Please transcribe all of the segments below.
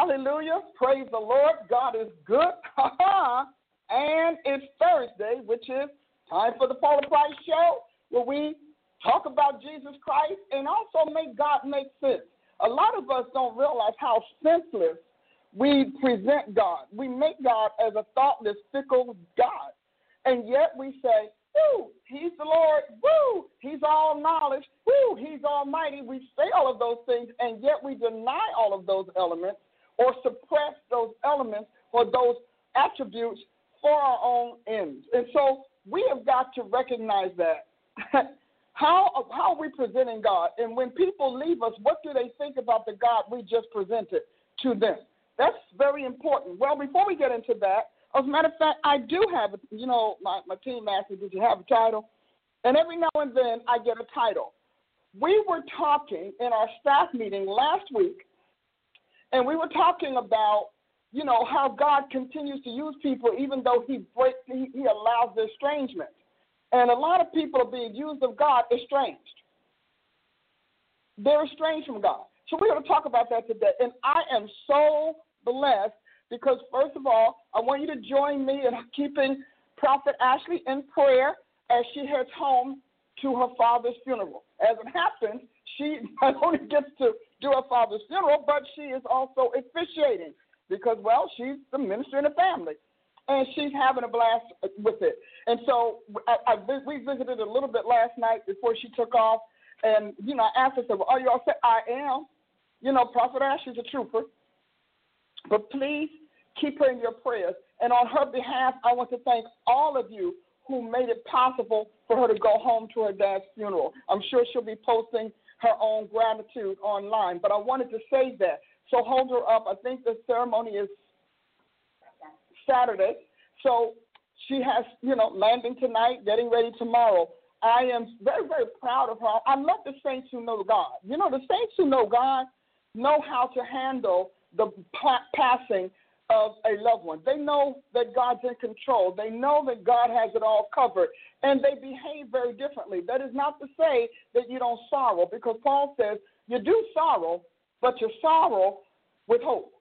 Hallelujah. Praise the Lord. God is good. and it's Thursday, which is time for the Paula Price Show, where we talk about Jesus Christ and also make God make sense. A lot of us don't realize how senseless we present God. We make God as a thoughtless, fickle God. And yet we say, Woo, he's the Lord. Woo, he's all knowledge. Woo, he's almighty. We say all of those things, and yet we deny all of those elements or suppress those elements or those attributes for our own ends. And so we have got to recognize that. how, how are we presenting God? And when people leave us, what do they think about the God we just presented to them? That's very important. Well, before we get into that, as a matter of fact, I do have, a, you know, my, my team asked me, did you have a title? And every now and then I get a title. We were talking in our staff meeting last week, and we were talking about, you know, how God continues to use people even though He breaks, He, he allows the estrangement. And a lot of people are being used of God estranged. They're estranged from God. So we're going to talk about that today. And I am so blessed because, first of all, I want you to join me in keeping Prophet Ashley in prayer as she heads home to her father's funeral. As it happens, she not only gets to do her father's funeral, but she is also officiating because, well, she's the minister in the family. And she's having a blast with it. And so I, I, we visited a little bit last night before she took off. And, you know, I asked her, well, are you all set? I am. You know, Prophet Ashley's a trooper. But please keep her in your prayers. And on her behalf, I want to thank all of you who made it possible for her to go home to her dad's funeral. I'm sure she'll be posting her own gratitude online, but I wanted to say that. So hold her up. I think the ceremony is Saturday. So she has, you know, landing tonight, getting ready tomorrow. I am very, very proud of her. I love the saints who know God. You know, the saints who know God know how to handle the passing of a loved one. They know that God's in control. They know that God has it all covered. And they behave very differently. That is not to say that you don't sorrow, because Paul says you do sorrow, but you sorrow with hope.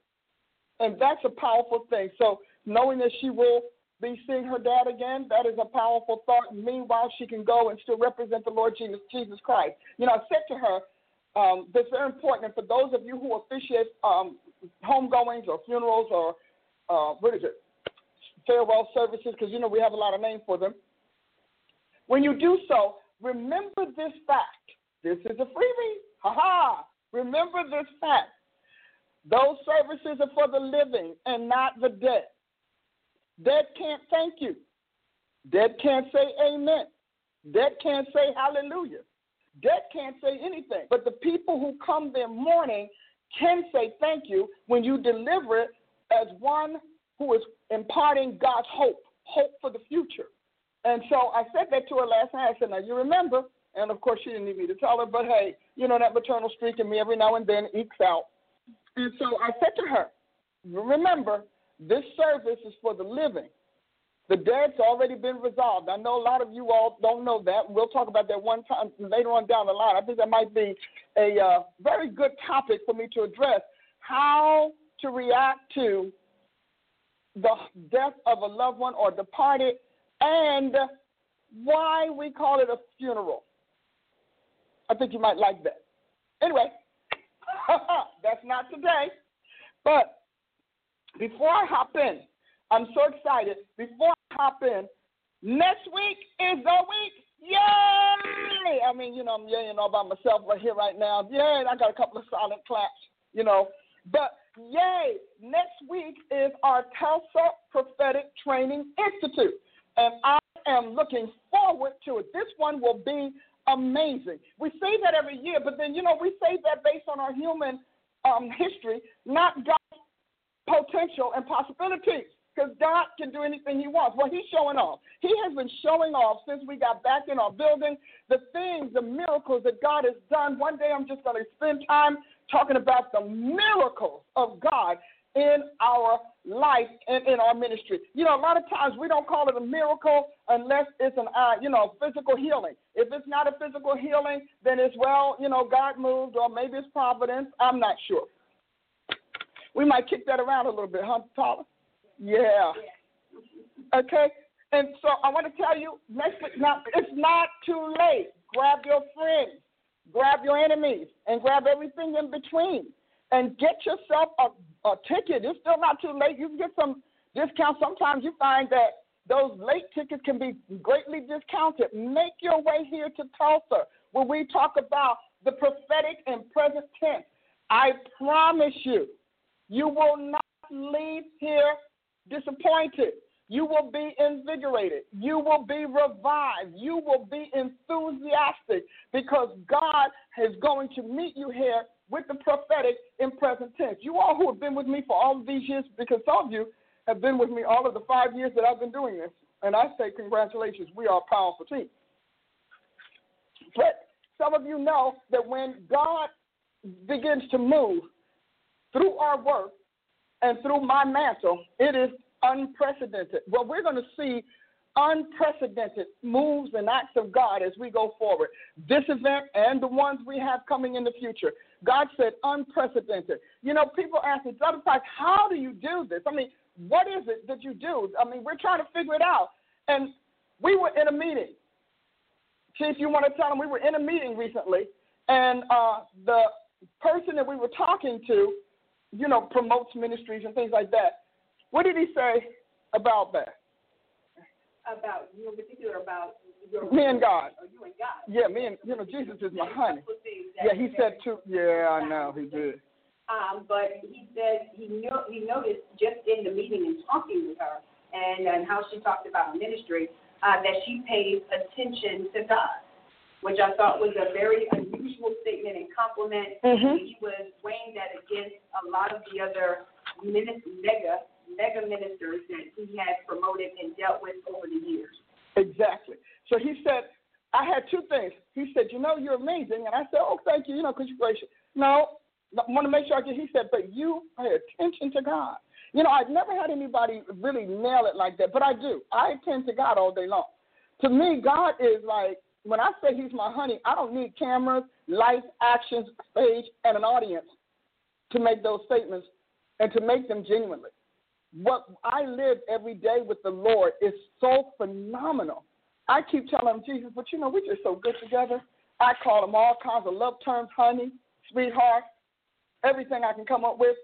And that's a powerful thing. So knowing that she will be seeing her dad again, that is a powerful thought. Meanwhile, she can go and still represent the Lord Jesus, Christ. You know, I said to her, um, that's very important. And for those of you who officiate um, homegoings or funerals or uh, what is it? Farewell services, because you know we have a lot of names for them. When you do so, remember this fact. This is a freebie. Ha ha! Remember this fact. Those services are for the living and not the dead. Dead can't thank you. Dead can't say amen. Dead can't say hallelujah. Dead can't say anything. But the people who come there mourning can say thank you when you deliver it as one who is imparting God's hope, hope for the future. And so I said that to her last night. I said, Now you remember, and of course she didn't need me to tell her, but hey, you know that maternal streak in me every now and then ekes out. And so I said to her, Remember, this service is for the living. The dead's already been resolved. I know a lot of you all don't know that. We'll talk about that one time later on down the line. I think that might be a uh, very good topic for me to address how to react to the death of a loved one or departed and why we call it a funeral. I think you might like that. Anyway, that's not today. But before I hop in, I'm so excited. Before hop in. Next week is the week. Yay! I mean, you know, I'm yaying all by myself right here, right now. Yay! I got a couple of silent claps, you know. But yay! Next week is our Tulsa Prophetic Training Institute. And I am looking forward to it. This one will be amazing. We say that every year, but then, you know, we say that based on our human um, history, not God's potential and possibilities. Because God can do anything He wants. Well, He's showing off. He has been showing off since we got back in our building the things, the miracles that God has done. One day I'm just going to spend time talking about the miracles of God in our life and in our ministry. You know, a lot of times we don't call it a miracle unless it's an, uh, you know, physical healing. If it's not a physical healing, then it's well, you know, God moved, or maybe it's providence. I'm not sure. We might kick that around a little bit, huh, Paula? Yeah. Okay. And so I want to tell you, next week, now it's not too late. Grab your friends, grab your enemies, and grab everything in between, and get yourself a, a ticket. It's still not too late. You can get some discounts. Sometimes you find that those late tickets can be greatly discounted. Make your way here to Tulsa, where we talk about the prophetic and present tense. I promise you, you will not leave here disappointed. You will be invigorated. You will be revived. You will be enthusiastic because God is going to meet you here with the prophetic in present tense. You all who have been with me for all of these years, because some of you have been with me all of the five years that I've been doing this, and I say congratulations. We are a powerful team. But some of you know that when God begins to move through our work, and through my mantle, it is unprecedented. Well, we're going to see unprecedented moves and acts of God as we go forward. This event and the ones we have coming in the future. God said unprecedented. You know, people ask me, Brother Price, how do you do this? I mean, what is it that you do? I mean, we're trying to figure it out. And we were in a meeting. Chief, you want to tell them we were in a meeting recently, and uh, the person that we were talking to you know, promotes ministries and things like that. What did he say about that? About you in particular about your me and God. Or you and God. Yeah, me and you know Jesus is my honey. Yeah, he said too. Yeah, I know he did. Um, but he said he knew he noticed just in the meeting and talking with her and and how she talked about ministry uh, that she pays attention to God which I thought was a very unusual statement and compliment. Mm-hmm. He was weighing that against a lot of the other mega mega ministers that he had promoted and dealt with over the years. Exactly. So he said, I had two things. He said, you know, you're amazing, and I said, oh, thank you, you know, because you're gracious. No, I want to make sure I get. He said, but you pay attention to God. You know, I've never had anybody really nail it like that, but I do. I attend to God all day long. To me, God is like when I say he's my honey, I don't need cameras, lights, actions, stage, and an audience to make those statements and to make them genuinely. What I live every day with the Lord is so phenomenal. I keep telling him, Jesus, but you know, we're just so good together. I call him all kinds of love terms, honey, sweetheart, everything I can come up with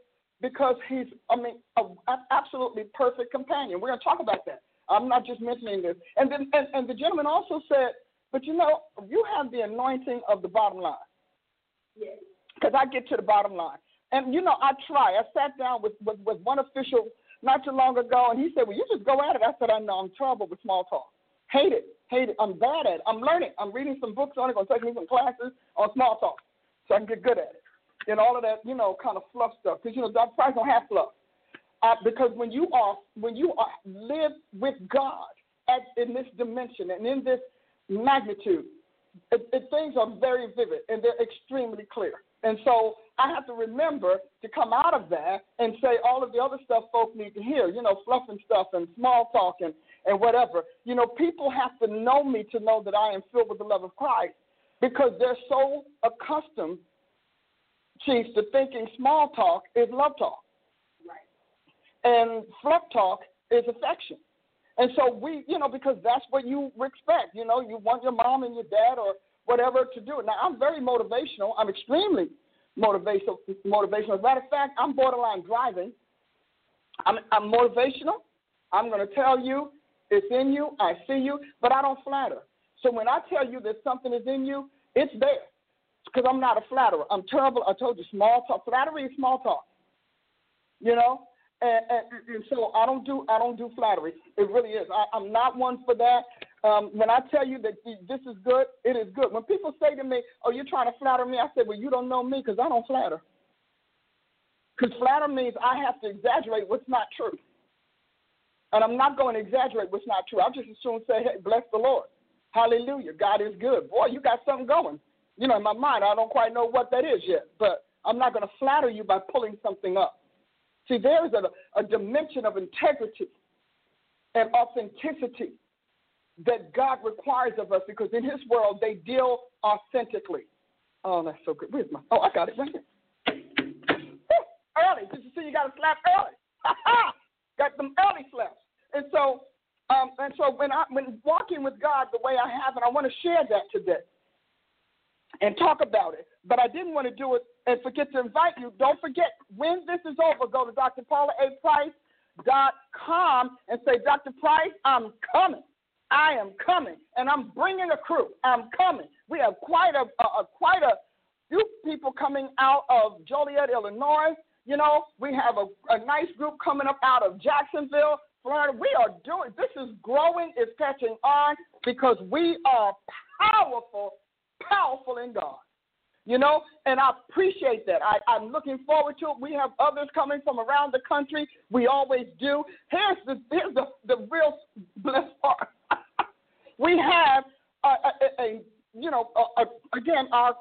because he's, I mean, an absolutely perfect companion. We're going to talk about that. I'm not just mentioning this. And then, and, and the gentleman also said, but you know, you have the anointing of the bottom line. Yes. Because I get to the bottom line. And you know, I try. I sat down with, with, with one official not too long ago, and he said, Well, you just go at it. I said, I know, I'm terrible with small talk. Hate it. Hate it. I'm bad at it. I'm learning. I'm reading some books on it, I'm going to take me some classes on small talk so I can get good at it. And all of that, you know, kind of fluff stuff. Because, you know, Dr. Price don't have fluff. Uh, because when you are, when you are, live with God at, in this dimension and in this magnitude. It, it, things are very vivid and they're extremely clear. And so I have to remember to come out of that and say all of the other stuff folk need to hear, you know, fluff and stuff and small talk and, and whatever. You know, people have to know me to know that I am filled with the love of Christ because they're so accustomed, Chiefs, to thinking small talk is love talk. Right. And fluff talk is affection. And so we, you know, because that's what you expect. You know, you want your mom and your dad or whatever to do it. Now, I'm very motivational. I'm extremely motivational. Motivational. As a matter of fact, I'm borderline driving. I'm, I'm motivational. I'm going to tell you it's in you. I see you, but I don't flatter. So when I tell you that something is in you, it's there. Because I'm not a flatterer. I'm terrible. I told you, small talk. Flattery is small talk. You know, and, and, and, so I don't do I don't do flattery. It really is. I, I'm not one for that. Um, when I tell you that this is good, it is good. When people say to me, "Oh, you're trying to flatter me," I say, "Well, you don't know me because I don't flatter." Because flatter means I have to exaggerate what's not true. And I'm not going to exaggerate what's not true. I'll just as soon say, hey, bless the Lord. Hallelujah. God is good. Boy, you got something going. You know, in my mind, I don't quite know what that is yet, but I'm not going to flatter you by pulling something up. See, there is a, a dimension of integrity and authenticity that God requires of us because in His world they deal authentically. Oh, that's so good. Where's my? Oh, I got it right here. early. Did you see you got a slap early? got them early slaps. And so, um, and so when I when walking with God the way I have, and I want to share that today and talk about it. But I didn't want to do it and forget to invite you. Don't forget when this is over, go to Dr. Paula A. Price dot com and say, Dr. Price, I'm coming. I am coming, and I'm bringing a crew. I'm coming. We have quite a, a, a quite a few people coming out of Joliet, Illinois. You know, we have a, a nice group coming up out of Jacksonville, Florida. We are doing this is growing, it's catching on because we are powerful, powerful in God. You know, and I appreciate that. I, I'm looking forward to it. We have others coming from around the country. We always do. Here's the here's the, the real blessed part. we have a, a, a you know a, again our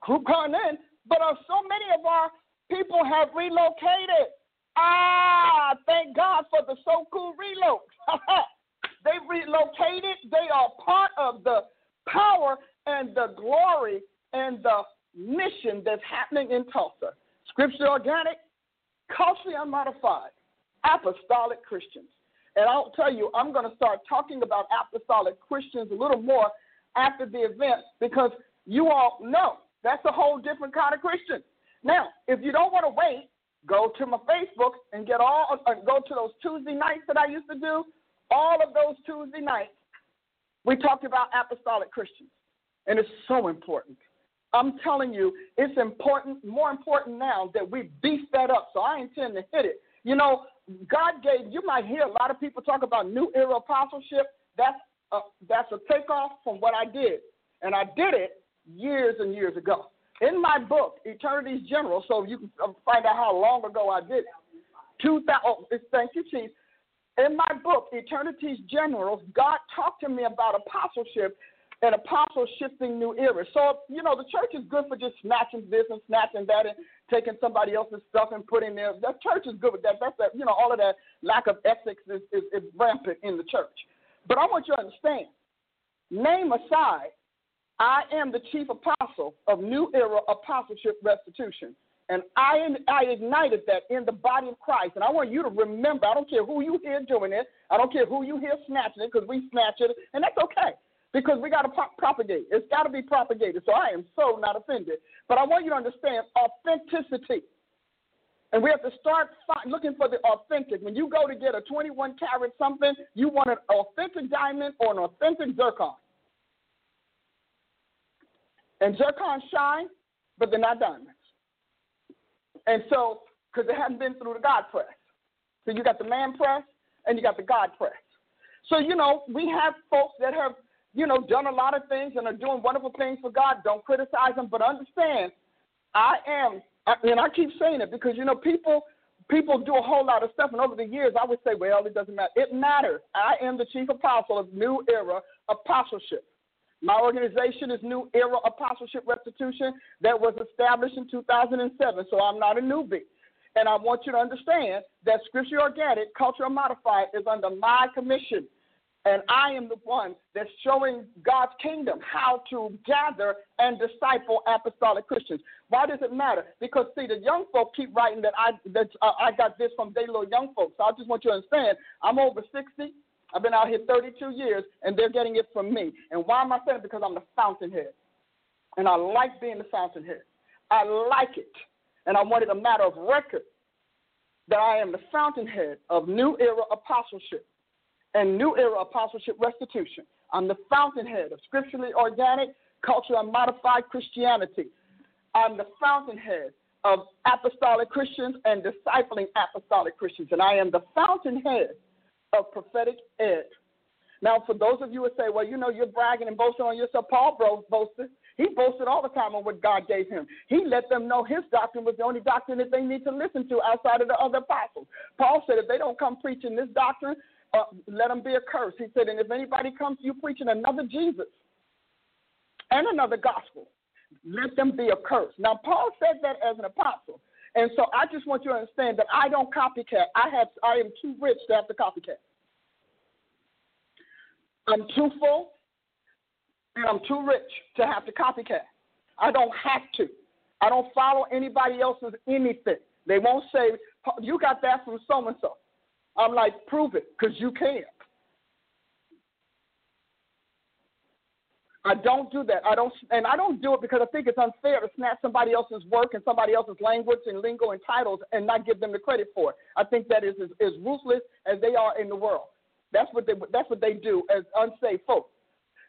group coming in, but uh, so many of our people have relocated. Ah, thank God for the so cool reload. they relocated. They are part of the power and the glory and the mission that's happening in Tulsa. Scripture organic, culturally unmodified, apostolic Christians. And I'll tell you, I'm going to start talking about apostolic Christians a little more after the event because you all know that's a whole different kind of Christian. Now, if you don't want to wait, go to my Facebook and get all, uh, go to those Tuesday nights that I used to do. All of those Tuesday nights, we talked about apostolic Christians. And it's so important. I'm telling you, it's important, more important now that we beef that up. So I intend to hit it. You know, God gave. You might hear a lot of people talk about new era apostleship. That's a, that's a takeoff from what I did, and I did it years and years ago. In my book, Eternity's General, so you can uh, find out how long ago I did it. 2000, oh, thank you, Chief. In my book, Eternity's Generals, God talked to me about apostleship and apostle shifting new eras. So, you know, the church is good for just snatching this and snatching that and taking somebody else's stuff and putting there. The church is good with that. That's that, you know, all of that lack of ethics is, is, is rampant in the church. But I want you to understand, name aside, I am the chief apostle of New Era Apostleship Restitution. And I, I ignited that in the body of Christ. And I want you to remember, I don't care who you hear doing it. I don't care who you hear snatching it because we snatch it. And that's okay because we got to pro- propagate. It's got to be propagated. So I am so not offended. But I want you to understand authenticity. And we have to start looking for the authentic. When you go to get a 21 carat something, you want an authentic diamond or an authentic zircon. And zircon shine, but they're not diamonds. And so, because it haven't been through the God press. So you got the man press and you got the God press. So, you know, we have folks that have you know, done a lot of things and are doing wonderful things for God. Don't criticize them, but understand, I am, and I keep saying it because you know people people do a whole lot of stuff, and over the years I would say, well, it doesn't matter. It matters. I am the chief apostle of New Era Apostleship. My organization is New Era Apostleship Restitution that was established in 2007, so I'm not a newbie. And I want you to understand that Scripture Organic, Culture Modified, is under my commission. And I am the one that's showing God's kingdom how to gather and disciple apostolic Christians. Why does it matter? Because see, the young folk keep writing that I that uh, I got this from they little young folks. So I just want you to understand, I'm over 60. I've been out here 32 years, and they're getting it from me. And why am I saying it? Because I'm the fountainhead, and I like being the fountainhead. I like it, and I want it a matter of record that I am the fountainhead of new era apostleship and New Era Apostleship Restitution. I'm the fountainhead of scripturally organic, culturally modified Christianity. I'm the fountainhead of apostolic Christians and discipling apostolic Christians. And I am the fountainhead of prophetic ed. Now, for those of you who say, well, you know, you're bragging and boasting on yourself, Paul boasted. He boasted all the time on what God gave him. He let them know his doctrine was the only doctrine that they need to listen to outside of the other apostles. Paul said, if they don't come preaching this doctrine, uh, let them be a curse. He said, and if anybody comes to you preaching another Jesus and another gospel, let them be a curse. Now, Paul said that as an apostle. And so I just want you to understand that I don't copycat. I have I am too rich to have to copycat. I'm too full and I'm too rich to have to copycat. I don't have to. I don't follow anybody else's anything. They won't say, You got that from so and so. I'm like, Prove it, because you can't. I don't do that. I don't, and I don't do it because I think it's unfair to snatch somebody else's work and somebody else's language and lingo and titles and not give them the credit for it. I think that is as, ruthless as they are in the world. That's what they that's what they do as unsafe folks.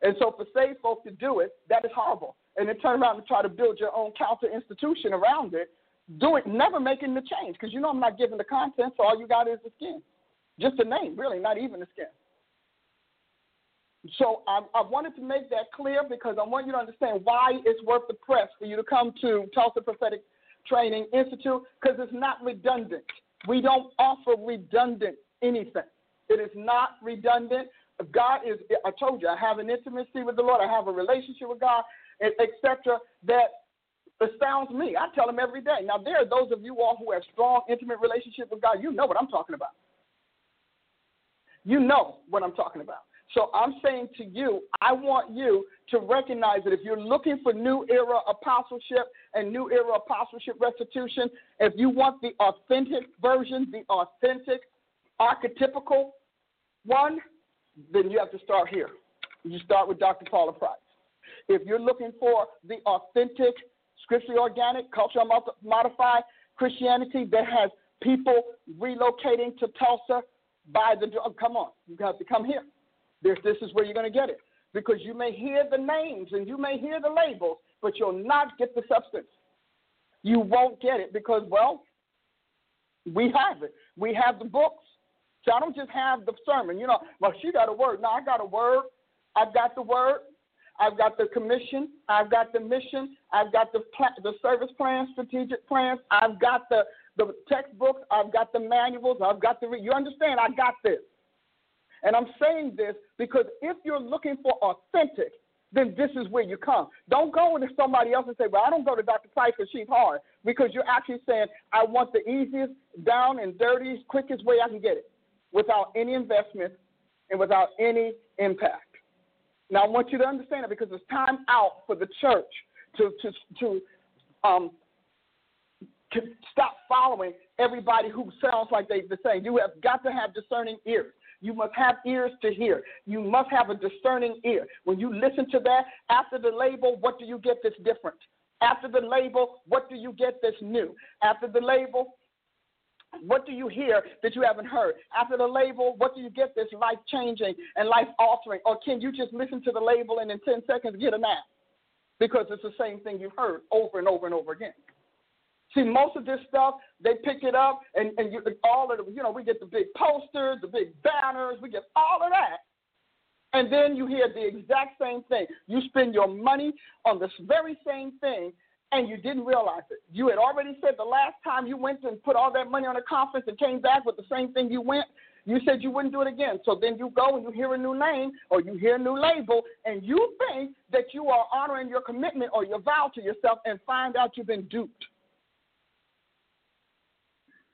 And so for safe folks to do it, that is horrible. And then turn around and try to build your own counter institution around it, do it, never making the change because you know I'm not giving the content, so all you got is the skin, just the name, really, not even the skin. So I, I, wanted to make that clear because I want you to understand why it's worth the press for you to come to Tulsa Prophetic Training Institute because it's not redundant. We don't offer redundant anything. It is not redundant. God is, I told you, I have an intimacy with the Lord, I have a relationship with God, etc., that astounds me. I tell him every day. Now, there are those of you all who have strong, intimate relationship with God. You know what I'm talking about. You know what I'm talking about. So I'm saying to you, I want you to recognize that if you're looking for new era apostleship and new era apostleship restitution, if you want the authentic version, the authentic, archetypical one, then you have to start here. You start with Dr. Paula Price. If you're looking for the authentic, scripturally organic, culture modified Christianity that has people relocating to Tulsa by the come on, you have to come here. This, this is where you're going to get it. Because you may hear the names and you may hear the labels, but you'll not get the substance. You won't get it because, well, we have it. We have the books. So I don't just have the sermon. You know, well, she got a word. No, I got a word. I've got the word. I've got the commission. I've got the mission. I've got the the service plan, strategic plans. I've got the the textbooks. I've got the manuals. I've got the. Re- You understand? I got this. And I'm saying this because if you're looking for authentic, then this is where you come. Don't go into somebody else and say, Well, I don't go to Dr. Price because she's hard. Because you're actually saying, I want the easiest, down and dirty, quickest way I can get it without any investment and without any impact. Now, I want you to understand it because it's time out for the church to, to, to, um, to stop following everybody who sounds like they're the same. You have got to have discerning ears. You must have ears to hear. You must have a discerning ear. When you listen to that, after the label, what do you get that's different? After the label, what do you get that's new? After the label, what do you hear that you haven't heard? After the label, what do you get that's life changing and life altering? Or can you just listen to the label and in 10 seconds get a nap? Because it's the same thing you've heard over and over and over again. See, most of this stuff, they pick it up, and, and you, all of the, you know, we get the big posters, the big banners, we get all of that. And then you hear the exact same thing. You spend your money on this very same thing, and you didn't realize it. You had already said the last time you went and put all that money on a conference and came back with the same thing you went, you said you wouldn't do it again. So then you go and you hear a new name or you hear a new label, and you think that you are honoring your commitment or your vow to yourself and find out you've been duped.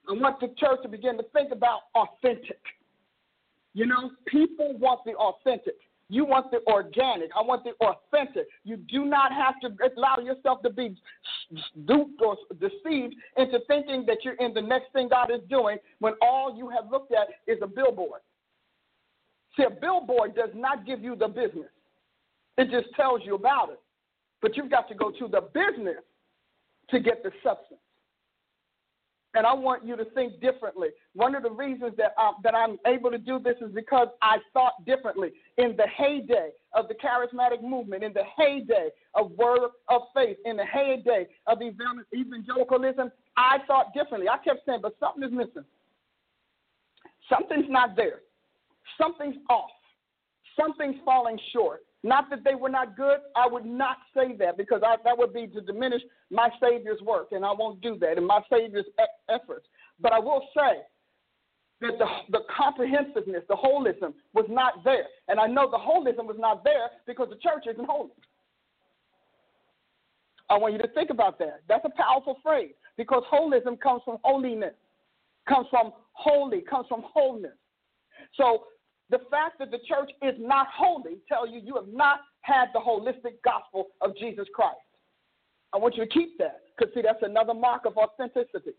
I want the church to begin to think about authentic. You know, people want the authentic. You want the organic. I want the authentic. You do not have to allow yourself to be duped or deceived into thinking that you're in the next thing God is doing when all you have looked at is a billboard. See, a billboard does not give you the business, it just tells you about it. But you've got to go to the business to get the substance. And I want you to think differently. One of the reasons that, I, that I'm able to do this is because I thought differently. In the heyday of the charismatic movement, in the heyday of word of faith, in the heyday of evangelicalism, I thought differently. I kept saying, but something is missing. Something's not there. Something's off. Something's falling short. Not that they were not good. I would not say that because I, that would be to diminish my Savior's work, and I won't do that, and my Savior's efforts. But I will say that the, the comprehensiveness, the holism was not there. And I know the holism was not there because the church isn't holy. I want you to think about that. That's a powerful phrase because holism comes from holiness, comes from holy, comes from wholeness. So the fact that the church is not holy tell you you have not had the holistic gospel of Jesus Christ. I want you to keep that because see that's another mark of authenticity.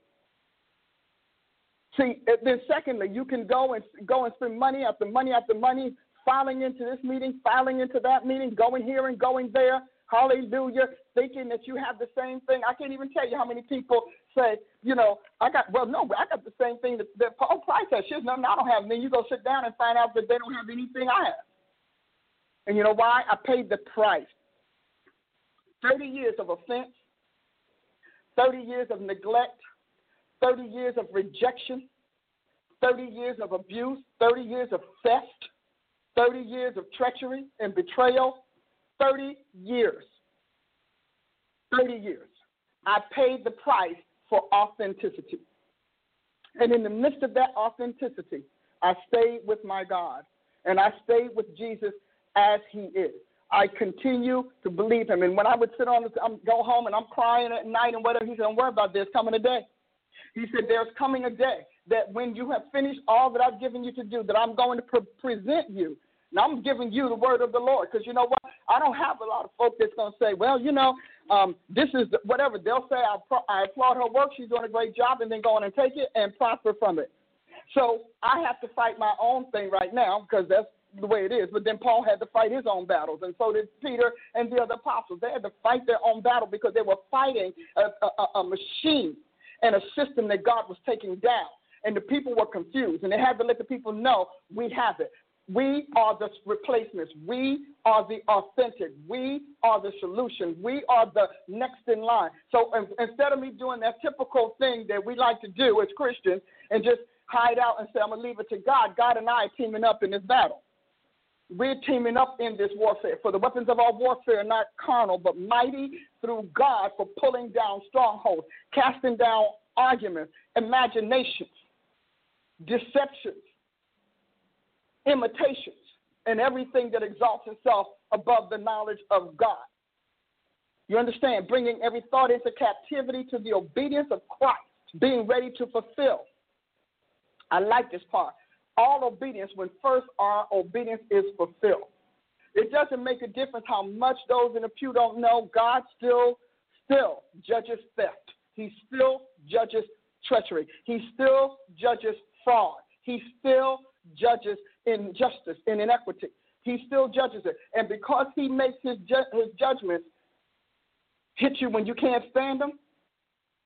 See, then secondly, you can go and go and spend money after money after money, filing into this meeting, filing into that meeting, going here and going there. Hallelujah. Thinking that you have the same thing. I can't even tell you how many people say, you know, I got, well, no, I got the same thing that, that Paula Price has. She's nothing I don't have. And then you go sit down and find out that they don't have anything I have. And you know why? I paid the price. 30 years of offense, 30 years of neglect, 30 years of rejection, 30 years of abuse, 30 years of theft, 30 years of treachery and betrayal, 30 years. 30 years. I paid the price for authenticity. And in the midst of that authenticity, I stayed with my God and I stayed with Jesus as he is. I continue to believe him. And when I would sit on, the, I'm go home and I'm crying at night and whatever, he said, "Don't worry about this. Coming a day." He said, There's coming a day that when you have finished all that I've given you to do, that I'm going to pre- present you. And I'm giving you the word of the Lord. Because you know what? I don't have a lot of folk that's going to say, well, you know, um, this is whatever. They'll say, I, pro- I applaud her work. She's doing a great job. And then go on and take it and prosper from it. So I have to fight my own thing right now because that's the way it is. But then Paul had to fight his own battles, and so did Peter and the other apostles. They had to fight their own battle because they were fighting a, a, a machine and a system that God was taking down. And the people were confused, and they had to let the people know we have it. We are the replacements. We are the authentic. We are the solution. We are the next in line. So instead of me doing that typical thing that we like to do as Christians and just hide out and say, I'm going to leave it to God, God and I are teaming up in this battle. We're teaming up in this warfare. For the weapons of our warfare are not carnal, but mighty through God for pulling down strongholds, casting down arguments, imaginations, deceptions, imitations, and everything that exalts itself above the knowledge of God. You understand? Bringing every thought into captivity to the obedience of Christ, being ready to fulfill. I like this part all obedience when first our obedience is fulfilled. It doesn't make a difference how much those in the pew don't know. God still, still judges theft. He still judges treachery. He still judges fraud. He still judges injustice and inequity. He still judges it. And because he makes his, ju- his judgments hit you when you can't stand them,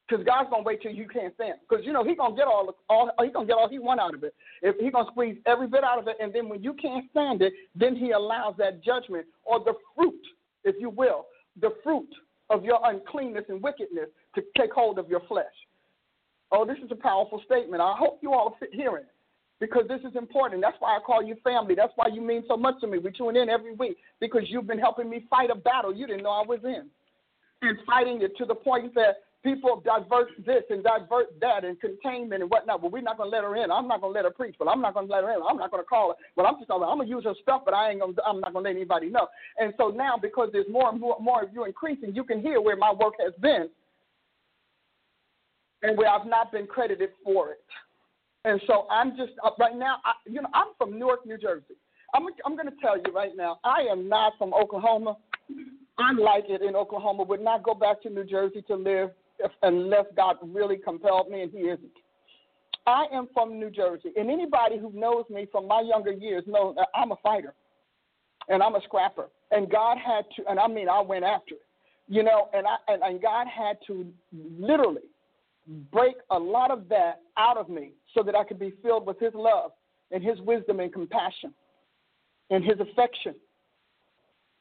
because God's gonna wait till you can't stand. Because you know He's gonna get all, all He's gonna get all He want out of it. If He's gonna squeeze every bit out of it, and then when you can't stand it, then He allows that judgment or the fruit, if you will, the fruit of your uncleanness and wickedness to take hold of your flesh. Oh, this is a powerful statement. I hope you all are hearing it because this is important. That's why I call you family. That's why you mean so much to me. We tune in every week because you've been helping me fight a battle you didn't know I was in, and fighting it to the point that people divert this and divert that and containment and whatnot. Well, we're not going to let her in. I'm not going to let her preach. but I'm not going to let her in. I'm not going to call her. Well, I'm just going to, use her stuff, but I ain't to, I'm not going to let anybody know. And so now, because there's more and more, more of you increasing, you can hear where my work has been and where I've not been credited for it. And so I'm just uh, right now. I, you know, I'm from Newark, New Jersey. I'm I'm going to tell you right now. I am not from Oklahoma. I like it in Oklahoma. Would not go back to New Jersey to live if, unless God really compelled me, and He isn't. I am from New Jersey, and anybody who knows me from my younger years knows that I'm a fighter, and I'm a scrapper. And God had to, and I mean, I went after it, you know, and I and, and God had to literally break a lot of that out of me so that I could be filled with His love and His wisdom and compassion and His affection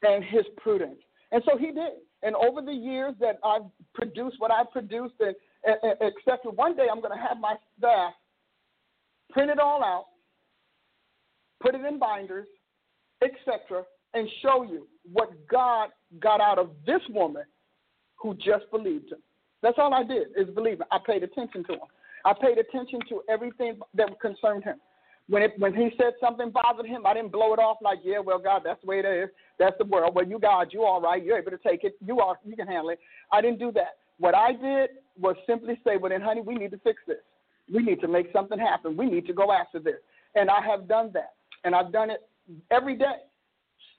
and His prudence. And so He did. And over the years that I've produced what I've produced, and, and, except one day I'm going to have my staff print it all out, put it in binders, etc., and show you what God got out of this woman who just believed him. That's all I did is believe him. I paid attention to him. I paid attention to everything that concerned him. When it, when he said something bothered him, I didn't blow it off like, yeah, well, God, that's the way it is. That's the world. Well, you God, you all right. You're able to take it. You are, you can handle it. I didn't do that. What I did was simply say, well, then, honey, we need to fix this. We need to make something happen. We need to go after this. And I have done that. And I've done it every day.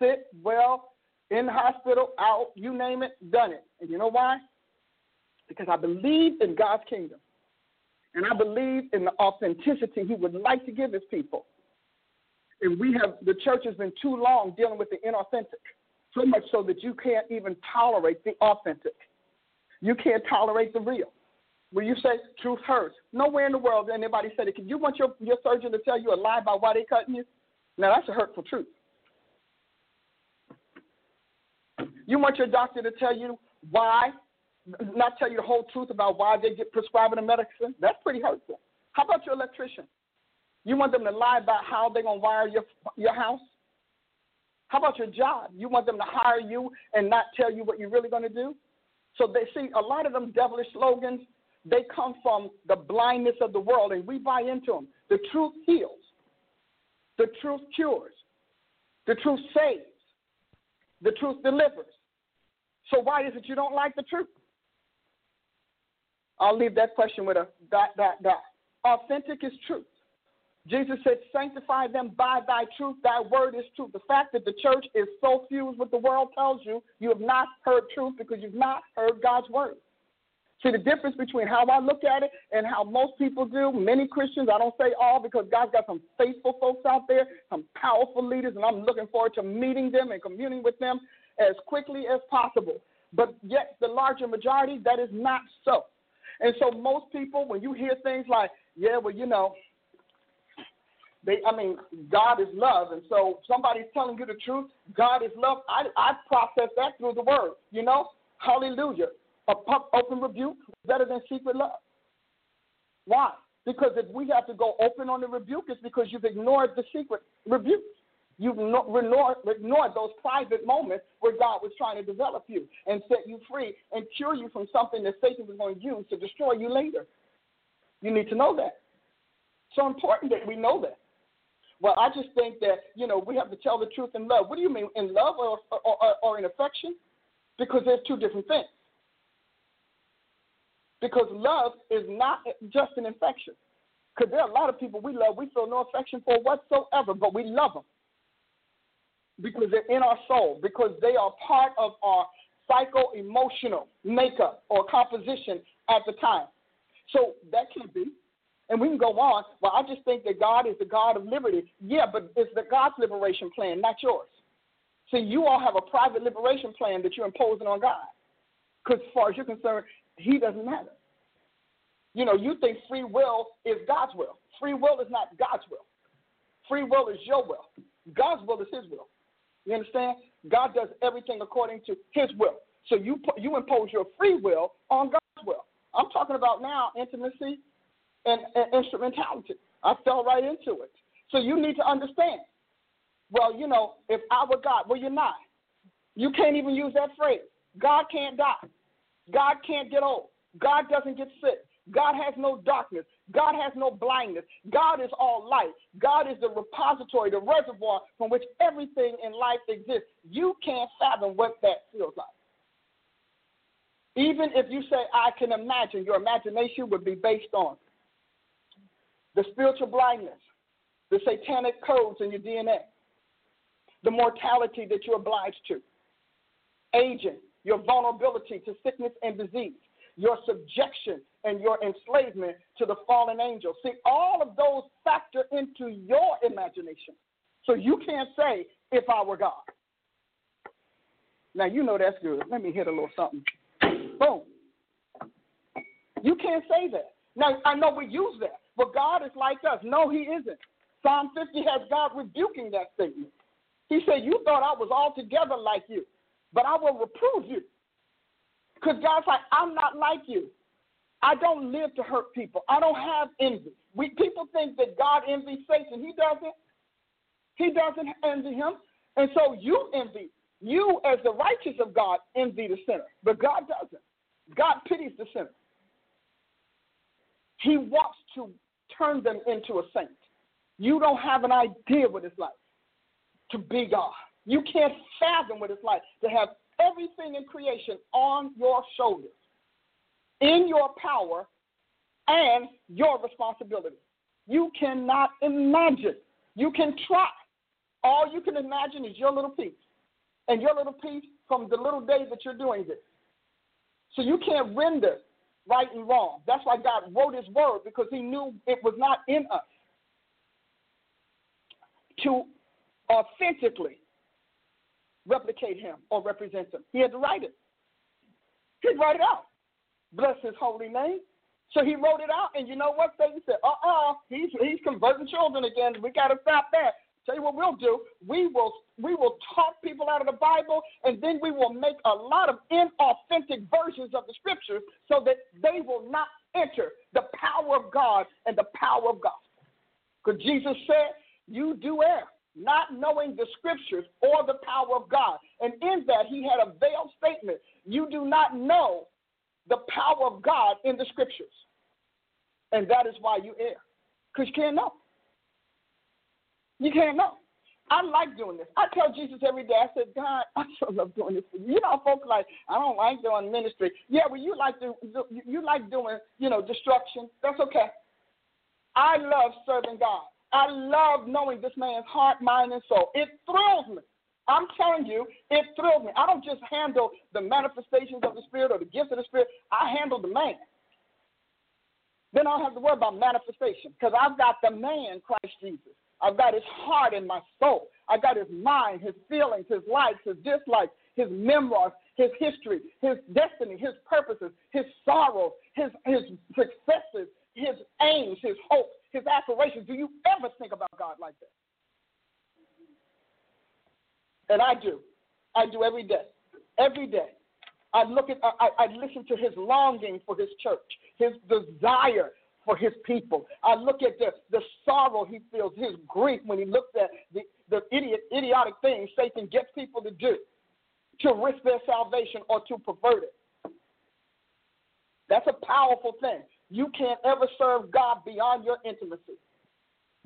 Sit well, in hospital, out, you name it, done it. And you know why? Because I believe in God's kingdom. And I believe in the authenticity he would like to give his people. And we have, the church has been too long dealing with the inauthentic, so much so that you can't even tolerate the authentic. You can't tolerate the real. When you say truth hurts, nowhere in the world anybody said it. Can you want your, your surgeon to tell you a lie about why they cutting you? Now that's a hurtful truth. You want your doctor to tell you why, not tell you the whole truth about why they get prescribing a medicine? That's pretty hurtful. How about your electrician? You want them to lie about how they're gonna wire your your house? How about your job? You want them to hire you and not tell you what you're really gonna do? So they see a lot of them devilish slogans. They come from the blindness of the world, and we buy into them. The truth heals. The truth cures. The truth saves. The truth delivers. So why is it you don't like the truth? I'll leave that question with a dot, dot, dot. Authentic is truth. Jesus said, Sanctify them by thy truth. Thy word is truth. The fact that the church is so fused with the world tells you you have not heard truth because you've not heard God's word. See the difference between how I look at it and how most people do. Many Christians, I don't say all because God's got some faithful folks out there, some powerful leaders, and I'm looking forward to meeting them and communing with them as quickly as possible. But yet, the larger majority, that is not so. And so, most people, when you hear things like, yeah, well, you know, they, I mean, God is love, and so somebody's telling you the truth. God is love. I, I process that through the Word. You know, Hallelujah. A open rebuke better than secret love. Why? Because if we have to go open on the rebuke, it's because you've ignored the secret rebuke. You've ignored, those private moments where God was trying to develop you and set you free and cure you from something that Satan was going to use to destroy you later. You need to know that. So important that we know that. Well, I just think that, you know, we have to tell the truth in love. What do you mean, in love or, or, or, or in affection? Because there's two different things. Because love is not just an infection. Because there are a lot of people we love, we feel no affection for whatsoever, but we love them because they're in our soul, because they are part of our psycho emotional makeup or composition at the time. So that can be. And we can go on. Well, I just think that God is the God of liberty. Yeah, but it's the God's liberation plan, not yours. See, you all have a private liberation plan that you're imposing on God. Because as far as you're concerned, He doesn't matter. You know, you think free will is God's will. Free will is not God's will. Free will is your will. God's will is His will. You understand? God does everything according to His will. So you you impose your free will on God's will. I'm talking about now intimacy and, and instrumentality. I fell right into it. So you need to understand. Well, you know, if I were God, well, you're not. You can't even use that phrase. God can't die. God can't get old. God doesn't get sick. God has no darkness. God has no blindness. God is all light. God is the repository, the reservoir from which everything in life exists. You can't fathom what that feels like. Even if you say, I can imagine, your imagination would be based on the spiritual blindness, the satanic codes in your DNA, the mortality that you're obliged to, aging, your vulnerability to sickness and disease, your subjection and your enslavement to the fallen angel. See, all of those factor into your imagination. So you can't say, if I were God. Now, you know that's good. Let me hit a little something. Boom. You can't say that. Now, I know we use that, but God is like us. No, He isn't. Psalm 50 has God rebuking that statement. He said, You thought I was altogether like you, but I will reprove you. Because God's like, I'm not like you. I don't live to hurt people. I don't have envy. We people think that God envies Satan. He doesn't. He doesn't envy him. And so you envy. You, as the righteous of God, envy the sinner. But God doesn't. God pities the sinner. He wants to turn them into a saint. You don't have an idea what it's like to be God. You can't fathom what it's like to have everything in creation on your shoulders, in your power, and your responsibility. You cannot imagine. You can try. All you can imagine is your little piece. And your little piece from the little day that you're doing this. So you can't render right and wrong. That's why God wrote his word because he knew it was not in us to authentically replicate him or represent him. He had to write it. He'd write it out. Bless his holy name. So he wrote it out, and you know what? Satan said, uh uh-uh, uh, he's, he's converting children again. We got to stop that. Tell you what we'll do. We will we will talk people out of the Bible, and then we will make a lot of inauthentic versions of the scriptures so that they will not enter the power of God and the power of gospel. Because Jesus said, You do err, not knowing the scriptures or the power of God. And in that, he had a veiled statement You do not know the power of God in the scriptures. And that is why you err. Because you can't know. You can't know. I like doing this. I tell Jesus every day, I said, God, I so love doing this for you. You know, folks like, I don't like doing ministry. Yeah, well, you like to, you like doing, you know, destruction. That's okay. I love serving God. I love knowing this man's heart, mind, and soul. It thrills me. I'm telling you, it thrills me. I don't just handle the manifestations of the Spirit or the gifts of the Spirit. I handle the man. Then I don't have to worry about manifestation because I've got the man, Christ Jesus. I've got his heart and my soul. I've got his mind, his feelings, his likes, his dislikes, his memoirs, his history, his destiny, his purposes, his sorrows, his his successes, his aims, his hopes, his aspirations. Do you ever think about God like that? And I do. I do every day. Every day. I look at I, I listen to his longing for his church, his desire for his people. I look at the, the sorrow he feels, his grief when he looks at the, the idiot, idiotic things Satan gets people to do to risk their salvation or to pervert it. That's a powerful thing. You can't ever serve God beyond your intimacy.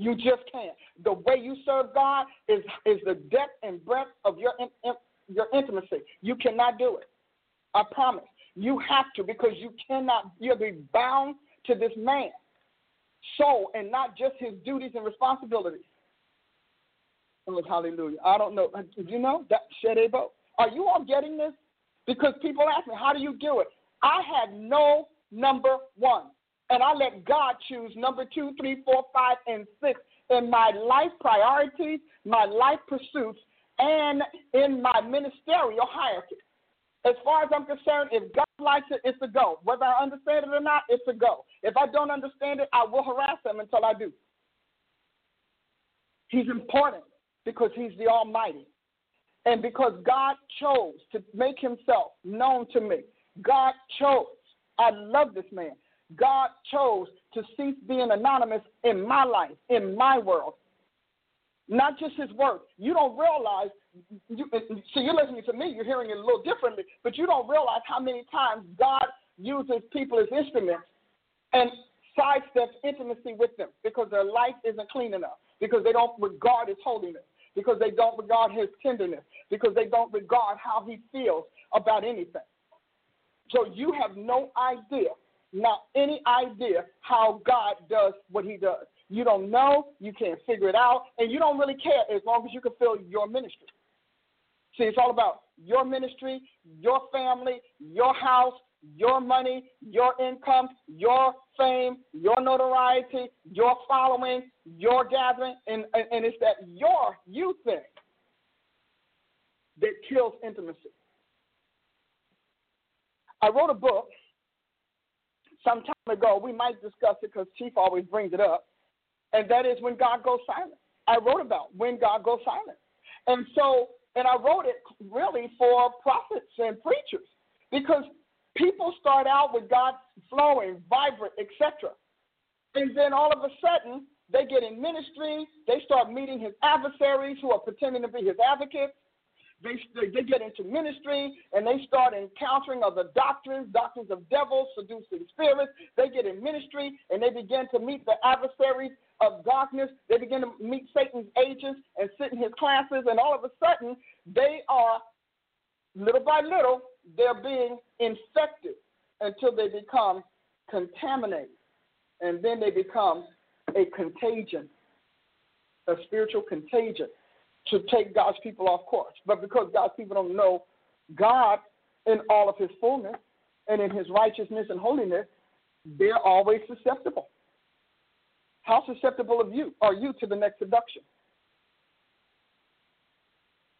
You just can't. The way you serve God is, is the depth and breadth of your, in, in, your intimacy. You cannot do it. I promise. You have to because you cannot, you'll be bound to this man soul and not just his duties and responsibilities. Oh, hallelujah. I don't know. Did you know that Shedebo? Are you all getting this? Because people ask me, how do you do it? I had no number one. And I let God choose number two, three, four, five, and six in my life priorities, my life pursuits, and in my ministerial hierarchy. As far as I'm concerned, if God likes it, it's a go. Whether I understand it or not, it's a go. If I don't understand it, I will harass him until I do. He's important because he's the Almighty. And because God chose to make himself known to me. God chose. I love this man. God chose to cease being anonymous in my life, in my world. Not just his work. You don't realize you, so you're listening to me, you're hearing it a little differently, but you don't realize how many times God uses people as instruments and sidesteps intimacy with them because their life isn't clean enough, because they don't regard his holiness, because they don't regard his tenderness, because they don't regard how he feels about anything. So you have no idea, not any idea, how God does what he does. You don't know, you can't figure it out, and you don't really care as long as you can fill your ministry. See, it's all about your ministry, your family, your house, your money, your income, your fame, your notoriety, your following, your gathering, and, and, and it's that your you thing that kills intimacy. I wrote a book some time ago. We might discuss it because Chief always brings it up, and that is when God goes silent. I wrote about when God goes silent. And so and I wrote it really for prophets and preachers because people start out with God flowing, vibrant, etc. And then all of a sudden, They get in ministry. They start meeting his adversaries who are pretending to be his advocates. They, they get into ministry and they start encountering other doctrines, doctrines of devils, seducing spirits. They get in ministry and they begin to meet the adversaries of darkness. They begin to meet Satan's agents and sit in his classes, and all of a sudden, they are, little by little, they're being infected until they become contaminated. And then they become a contagion, a spiritual contagion to take God's people off course. But because God's people don't know God in all of his fullness and in his righteousness and holiness, they're always susceptible. How susceptible of you are you to the next seduction?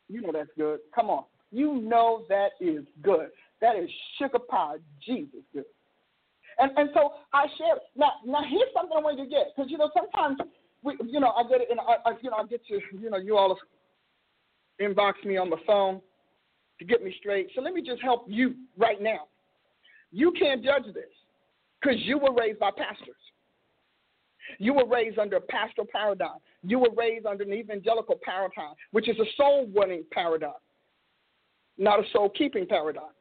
You know that's good. Come on. You know that is good. That is sugar pie, Jesus good. And and so I share. Now now here's something I want you to get because you know sometimes we you know I get it and I, I you know I get to you know you all inbox me on the phone to get me straight. So let me just help you right now. You can't judge this because you were raised by pastors. You were raised under a pastoral paradigm. You were raised under an evangelical paradigm, which is a soul winning paradigm, not a soul keeping paradigm.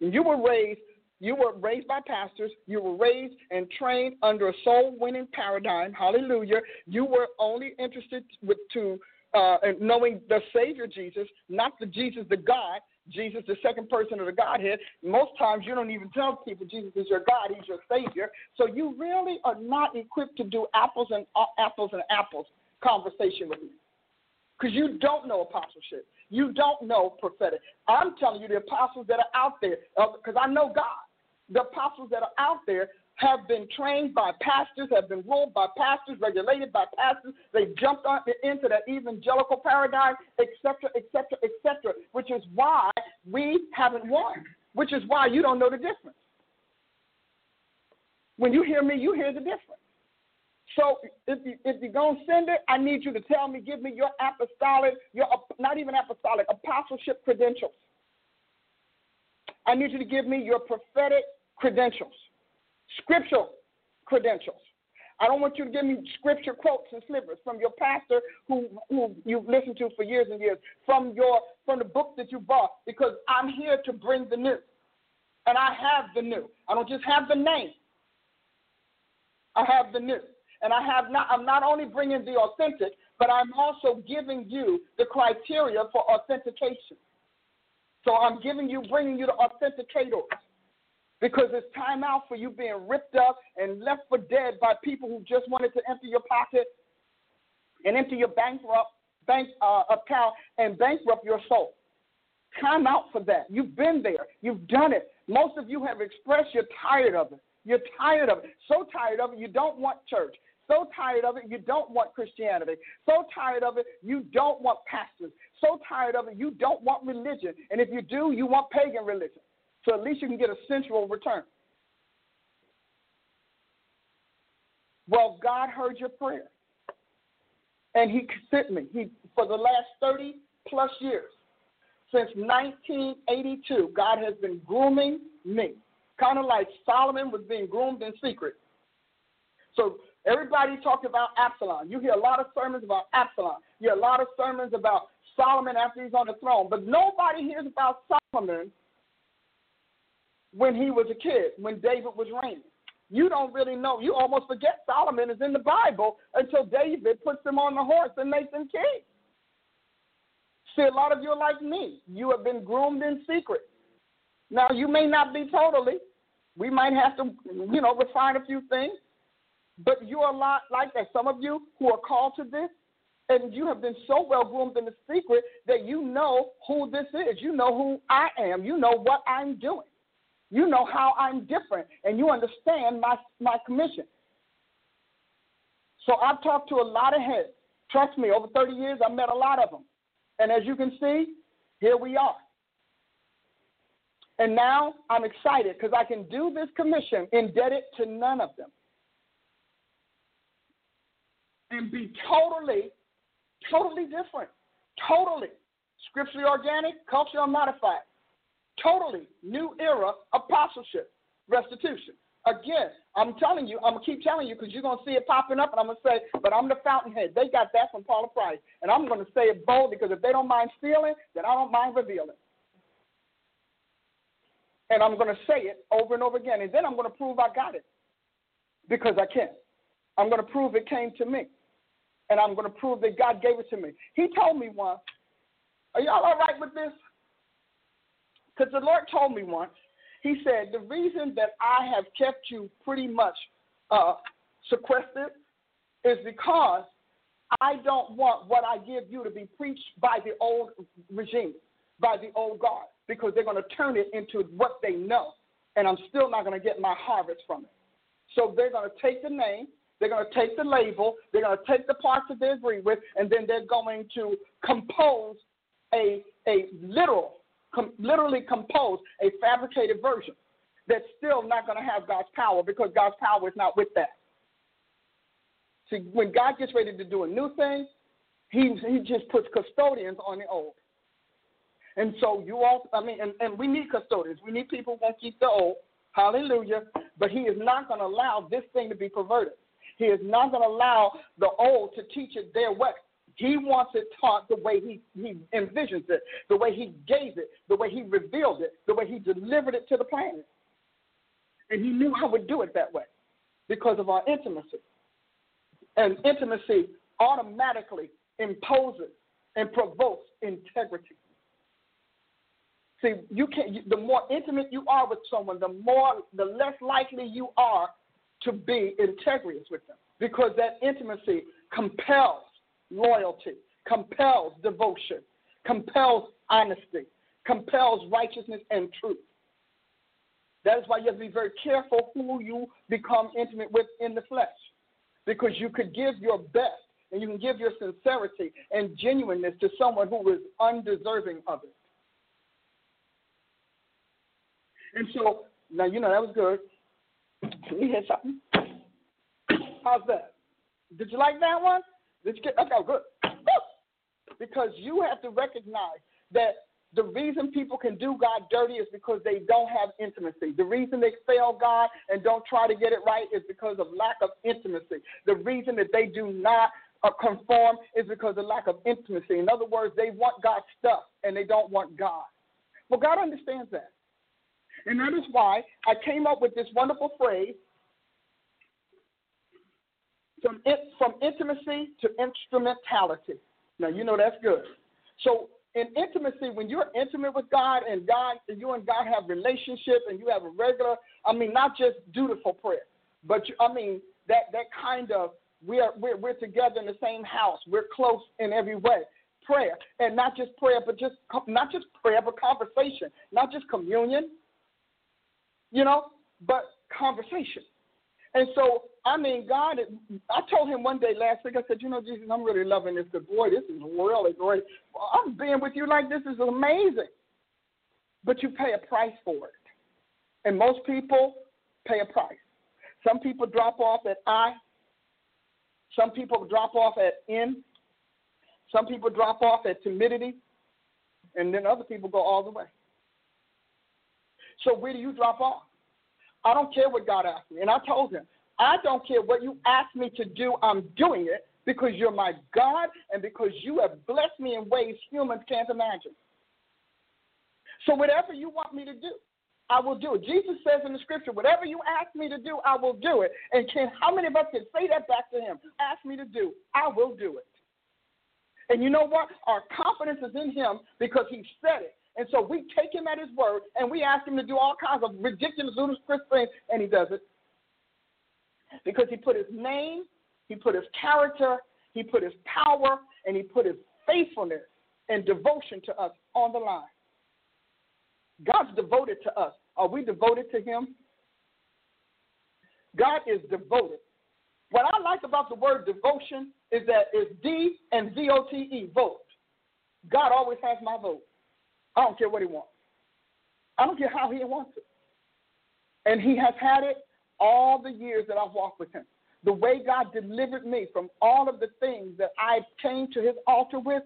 And you were raised you were raised by pastors. You were raised and trained under a soul winning paradigm. Hallelujah. You were only interested with to uh, knowing the Savior Jesus, not the Jesus, the God, Jesus, the second person of the Godhead. Most times you don't even tell people Jesus is your God, He's your Savior. So you really are not equipped to do apples and uh, apples and apples conversation with me, because you don't know apostleship. You don't know prophetic. I'm telling you, the apostles that are out there, because uh, I know God. The apostles that are out there have been trained by pastors, have been ruled by pastors, regulated by pastors. They jumped on, into that evangelical paradigm, etc., etc., etc., which is why we haven't won, which is why you don't know the difference. When you hear me, you hear the difference. So if, you, if you're going to send it, I need you to tell me, give me your apostolic, your not even apostolic, apostleship credentials. I need you to give me your prophetic credentials scriptural credentials. I don't want you to give me scripture quotes and slivers from your pastor who, who you've listened to for years and years, from your from the book that you bought, because I'm here to bring the new. And I have the new. I don't just have the name. I have the new. And I have not I'm not only bringing the authentic, but I'm also giving you the criteria for authentication. So I'm giving you, bringing you the authenticators because it's time out for you being ripped up and left for dead by people who just wanted to empty your pocket and empty your bankrupt bank uh, account and bankrupt your soul. Time out for that. You've been there. You've done it. Most of you have expressed you're tired of it. You're tired of it. So tired of it, you don't want church. So tired of it, you don't want Christianity. So tired of it, you don't want pastors. So tired of it, you don't want religion. And if you do, you want pagan religion. So at least you can get a sensual return. Well, God heard your prayer. And he sent me. He for the last 30 plus years, since 1982, God has been grooming me. Kind of like Solomon was being groomed in secret. So everybody talked about Absalom. You hear a lot of sermons about Absalom. You hear a lot of sermons about Solomon after he's on the throne. But nobody hears about Solomon when he was a kid, when David was reigning. You don't really know. You almost forget Solomon is in the Bible until David puts him on the horse and makes him king. See, a lot of you are like me. You have been groomed in secret. Now, you may not be totally. We might have to, you know, refine a few things. But you are a lot like that. Some of you who are called to this, and you have been so well groomed in the secret that you know who this is. You know who I am. You know what I'm doing. You know how I'm different, and you understand my, my commission. So I've talked to a lot of heads. Trust me, over 30 years, I've met a lot of them. And as you can see, here we are. And now I'm excited because I can do this commission indebted to none of them. And be totally, totally different. Totally. Scripturally organic, culturally unmodified. Totally new era apostleship, restitution. Again, I'm telling you, I'm gonna keep telling you because you're gonna see it popping up, and I'm gonna say, but I'm the fountainhead. They got that from Paula Price, and I'm gonna say it bold because if they don't mind stealing, then I don't mind revealing. And I'm gonna say it over and over again, and then I'm gonna prove I got it because I can. I'm gonna prove it came to me, and I'm gonna prove that God gave it to me. He told me once. Are y'all all right with this? Because the Lord told me once he said, The reason that I have kept you pretty much uh, sequestered is because I don't want what I give you to be preached by the old regime, by the old guard, because they're going to turn it into what they know, and I'm still not going to get my harvest from it. So they're going to take the name, they're going to take the label, they're going to take the parts that they agree with, and then they're going to compose a, a literal com- literally compose a fabricated version that's still not going to have God's power because God's power is not with that. See, when God gets ready to do a new thing, he, he just puts custodians on the old. And so you all, I mean, and, and we need custodians. We need people who won't keep the old. Hallelujah. But he is not going to allow this thing to be perverted. He is not going to allow the old to teach it their way. He wants it taught the way he, he envisions it, the way he gave it, the way he revealed it, the way he delivered it to the planet. And he knew I would do it that way because of our intimacy. And intimacy automatically imposes and provokes integrity. See, you can the more intimate you are with someone, the more the less likely you are to be integrous with them. Because that intimacy compels loyalty, compels devotion, compels honesty, compels righteousness and truth. That is why you have to be very careful who you become intimate with in the flesh. Because you could give your best and you can give your sincerity and genuineness to someone who is undeserving of it. And so, now you know that was good. You hear something? How's that? Did you like that one? Let's get okay, good. Because you have to recognize that the reason people can do God dirty is because they don't have intimacy. The reason they fail God and don't try to get it right is because of lack of intimacy. The reason that they do not uh, conform is because of lack of intimacy. In other words, they want God's stuff and they don't want God. Well, God understands that. And that is why I came up with this wonderful phrase from it, from intimacy to instrumentality. Now you know that's good. So in intimacy, when you're intimate with God and God, you and God have relationship and you have a regular, I mean, not just dutiful prayer, but you, I mean that that kind of we're, we're we're together in the same house. We're close in every way. Prayer and not just prayer, but just not just prayer, but conversation, not just communion. You know, but conversation. And so, I mean, God, I told him one day last week, I said, you know, Jesus, I'm really loving this because, boy, this is really great. I'm being with you like this is amazing. But you pay a price for it. And most people pay a price. Some people drop off at I. Some people drop off at N. Some people drop off at timidity. And then other people go all the way. So where do you drop off? I don't care what God asked me. And I told him, I don't care what you ask me to do, I'm doing it because you're my God and because you have blessed me in ways humans can't imagine. So whatever you want me to do, I will do it. Jesus says in the scripture, whatever you ask me to do, I will do it. And can how many of us can say that back to him? Ask me to do, I will do it. And you know what? Our confidence is in him because he said it. And so we take him at his word and we ask him to do all kinds of ridiculous, ludicrous things, and he does it. Because he put his name, he put his character, he put his power, and he put his faithfulness and devotion to us on the line. God's devoted to us. Are we devoted to him? God is devoted. What I like about the word devotion is that it's D and V O T E, vote. God always has my vote. I don't care what he wants. I don't care how he wants it. And he has had it all the years that I've walked with him. The way God delivered me from all of the things that I came to his altar with,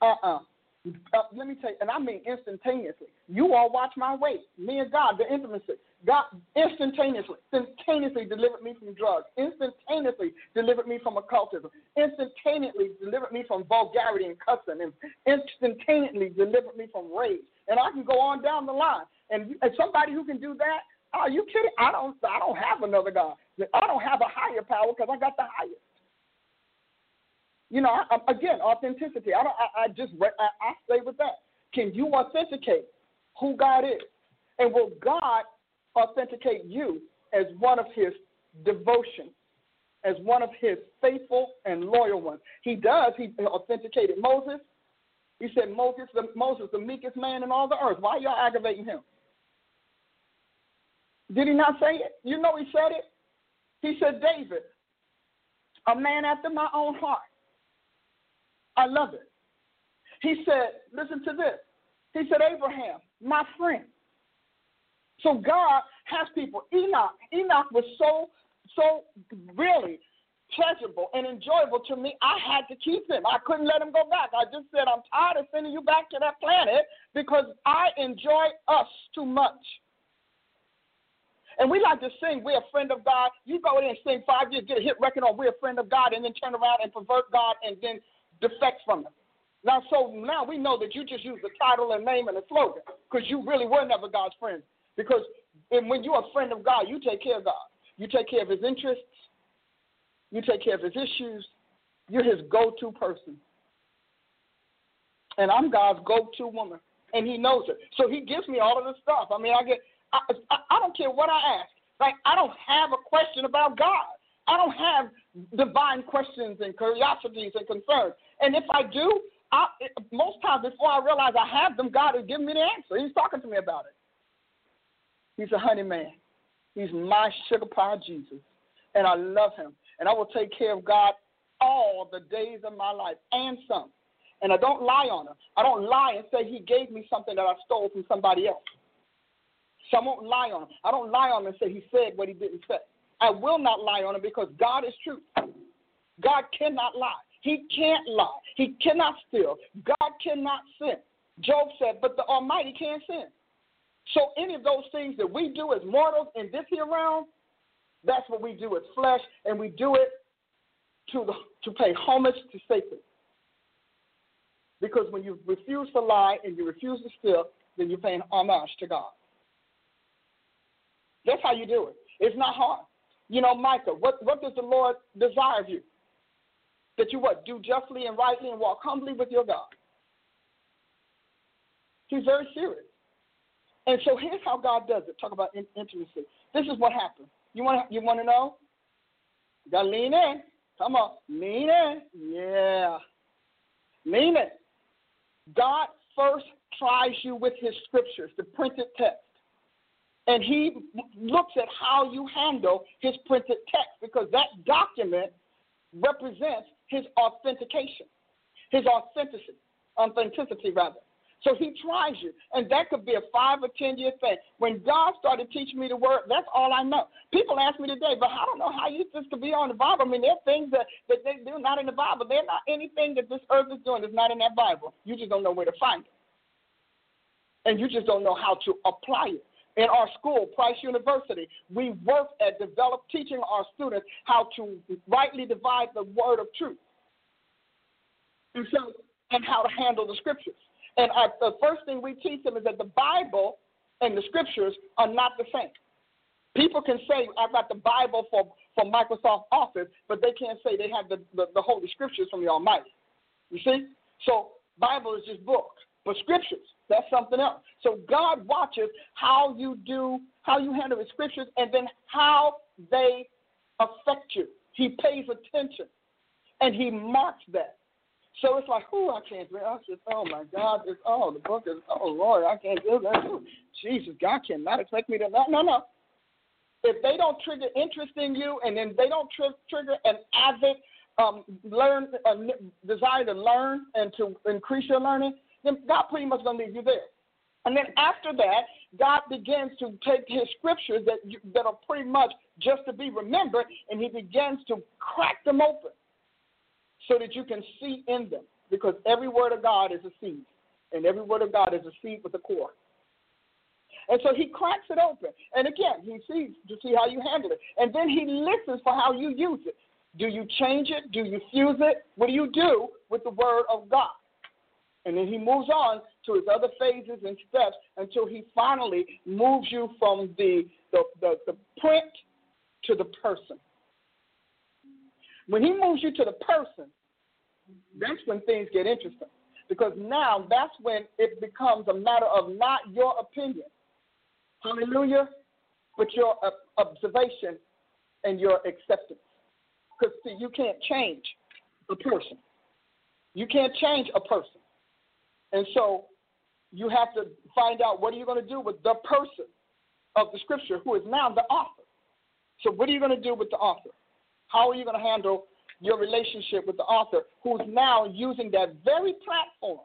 uh uh-uh. uh. Uh, let me tell you, and I mean instantaneously. You all watch my weight, me and God, the intimacy. God instantaneously, instantaneously delivered me from drugs, instantaneously delivered me from occultism, instantaneously delivered me from vulgarity and cussing, and instantaneously delivered me from rage. And I can go on down the line. And, and somebody who can do that, are you kidding? I don't I don't have another God. I don't have a higher power because I got the highest. You know, I, again, authenticity. I don't. I, I just I, I stay with that. Can you authenticate who God is, and will God authenticate you as one of His devotion, as one of His faithful and loyal ones? He does. He authenticated Moses. He said, Moses, the, Moses, the meekest man in all the earth. Why y'all aggravating him? Did he not say it? You know he said it. He said, David, a man after my own heart. I love it. He said, listen to this. He said, Abraham, my friend. So God has people. Enoch, Enoch was so, so really pleasurable and enjoyable to me. I had to keep him. I couldn't let him go back. I just said, I'm tired of sending you back to that planet because I enjoy us too much. And we like to sing, we're a friend of God. You go in and sing five years, get a hit record on we're a friend of God, and then turn around and pervert God and then defect from Him. Now, so now we know that you just use the title and name and the slogan because you really were never God's friend. Because when you're a friend of God, you take care of God. You take care of His interests. You take care of His issues. You're His go-to person. And I'm God's go-to woman, and He knows it. So He gives me all of this stuff. I mean, I get I, I, I don't care what I ask. Like, I don't have a question about God. I don't have divine questions and curiosities and concerns. And if I do, I, most times before I realize I have them, God has given me the answer. He's talking to me about it. He's a honey man. He's my sugar pie Jesus. And I love him. And I will take care of God all the days of my life and some. And I don't lie on him. I don't lie and say he gave me something that I stole from somebody else. So I won't lie on him. I don't lie on him and say he said what he didn't say. I will not lie on him because God is truth. God cannot lie. He can't lie. He cannot steal. God cannot sin. Job said, but the Almighty can't sin. So any of those things that we do as mortals in this here realm, that's what we do as flesh, and we do it to the, to pay homage to Satan. Because when you refuse to lie and you refuse to steal, then you're paying homage to God. That's how you do it. It's not hard. You know, Micah, what, what does the Lord desire of you? That you what? Do justly and rightly and walk humbly with your God. He's very serious. And so here's how God does it. Talk about in- intimacy. This is what happens. You want you want to know? You gotta lean in. Come on, lean in. Yeah, lean in. God first tries you with His scriptures, the printed text and he looks at how you handle his printed text because that document represents his authentication, his authenticity, authenticity rather. So he tries you, and that could be a five or ten year thing. When God started teaching me the word, that's all I know. People ask me today, but I don't know how you just could be on the Bible. I mean, there are things that, that they do not in the Bible. They're not anything that this earth is doing is not in that Bible. You just don't know where to find it, and you just don't know how to apply it in our school, Price University, we work at develop teaching our students how to rightly divide the word of truth. And so, and how to handle the scriptures. And our, the first thing we teach them is that the Bible and the scriptures are not the same. People can say, I've got the Bible for, Microsoft Office, but they can't say they have the, the, the Holy Scriptures from the Almighty. You see? So, Bible is just book. But scriptures, that's something else. So God watches how you do, how you handle the scriptures, and then how they affect you. He pays attention, and He marks that. So it's like, oh, I can't do I just, oh my God, it's oh the book is oh Lord, I can't do that. Ooh, Jesus, God cannot expect me to no no no. If they don't trigger interest in you, and then they don't tri- trigger an avid um, learn uh, desire to learn and to increase your learning, then God pretty much going to leave you there. And then after that, God begins to take his scriptures that, you, that are pretty much just to be remembered, and he begins to crack them open so that you can see in them. Because every word of God is a seed, and every word of God is a seed with a core. And so he cracks it open. And again, he sees to see how you handle it. And then he listens for how you use it. Do you change it? Do you fuse it? What do you do with the word of God? And then he moves on to his other phases and steps until he finally moves you from the, the, the, the print to the person. When he moves you to the person, that's when things get interesting. Because now that's when it becomes a matter of not your opinion, hallelujah, but your observation and your acceptance. Because, see, you can't change a person. You can't change a person. And so you have to find out what are you going to do with the person of the scripture who is now the author. So what are you going to do with the author? How are you going to handle your relationship with the author who's now using that very platform,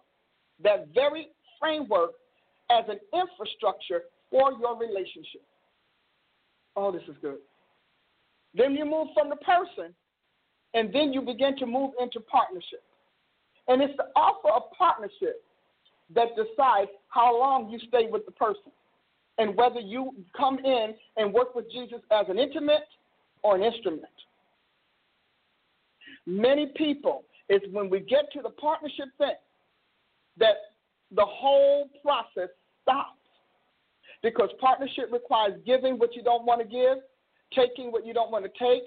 that very framework as an infrastructure for your relationship? Oh, this is good. Then you move from the person, and then you begin to move into partnership. And it's the offer of partnership that decides how long you stay with the person and whether you come in and work with Jesus as an intimate or an instrument. Many people, it's when we get to the partnership thing that the whole process stops. Because partnership requires giving what you don't want to give, taking what you don't want to take,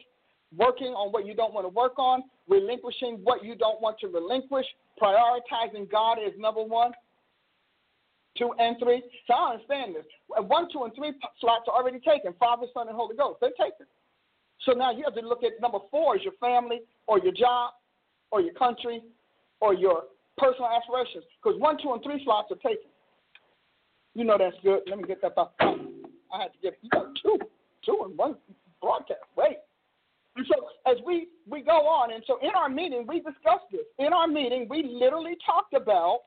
working on what you don't want to work on, relinquishing what you don't want to relinquish, prioritizing God as number one, two, and three. So I understand this. One, two, and three slots are already taken. Father, Son, and Holy Ghost. They're taken. So now you have to look at number four is your family or your job or your country or your personal aspirations. Because one, two, and three slots are taken. You know that's good. Let me get that back. I had to get you two, two in one broadcast. Wait. And so as we we go on, and so in our meeting we discussed this. In our meeting we literally talked about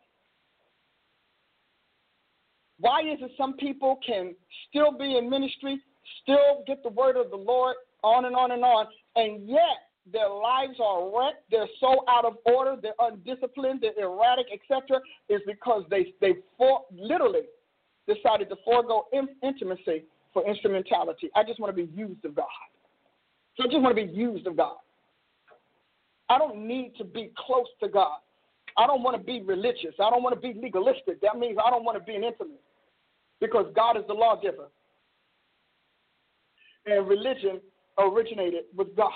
why is it some people can still be in ministry, still get the word of the Lord, on and on and on, and yet their lives are wrecked, they're so out of order, they're undisciplined, they're erratic, etc., is because they they for, literally decided to forego in, intimacy for instrumentality. I just want to be used of God. So I just want to be used of God. I don't need to be close to God. I don't want to be religious. I don't want to be legalistic. That means I don't want to be an intimate because God is the lawgiver. And religion originated with God.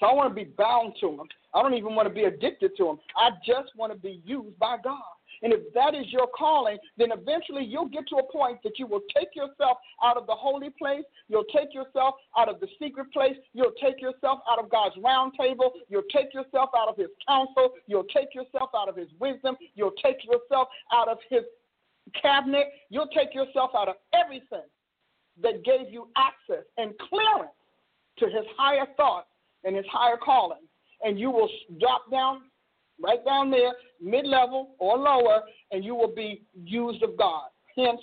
So I want to be bound to Him. I don't even want to be addicted to Him. I just want to be used by God. And if that is your calling, then eventually you'll get to a point that you will take yourself out of the holy place. You'll take yourself out of the secret place. You'll take yourself out of God's round table. You'll take yourself out of His counsel. You'll take yourself out of His wisdom. You'll take yourself out of His cabinet. You'll take yourself out of everything that gave you access and clearance to his higher thoughts and his higher calling. And you will drop down, right down there, mid level or lower, and you will be used of God. Hence,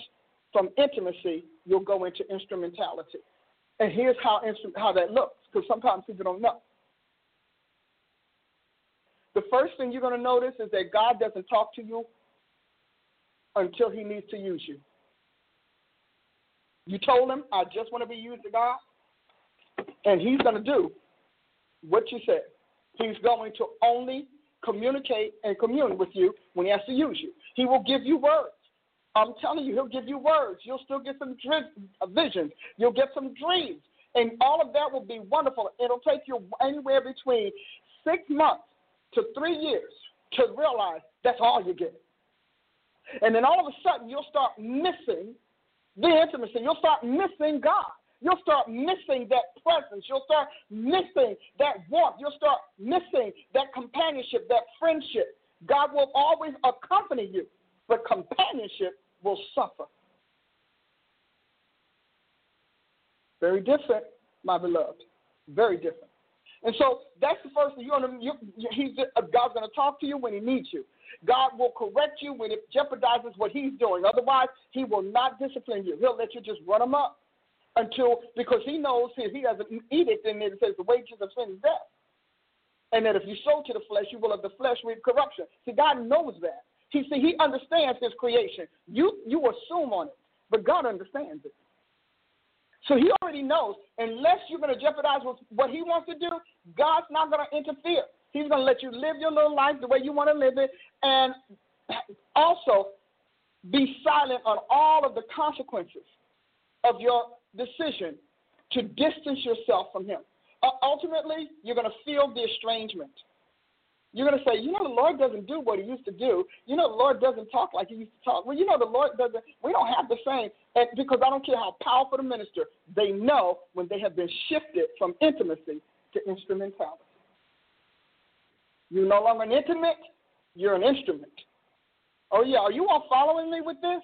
from intimacy, you'll go into instrumentality. And here's how, how that looks, because sometimes people don't know. The first thing you're going to notice is that God doesn't talk to you until he needs to use you. You told him, I just want to be used to God. And he's going to do what you said. He's going to only communicate and commune with you when he has to use you. He will give you words. I'm telling you, he'll give you words. You'll still get some uh, visions. You'll get some dreams. And all of that will be wonderful. It'll take you anywhere between six months to three years to realize that's all you get. And then all of a sudden, you'll start missing the intimacy. You'll start missing God. You'll start missing that presence. You'll start missing that warmth. You'll start missing that companionship, that friendship. God will always accompany you, but companionship will suffer. Very different, my beloved. Very different. And so that's the first thing. You're gonna, you, he's, God's going to talk to you when He needs you. God will correct you when it jeopardizes what He's doing. Otherwise, He will not discipline you. He'll let you just run them up until because he knows if he an edict in there that says the wages of sin is death. And that if you sow to the flesh, you will of the flesh reap corruption. See, God knows that. He see, he understands his creation. You you assume on it. but God understands it. So he already knows, unless you're going to jeopardize what he wants to do, God's not going to interfere. He's going to let you live your little life the way you want to live it, and also be silent on all of the consequences of your decision to distance yourself from him. Uh, ultimately, you're going to feel the estrangement. You're going to say, you know, the Lord doesn't do what he used to do. You know, the Lord doesn't talk like he used to talk. Well, you know, the Lord doesn't, we don't have the same. And because I don't care how powerful the minister, they know when they have been shifted from intimacy to instrumentality. You're no longer an intimate, you're an instrument. Oh, yeah, are you all following me with this?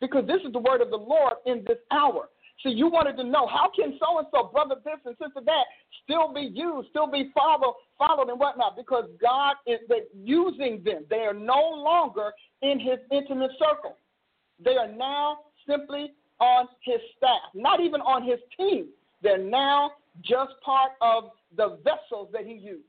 Because this is the word of the Lord in this hour. See, you wanted to know how can so and so, brother this and sister that, still be used, still be followed, followed and whatnot, because God is using them. They are no longer in His intimate circle. They are now simply on His staff, not even on His team. They're now just part of the vessels that He used.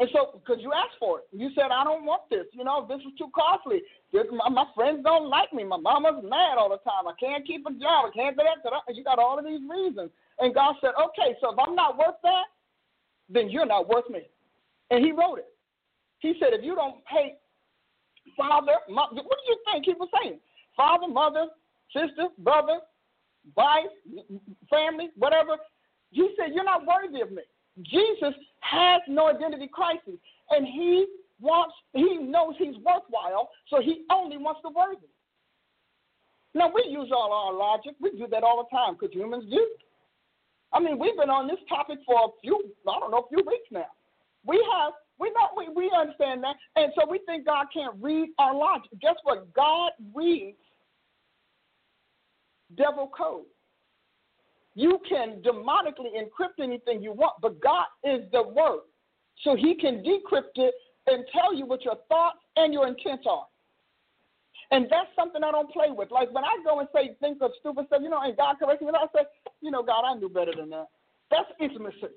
And so, because you asked for it, you said, I don't want this. You know, this is too costly. This, my, my friends don't like me. My mama's mad all the time. I can't keep a job. I can't do that. You got all of these reasons. And God said, okay, so if I'm not worth that, then you're not worth me. And He wrote it. He said, if you don't pay father, mother, what do you think he was saying? Father, mother, sister, brother, wife, family, whatever. He said, you're not worthy of me. Jesus has no identity crisis, and he wants, he knows he's worthwhile, so he only wants the worthy. Now, we use all our logic. We do that all the time because humans do. I mean, we've been on this topic for a few, I don't know, a few weeks now. We have, we know, we, we understand that. And so we think God can't read our logic. Guess what? God reads devil code. You can demonically encrypt anything you want, but God is the word. So he can decrypt it and tell you what your thoughts and your intents are. And that's something I don't play with. Like when I go and say think of stupid stuff, you know, and God corrects me, I say, you know, God, I knew better than that. That's intimacy.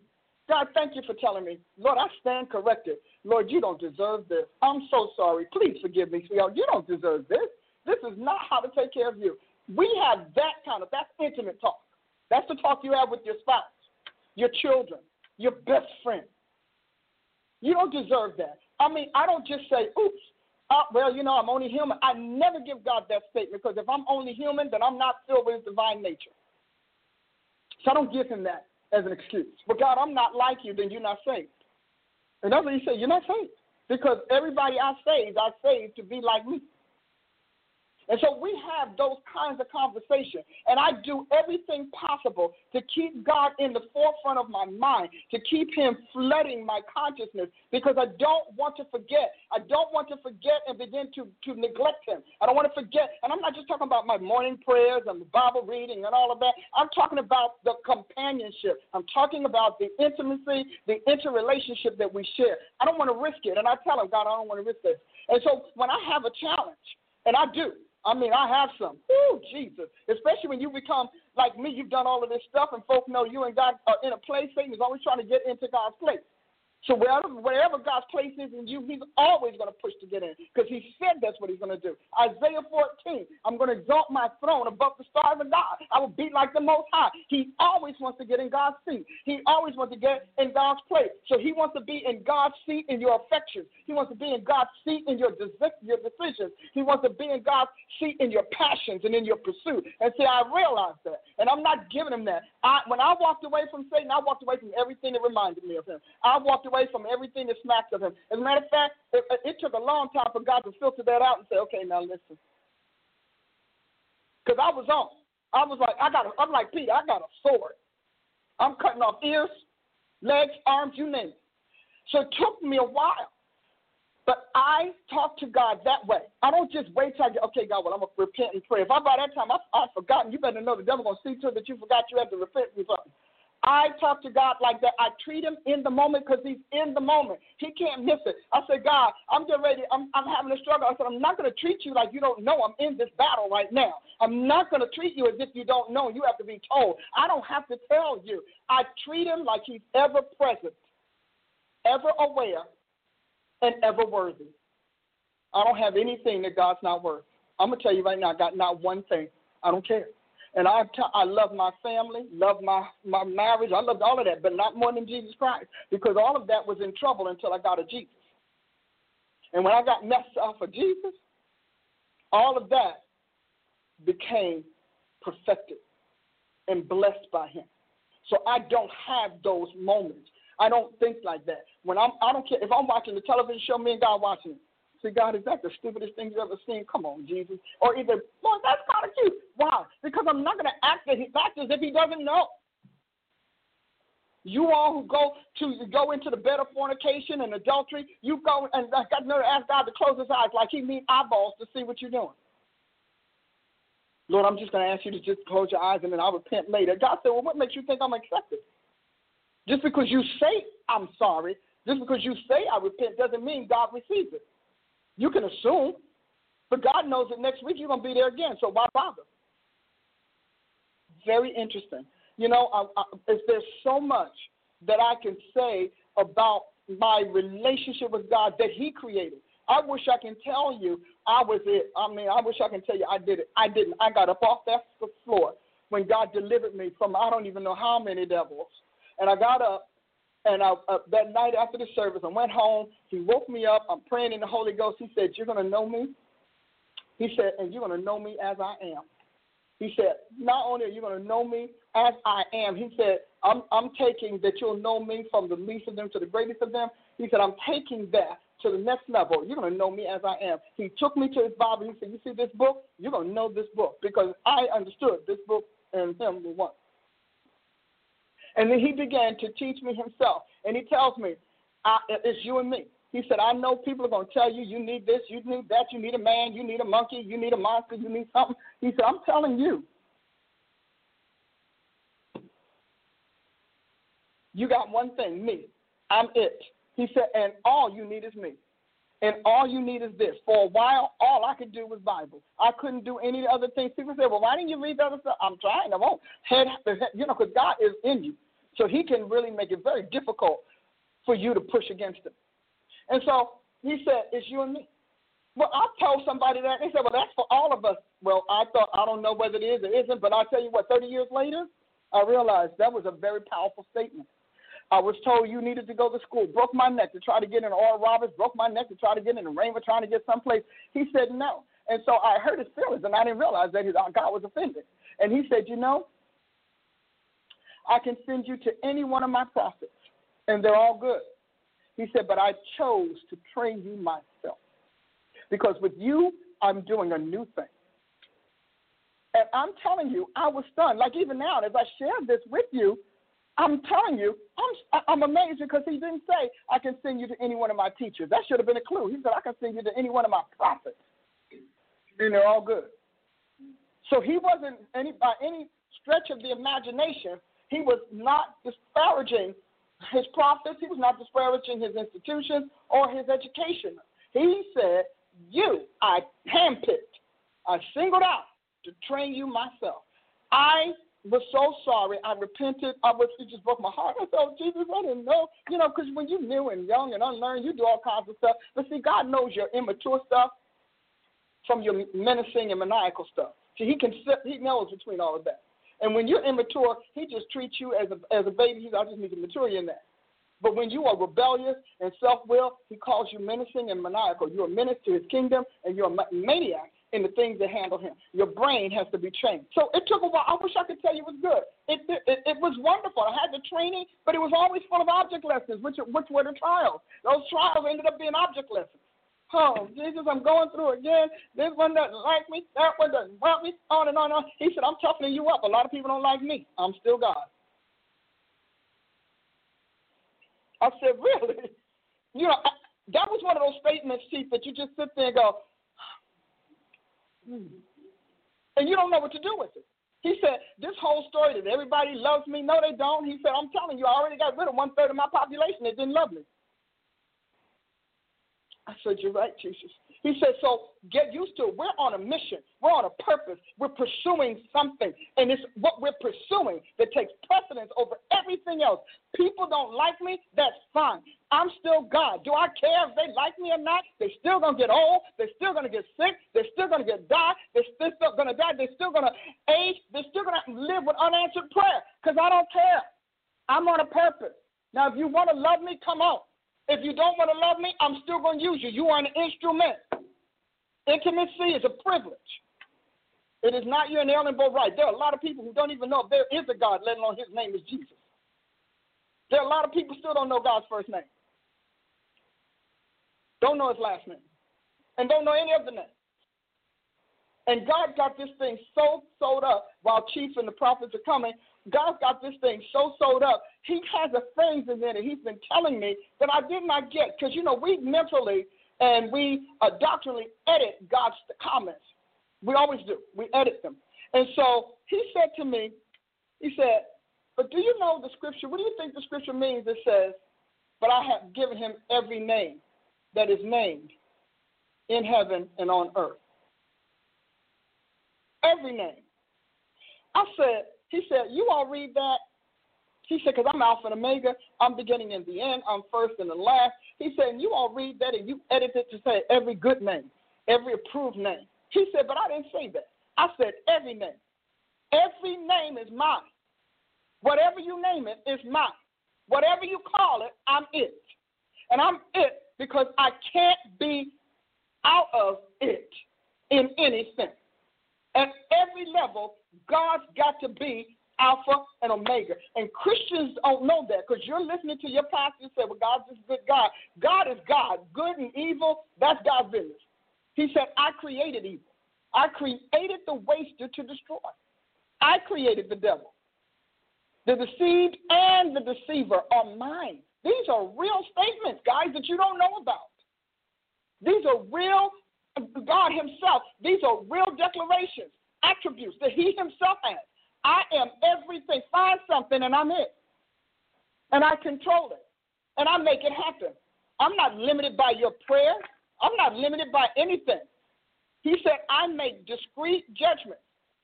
God, thank you for telling me. Lord, I stand corrected. Lord, you don't deserve this. I'm so sorry. Please forgive me, sweetheart. You don't deserve this. This is not how to take care of you. We have that kind of, that's intimate talk. That's the talk you have with your spouse, your children, your best friend. You don't deserve that. I mean, I don't just say, oops, uh, well, you know, I'm only human. I never give God that statement because if I'm only human, then I'm not filled with his divine nature. So I don't give him that as an excuse. But God, I'm not like you, then you're not saved. And that's what he said, you're not saved. Because everybody I saved, I saved to be like me. And so we have those kinds of conversations. And I do everything possible to keep God in the forefront of my mind, to keep Him flooding my consciousness, because I don't want to forget. I don't want to forget and begin to, to neglect Him. I don't want to forget. And I'm not just talking about my morning prayers and the Bible reading and all of that. I'm talking about the companionship. I'm talking about the intimacy, the interrelationship that we share. I don't want to risk it. And I tell Him, God, I don't want to risk this. And so when I have a challenge, and I do, I mean, I have some. Ooh, Jesus. Especially when you become like me, you've done all of this stuff, and folks know you and God are uh, in a place. Satan is always trying to get into God's place. So wherever, wherever God's place is in you, He's always going to push to get in because He said that's what He's going to do. Isaiah 14, I'm going to exalt my throne above the stars of God. I will be like the Most High. He always wants to get in God's seat. He always wants to get in God's place. So He wants to be in God's seat in your affections. He wants to be in God's seat in your, your decisions. He wants to be in God's seat in your passions and in your pursuit. And see, I realized that, and I'm not giving Him that. I, when I walked away from Satan, I walked away from everything that reminded me of Him. I walked away from everything that smacks of him. As a matter of fact, it, it took a long time for God to filter that out and say, okay, now listen. Because I was on. I was like, I got. A, I'm like Peter. I got a sword. I'm cutting off ears, legs, arms, you name it. So it took me a while. But I talk to God that way. I don't just wait till I get, okay, God, well, I'm to repent and pray. If I by that time I, I've forgotten, you better know the devil to see to it that you forgot you had to repent for something. I talk to God like that. I treat him in the moment because he's in the moment. He can't miss it. I said, God, I'm getting ready. I'm, I'm having a struggle. I said, I'm not going to treat you like you don't know I'm in this battle right now. I'm not going to treat you as if you don't know. You have to be told. I don't have to tell you. I treat him like he's ever present, ever aware, and ever worthy. I don't have anything that God's not worth. I'm gonna tell you right now, I got not one thing. I don't care. And I, t- I love my family, love my, my marriage. I loved all of that, but not more than Jesus Christ because all of that was in trouble until I got a Jesus. And when I got messed up for Jesus, all of that became perfected and blessed by Him. So I don't have those moments. I don't think like that. When I'm, I don't care if I'm watching the television show, me and God watching it. See, God, is that the stupidest thing you've ever seen? Come on, Jesus. Or either, Lord, that's kind of cute. Why? Because I'm not going to act as, act as if He doesn't know. You all who go to go into the bed of fornication and adultery, you go and I got to ask God to close His eyes like He needs eyeballs to see what you're doing. Lord, I'm just going to ask you to just close your eyes and then I'll repent later. God said, Well, what makes you think I'm accepted? Just because you say I'm sorry, just because you say I repent, doesn't mean God receives it. You can assume, but God knows that next week you're going to be there again, so why bother? Very interesting. You know, I, I, there's so much that I can say about my relationship with God that He created. I wish I can tell you I was it. I mean, I wish I can tell you I did it. I didn't. I got up off that floor when God delivered me from I don't even know how many devils. And I got up, and I, uh, that night after the service, I went home. He woke me up. I'm praying in the Holy Ghost. He said, You're going to know me. He said, And you're going to know me as I am. He said, Not only are you going to know me as I am, he said, I'm, I'm taking that you'll know me from the least of them to the greatest of them. He said, I'm taking that to the next level. You're going to know me as I am. He took me to his Bible. He said, You see this book? You're going to know this book because I understood this book and him were one. And then he began to teach me himself. And he tells me, It's you and me. He said, I know people are going to tell you, you need this, you need that, you need a man, you need a monkey, you need a monster, you need something. He said, I'm telling you. You got one thing, me. I'm it. He said, and all you need is me. And all you need is this. For a while, all I could do was Bible. I couldn't do any other things. People say, well, why didn't you read the other stuff? I'm trying. I won't. Head, you know, because God is in you. So he can really make it very difficult for you to push against him. And so he said, It's you and me. Well, I told somebody that. They said, Well, that's for all of us. Well, I thought, I don't know whether it is or isn't, but I tell you what, 30 years later, I realized that was a very powerful statement. I was told you needed to go to school, broke my neck to try to get in Oral Roberts, broke my neck to try to get in the Rainbow, trying to get someplace. He said no. And so I hurt his feelings, and I didn't realize that his, uh, God was offended. And he said, You know, I can send you to any one of my prophets, and they're all good. He said, But I chose to train you myself. Because with you, I'm doing a new thing. And I'm telling you, I was stunned. Like even now, as I share this with you, I'm telling you, I'm I'm amazed because he didn't say I can send you to any one of my teachers. That should have been a clue. He said I can send you to any one of my prophets, and they're all good. So he wasn't any by any stretch of the imagination. He was not disparaging his prophets. He was not disparaging his institutions or his education. He said, "You, I handpicked, I singled out to train you myself. I was so sorry. I repented. I was it just broke my heart. I said, oh, Jesus, I didn't know. You know, because when you're new and young and unlearned, you do all kinds of stuff. But see, God knows your immature stuff from your menacing and maniacal stuff. See, He can He knows between all of that. And when you're immature, He just treats you as a as a baby. He's I just need to mature you in that. But when you are rebellious and self-will, He calls you menacing and maniacal. You're a menace to His kingdom, and you're a maniac in the things that handle him. Your brain has to be trained. So it took a while. I wish I could tell you it was good. It, it, it was wonderful. I had the training, but it was always full of object lessons, which, which were the trials. Those trials ended up being object lessons. Oh, Jesus, I'm going through again. This one doesn't like me. That one doesn't want me. On and on and on. He said, I'm toughening you up. A lot of people don't like me. I'm still God. I said, really? You know, I, that was one of those statements, Chief, that you just sit there and go, And you don't know what to do with it. He said, This whole story that everybody loves me, no, they don't. He said, I'm telling you, I already got rid of one third of my population that didn't love me. I said, You're right, Jesus. He said, So get used to it. We're on a mission, we're on a purpose, we're pursuing something. And it's what we're pursuing that takes precedence over everything else. People don't like me, that's fine. I'm still God. Do I care if they like me or not? They're still gonna get old. They're still gonna get sick. They're still gonna get die. They're still gonna die. They're still gonna age. They're still gonna live with unanswered prayer. Cause I don't care. I'm on a purpose. Now, if you want to love me, come on. If you don't want to love me, I'm still gonna use you. You are an instrument. Intimacy is a privilege. It is not your inalienable right. There are a lot of people who don't even know there is a God, let alone his name is Jesus. There are a lot of people still don't know God's first name, don't know his last name, and don't know any of the names. And God got this thing so sewed up while Chief and the prophets are coming. God's got this thing so sewed up. He has a things in there that He's been telling me that I did not get. Because, you know, we mentally and we uh, doctrinally edit God's comments. We always do. We edit them. And so he said to me, he said, but do you know the scripture? What do you think the scripture means that says, but I have given him every name that is named in heaven and on earth? Every name. I said, he said, you all read that? He said, because I'm Alpha and Omega, I'm beginning and the end, I'm first and the last. He said, and you all read that and you edit it to say every good name, every approved name. He said, but I didn't say that. I said every name. Every name is mine. Whatever you name it is mine. Whatever you call it, I'm it. And I'm it because I can't be out of it in anything. At every level, God's got to be Alpha and Omega. And Christians don't know that because you're listening to your pastor say, Well, God's this good God. God is God. Good and evil, that's God's business. He said, I created evil. I created the waster to destroy. I created the devil. The deceived and the deceiver are mine. These are real statements, guys, that you don't know about. These are real, uh, God Himself, these are real declarations, attributes that He Himself has. I am everything. Find something and I'm it. And I control it. And I make it happen. I'm not limited by your prayer. I'm not limited by anything. He said, I make discreet judgments.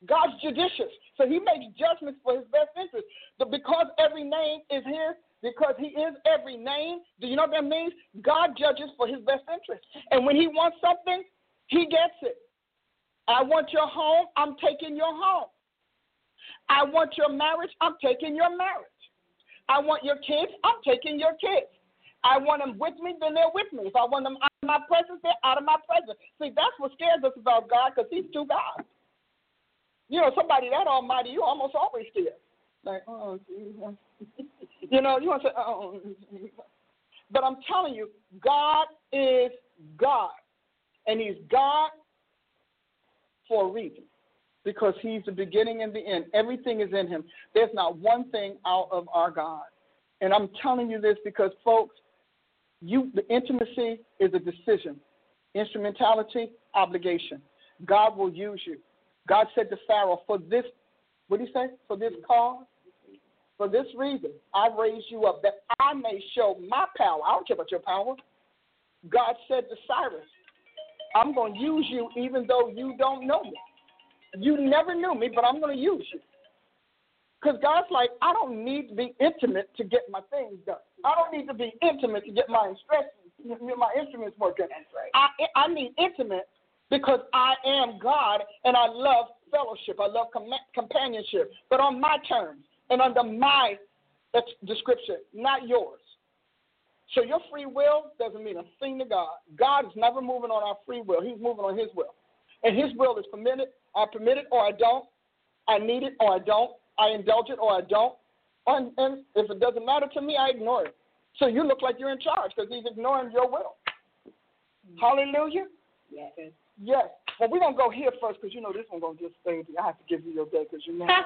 God's judicious. So he makes judgments for his best interest. Because every name is his, because he is every name, do you know what that means? God judges for his best interest. And when he wants something, he gets it. I want your home, I'm taking your home. I want your marriage, I'm taking your marriage. I want your kids, I'm taking your kids. I want them with me, then they're with me. If I want them out of my presence, they're out of my presence. See, that's what scares us about God because He's too God. You know, somebody that almighty, you almost always scared. Like, oh, Jesus. you know, you want to say, oh. But I'm telling you, God is God. And He's God for a reason because He's the beginning and the end. Everything is in Him. There's not one thing out of our God. And I'm telling you this because, folks, you the intimacy is a decision. Instrumentality, obligation. God will use you. God said to Pharaoh, for this, what did he say? For this cause, for this reason, I raised you up that I may show my power. I don't care about your power. God said to Cyrus, I'm going to use you even though you don't know me. You never knew me, but I'm going to use you. Because God's like, I don't need to be intimate to get my things done. I don't need to be intimate to get my instruments, my instruments working. That's right. I, I need intimate because I am God and I love fellowship. I love com- companionship, but on my terms and under my description, not yours. So your free will doesn't mean a thing to God. God is never moving on our free will. He's moving on His will, and His will is permitted. I permit it or I don't. I need it or I don't. I indulge it or I don't. And, and if it doesn't matter to me, I ignore it. So you look like you're in charge because he's ignoring your will. Mm-hmm. Hallelujah. Yes. Yes. Well, we're going to go here first because you know this one's going to just stay. I have to give you your day because you know.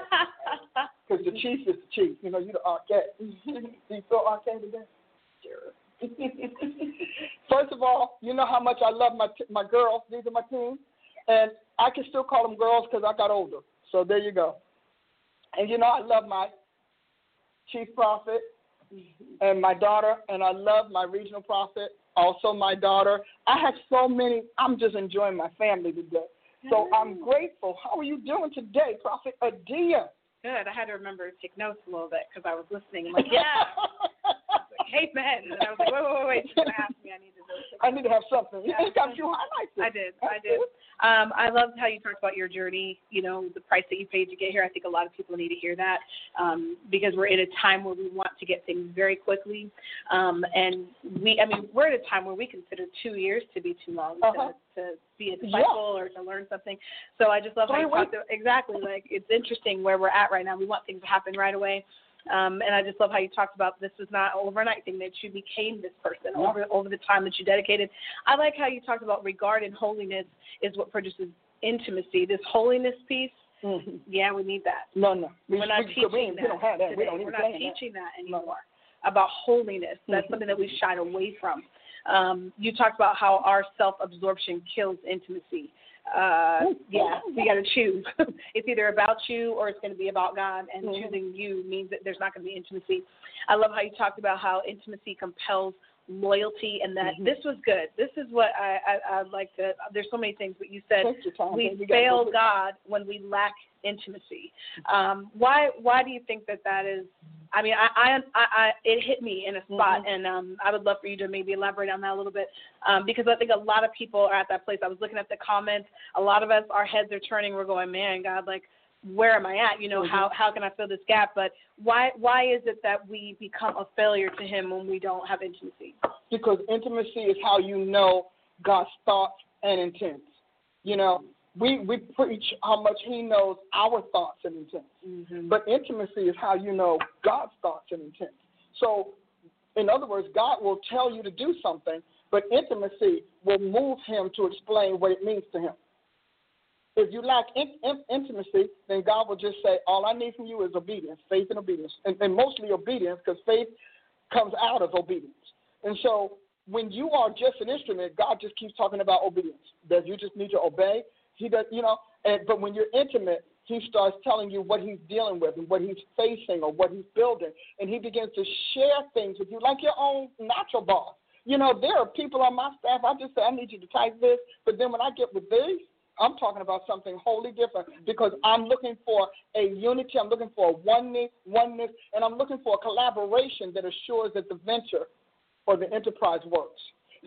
Because the chief is the chief. You know, you're the arcade. Do you feel arcade today? Sure. First of all, you know how much I love my t- my girls. These are my team, and I can still call them girls because I got older. So there you go. And you know, I love my chief prophet and my daughter, and I love my regional prophet, also my daughter. I have so many. I'm just enjoying my family today. So I'm grateful. How are you doing today, Prophet Adia? Good. I had to remember to take notes a little bit because I was listening. I'm like, yeah. Amen. And I was like, wait, wait, wait, wait. She's gonna ask me. I need to know. I need to have something. Yeah. You got highlights. I did. I did. Um, I loved how you talked about your journey. You know, the price that you paid to get here. I think a lot of people need to hear that um, because we're in a time where we want to get things very quickly, um, and we. I mean, we're at a time where we consider two years to be too long Uh-huh. to, to be a disciple or to learn something. So I just love how you talked about, exactly like it's interesting where we're at right now. We want things to happen right away. Um, and I just love how you talked about this was not an overnight thing that you became this person Yeah. over over the time that you dedicated. I like how you talked about regard and holiness is what produces intimacy. This holiness piece, Mhm. yeah, we need that. No, no. We, We're not we, teaching we, that. we don't have that. Today. We don't even We're not claim that. teaching that anymore about holiness. That's Mhm. something that we've shied away from. Um, you talked about how our self-absorption kills intimacy. Uh, yeah, we got to choose. it's either about you or it's going to be about God, and Mhm. choosing you means that there's not going to be intimacy. I love how you talked about how intimacy compels loyalty, and that Mhm. this was good. This is what I, I I'd like to. There's so many things, but you said time, we fail. God when we lack intimacy. Um, why why do you think that that is? I mean, I, I, I, I it hit me in a spot, Mhm. and um, I would love for you to maybe elaborate on that a little bit, um, because I think a lot of people are at that place. I was looking at the comments. A lot of us, our heads are turning. We're going, man, God, like, where am I at? You know, Mhm. how how can I fill this gap? But why why is it that we become a failure to Him when we don't have intimacy? because intimacy is how you know God's thoughts and intents. You know, we we preach how much He knows our thoughts and intents, Mm-hmm. but intimacy is how you know God's thoughts and intents. So, in other words, God will tell you to do something, but intimacy will move Him to explain what it means to Him. If you lack in, in, intimacy, then God will just say, "All I need from you is obedience, faith, and obedience, and, and mostly obedience, because faith comes out of obedience." And so when you are just an instrument, God just keeps talking about obedience. That you just need to obey. He does, you know. And but when you're intimate, He starts telling you what He's dealing with and what He's facing or what He's building, and He begins to share things with you like your own natural boss. You know, there are people on my staff. I just say, I need you to type this, but then when I get with these, I'm talking about something wholly different because I'm looking for a unity. I'm looking for a oneness, oneness, and I'm looking for a collaboration that assures that the venture or the enterprise works.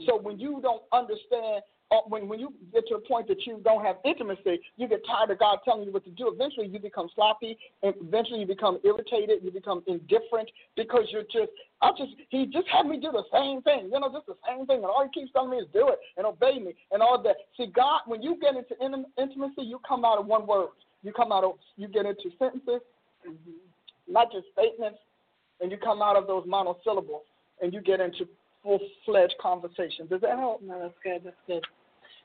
So when you don't understand, Uh, when when you get to a point that you don't have intimacy, you get tired of God telling you what to do. Eventually, you become sloppy, and eventually you become irritated. You become indifferent because you're just, I just, He just had me do the same thing, you know, just the same thing, and all He keeps telling me is do it and obey me and all that. See, God, when you get into in- intimacy, you come out of one word. You come out of, you get into sentences, mm-hmm, not just statements, and you come out of those monosyllables and you get into full fledged conversation. Does that help? No, that's good. That's good.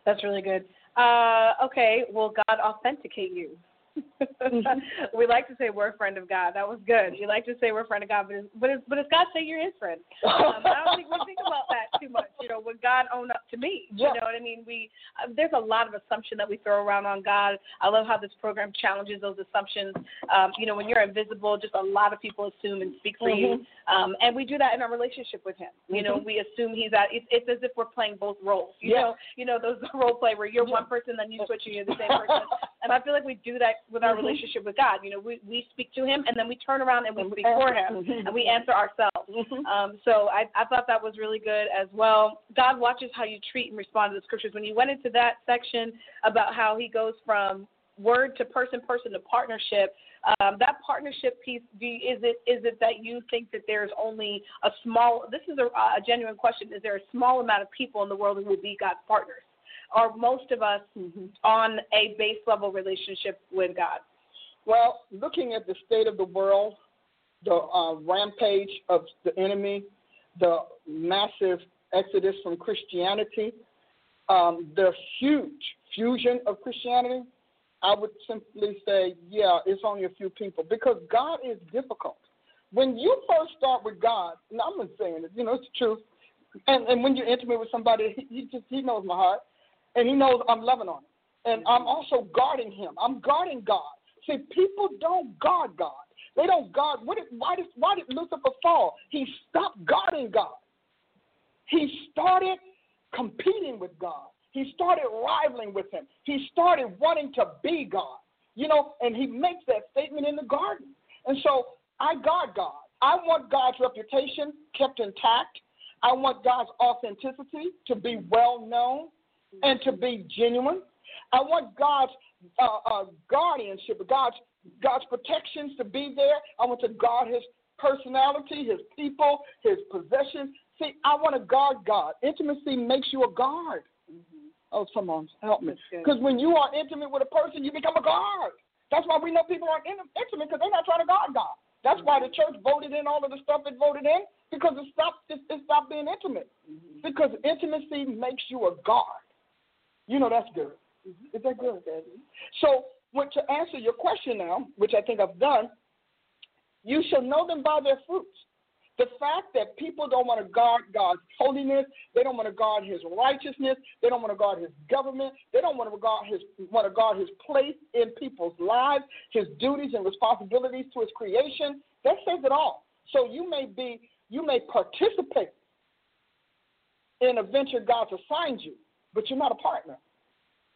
That's really good. Uh, okay, will God authenticate you? we like to say we're a friend of God. That was good. You like to say we're a friend of God, but is, but is, but does God say you're His friend? Um, I don't think we think about that too much. You know, would God own up to me? Yeah. You know what I mean? We uh, there's a lot of assumption that we throw around on God. I love how this program challenges those assumptions. Um, you know, when you're invisible, just a lot of people assume and speak for you, um, and we do that in our relationship with Him. You know, Mhm. we assume He's at. It's, it's as if we're playing both roles. You Yeah. know, you know those role play where you're Yeah. one person, then you switch and you're the same person. And I feel like we do that with our Mhm. relationship with God. You know, we we speak to Him and then we turn around and we And speak for. Him Mhm. and we answer ourselves. Mhm. Um, so I, I thought that was really good as well. God watches how you treat and respond to the scriptures. When you went into that section about how He goes from word to person, person to partnership, um, that partnership piece, do you, is it is it that you think that there's only a small? This is a, a genuine question. Is there a small amount of people in the world who will be God's partners? Are most of us Mhm. on a base level relationship with God? Well, looking at the state of the world, the uh, rampage of the enemy, the massive exodus from Christianity, um, the huge fusion of Christianity, I would simply say, yeah, it's only a few people because God is difficult. When you first start with God, and I'm not saying it, you know, it's the truth. And and when you're intimate with somebody, he, he just he knows my heart, and he knows I'm loving on him, and I'm also guarding him. I'm guarding God. See, people don't guard God. They don't guard. What did, why did why did Lucifer fall? He stopped guarding God. He started competing with God. He started rivaling with him. He started wanting to be God. You know, and he makes that statement in the garden. And so I guard God. I want God's reputation kept intact. I want God's authenticity to be well known and to be genuine. I want God's uh, uh, guardianship, God's God's protections to be there. I want to guard His personality, His people, His possessions. See, I want to guard God. Intimacy makes you a guard. Mm-hmm. Oh, someone help me. Because when you are intimate with a person, you become a guard. That's why we know people aren't intimate because they're not trying to guard God. That's why the church voted in all of the stuff it voted in because it stopped it, it stopped being intimate. Mm-hmm. Because intimacy makes you a guard. You know that's good. Mm-hmm. Is that good? Daddy? So, what, to answer your question now, which I think I've done, you shall know them by their fruits. The fact that people don't want to guard God's holiness, they don't want to guard His righteousness, they don't want to guard His government, they don't want to guard His want to guard His place in people's lives, His duties and responsibilities to His creation. That says it all. So you may be, you may participate in a venture God's assigned you, but you're not a partner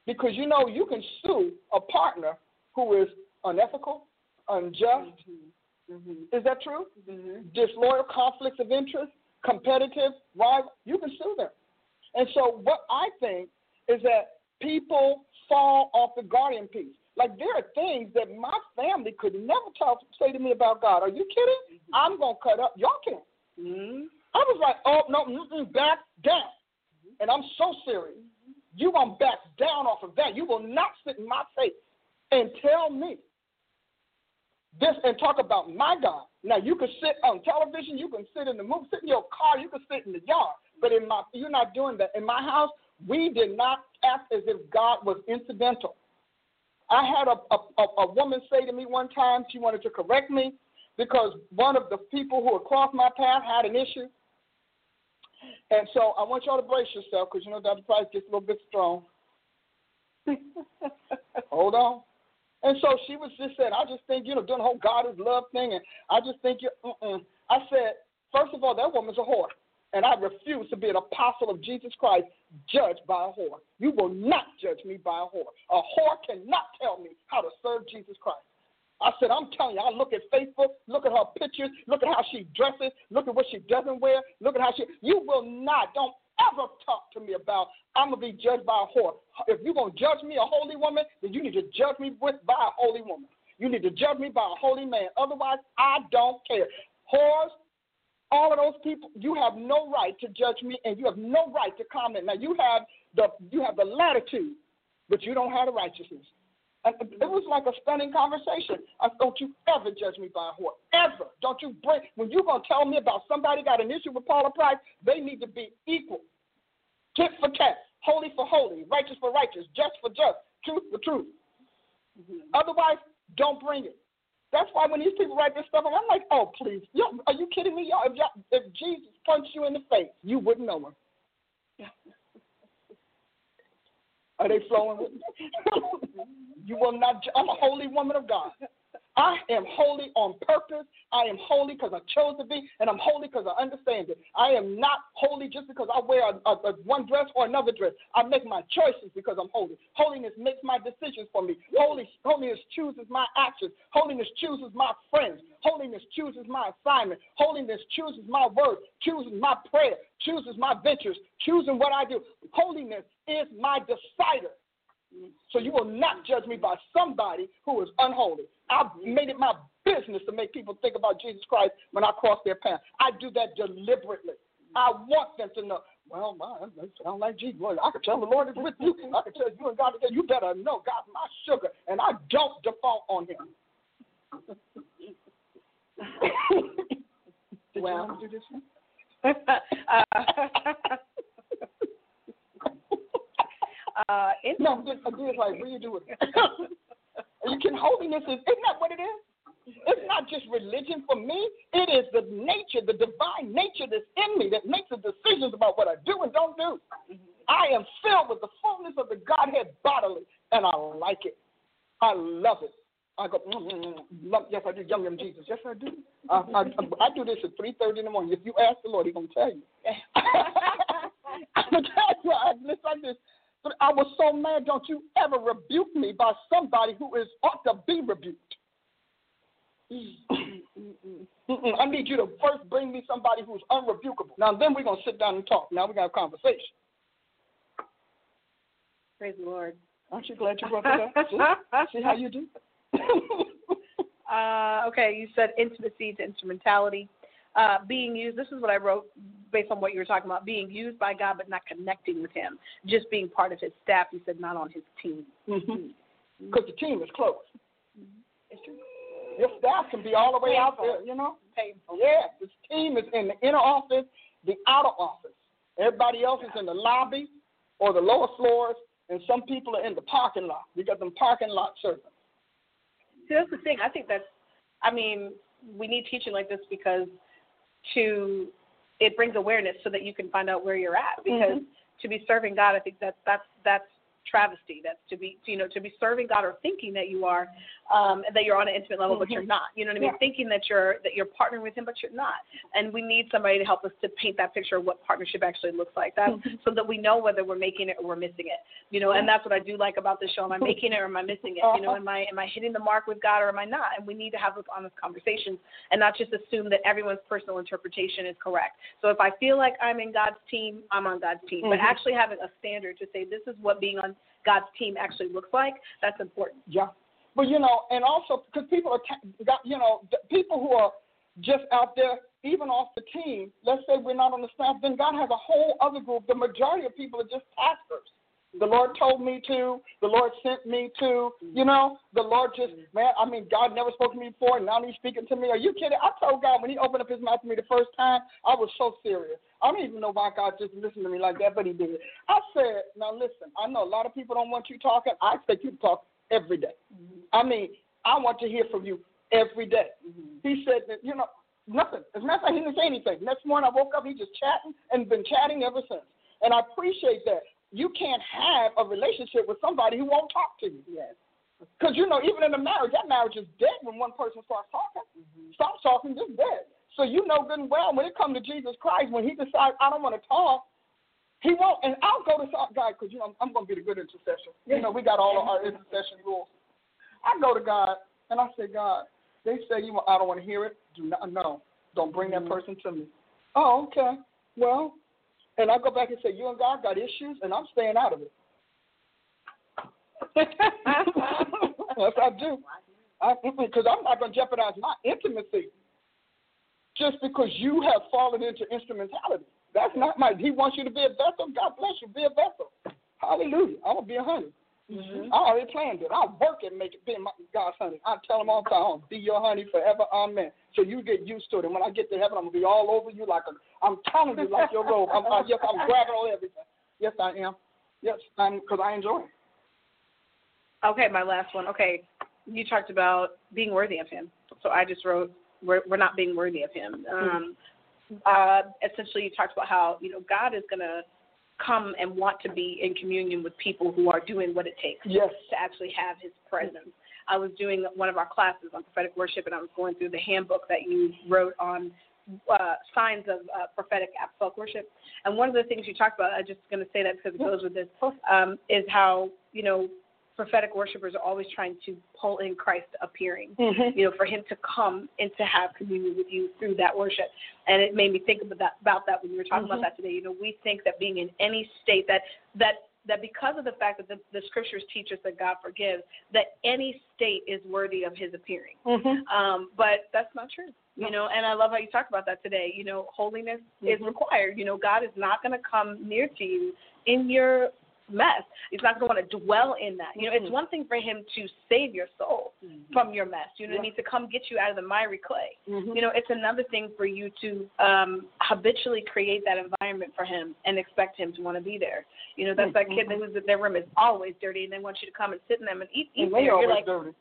because you know you can sue a partner who is unethical, unjust. Mm-hmm Mm-hmm. Is that true? Mm-hmm. Disloyal conflicts of interest, competitive, rival, you can sue them. And so what I think is that people fall off the guardian piece. Like there are things that my family could never talk say to me about God. Are you kidding? Mm-hmm. I'm gonna cut up. Y'all can't. Mm-hmm. I was like, oh no, back down. Mm-hmm. And I'm so serious. You gonna back down off of that. You will not sit in my face and tell me this and talk about my God. Now you can sit on television, you can sit in the movie, sit in your car, you can sit in the yard. But in my you're not doing that. In my house, we did not act as if God was incidental. I had a, a, a woman say to me one time, she wanted to correct me because one of the people who had crossed my path had an issue. And so I want y'all to brace yourself because you know Dr. Price gets a little bit strong. Hold on. And so she was just saying, I just think, you know, doing the whole God is love thing. And I just think you. I said, first of all, that woman's a whore. And I refuse to be an apostle of Jesus Christ judged by a whore. You will not judge me by a whore. A whore cannot tell me how to serve Jesus Christ. I said, I'm telling you, I look at Facebook, look at her pictures, look at how she dresses, look at what she doesn't wear, look at how she. You will not, don't ever talk to me about I'm gonna be judged by a whore. If you're gonna judge me a holy woman, then you need to judge me with by a holy woman. You need to judge me by a holy man. Otherwise, I don't care. Whores, all of those people, you have no right to judge me, and you have no right to comment. Now you have the you have the latitude, but you don't have the righteousness. And it was like a stunning conversation. I, don't you ever judge me by a whore. Ever. Don't you bring, when you're going to tell me about somebody got an issue with Paula Price, they need to be equal. Tit for tat, holy for holy, righteous for righteous, just for just, truth for truth. Mm-hmm. Otherwise, don't bring it. That's why when these people write this stuff, I'm like, oh, please. Yo, are you kidding me? Y'all, if, y'all, if Jesus punched you in the face, you wouldn't know him. Are they flowing with me? you will not. I'm a holy woman of God. I am holy on purpose. I am holy because I chose to be, and I'm holy because I understand it. I am not holy just because I wear a, a, a one dress or another dress. I make my choices because I'm holy. Holiness makes my decisions for me. Holy, holiness chooses my actions. Holiness chooses my friends. Holiness chooses my assignment. Holiness chooses my word, chooses my prayer, chooses my ventures, choosing what I do. Holiness is my decider. So you will not judge me by somebody who is unholy. I've made it my business to make people think about Jesus Christ when I cross their path. I do that deliberately. I want them to know. Well, my, that sounds like Jesus. Well, I can tell the Lord is with you. I can tell you and God together. You better know God's my sugar, and I don't default on Him. well, do this uh, uh, no, just, just like what you do with it. you can holiness is isn't that what it is? It's not just religion for me. It is the nature, the divine nature that's in me that makes the decisions about what I do and don't do. I am filled with the fullness of the Godhead bodily, and I like it. I love it. I go, mm, mm, mm. yes, I do. Yum yum Jesus. Yes, I do. I, I, I do this at three thirty in the morning. If you ask the Lord, He's gonna tell you. I'm gonna tell you. I listen this. But I was so mad. Don't you ever rebuke me by somebody who is ought to be rebuked. I need you to first bring me somebody who's unrebukable. Now, then we're going to sit down and talk. Now we're going to have a conversation. Praise the Lord. Aren't you glad you brought that up? See, see how you do? uh, okay, you said intimacy to instrumentality. Uh, being used, this is what I wrote based on what you were talking about, being used by God but not connecting with Him, just being part of His staff. You said not on His team. Because mm-hmm. the team is close. It's true. Your staff can be all the way out there, you know? Painful. Yeah, this team is in the inner office, the outer office. Everybody else is in the lobby or the lower floors, and some people are in the parking lot. You got them parking lot servants. See, that's the thing. I think that's, I mean, we need teaching like this because to, it brings awareness so that you can find out where you're at. Because mm-hmm. to be serving God, I think that that's that's travesty. That's to be, you know, to be serving God or thinking that you are, um, that you're on an intimate level, mm-hmm. but you're mm-hmm. not. You know what I mean? Yeah. Thinking that you're that you're partnering with Him, but you're not. And we need somebody to help us to paint that picture of what partnership actually looks like. That mm-hmm. so that we know whether we're making it or we're missing it. You know, and that's what I do like about this show. Am I making it or am I missing it? You know, uh-huh. am I am I hitting the mark with God or am I not? And we need to have those honest conversations and not just assume that everyone's personal interpretation is correct. So if I feel like I'm in God's team, I'm on God's team. Mm-hmm. But actually having a standard to say this is what being on God's team actually looks like, that's important. Yeah. But, you know, and also because people are, you know, people who are just out there, even off the team, let's say we're not on the staff, then God has a whole other group. The majority of people are just pastors. The Lord told me to. The Lord sent me to. You know, the Lord just, man, I mean, God never spoke to me before, and now He's speaking to me. Are you kidding? I told God when He opened up His mouth to me the first time, I was so serious. I don't even know why God just listened to me like that, but He did. I said, now listen, I know a lot of people don't want you talking. I expect you to talk every day. Mm-hmm. I mean, I want to hear from you every day. Mm-hmm. He said that, you know, nothing. As a matter of fact, he didn't say anything. Next morning I woke up, he just chatting and been chatting ever since. And I appreciate that you can't have a relationship with somebody who won't talk to you. Yes. Because you know, even in a marriage, that marriage is dead when one person starts talking. Mm-hmm. Stop talking, just dead. So you know good and well when it comes to Jesus Christ, when He decides I don't want to talk, He won't. And I'll go to God because you know I'm, going to be the good intercessor. You know, we got all of our intercession rules. I go to God and I say, God, they say you I don't want to hear it. Do not no, don't bring that mm-hmm. person to me. Oh, okay. Well, and I go back and say, You and God got issues, and I'm staying out of it. yes, I do. Because I'm not going to jeopardize my intimacy just because you have fallen into instrumentality. That's not my. He wants you to be a vessel. God bless you. Be a vessel. Hallelujah. I'm gonna be a honey. Mm-hmm. I already planned it. I'll work and make it be my God's honey. I tell him all the time, be your honey forever. Amen. So you get used to it. And when I get to heaven, I'm gonna be all over you like a. I'm telling you like your robe. I'm, I, yes, I'm grabbing on everything. Yes, I am. Yes, I'm because I enjoy it. Okay, my last one. Okay, you talked about being worthy of Him. So I just wrote, "We're, we're not being worthy of Him." Um, uh, essentially, you talked about how you know God is gonna come and want to be in communion with people who are doing what it takes yes. to actually have his presence. I was doing one of our classes on prophetic worship, and I was going through the handbook that you wrote on uh, signs of uh, prophetic apostolic worship. And one of the things you talked about, I'm just going to say that because it goes with this, um, is how you know prophetic worshipers are always trying to pull in Christ appearing, mm-hmm. you know, for him to come and to have communion with you through that worship. And it made me think about that, about that when you were talking mm-hmm. about that today. You know, we think that being in any state that that that because of the fact that the, the scriptures teach us that God forgives, that any state is worthy of His appearing. Mm-hmm. Um, but that's not true. You know, and I love how you talk about that today. You know, holiness is mm-hmm. required. You know, God is not going to come near to you in your mess. He's not going to want to dwell in that. You know, mm-hmm. it's one thing for him to save your soul mm-hmm. from your mess. You know, yeah. need to come get you out of the miry clay. Mm-hmm. You know, it's another thing for you to um, habitually create that environment for him and expect him to want to be there. You know, that's that kid that who's in their room is always dirty and they want you to come and sit in them and eat. eat and there. You're like, dirty.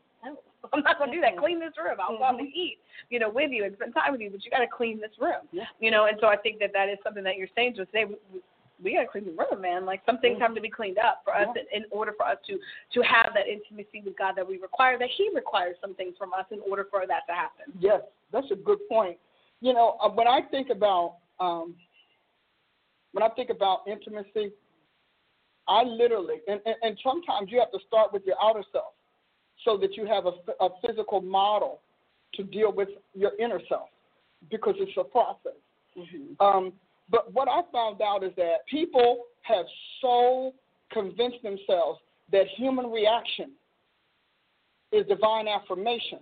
I'm not gonna do that. Clean this room. I'll probably mm-hmm. eat, you know, with you and spend time with you, but you got to clean this room. Yeah. You know, and so I think that that is something that you're saying to us today we gotta clean the room, man. Like some things have to be cleaned up for us in, in order for us to to have that intimacy with God that we require. That He requires some things from us in order for that to happen. Yes, that's a good point. You know, uh, when I think about um, when I think about intimacy, I literally and, and, and sometimes you have to start with your outer self so that you have a, a physical model to deal with your inner self because it's a process. Mhm. Um, but what I found out is that people have so convinced themselves that human reaction is divine affirmation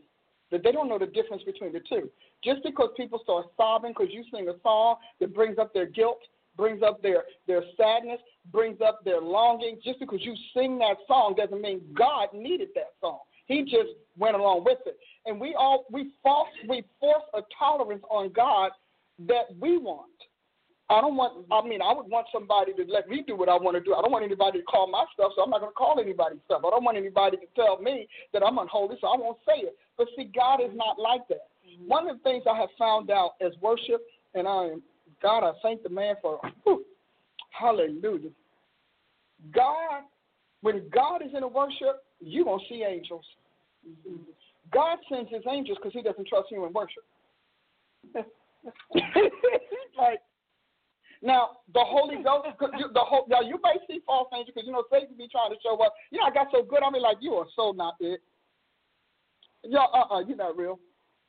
that they don't know the difference between the two. Just because people start sobbing because you sing a song that brings up their guilt, brings up their, their sadness, brings up their longing, just because you sing that song doesn't mean God needed that song. He just went along with it. And we all we false we force a tolerance on God that we want. I don't want. I mean, I would want somebody to let me do what I want to do. I don't want anybody to call my stuff, so I'm not going to call anybody stuff. I don't want anybody to tell me that I'm unholy, so I won't say it. But see, God is not like that. Mm-hmm. One of the things I have found out as worship, and I am God, I thank the man for whew, hallelujah. God, when God is in a worship, you gonna see angels. Mm-hmm. God sends His angels because He doesn't trust you in worship. like now, the Holy Ghost, the whole, now you may see false angels because you know Satan be trying to show up. You know, I got so good, I mean, like you are so not it. Yo, uh, uh you're not real.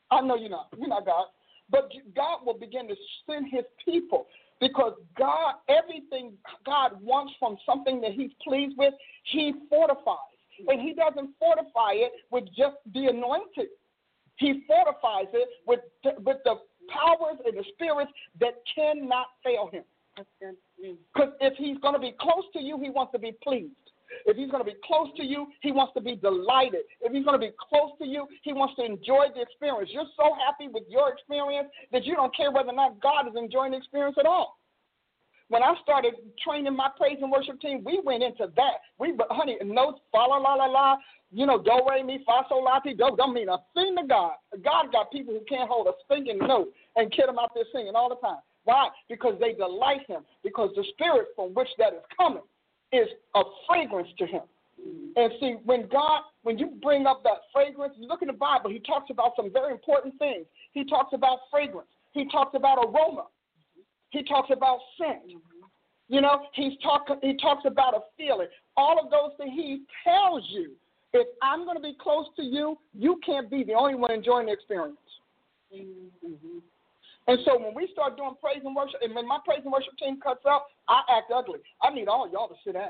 I know you're not. You're not God. But God will begin to send His people because God, everything God wants from something that He's pleased with, He fortifies, and He doesn't fortify it with just the anointed. He fortifies it with with the powers and the spirits that cannot fail him. Because if he's going to be close to you, he wants to be pleased. If he's going to be close to you, he wants to be delighted. If he's going to be close to you, he wants to enjoy the experience. You're so happy with your experience that you don't care whether or not God is enjoying the experience at all. When I started training my praise and worship team, we went into that. We, honey, notes, fa la la la la, you know, do re mi fa sol la ti do. Don't mean a thing to God. God got people who can't hold a stinking note and get them out there singing all the time. Why? Because they delight Him. Because the spirit from which that is coming is a fragrance to Him. And see, when God, when you bring up that fragrance, you look in the Bible, He talks about some very important things. He talks about fragrance. He talks about aroma. He talks about scent. You know, he's talk, he talks about a feeling. All of those things he tells you if I'm going to be close to you, you can't be the only one enjoying the experience. Mm-hmm. And so when we start doing praise and worship, and when my praise and worship team cuts up, I act ugly. I need all y'all to sit down.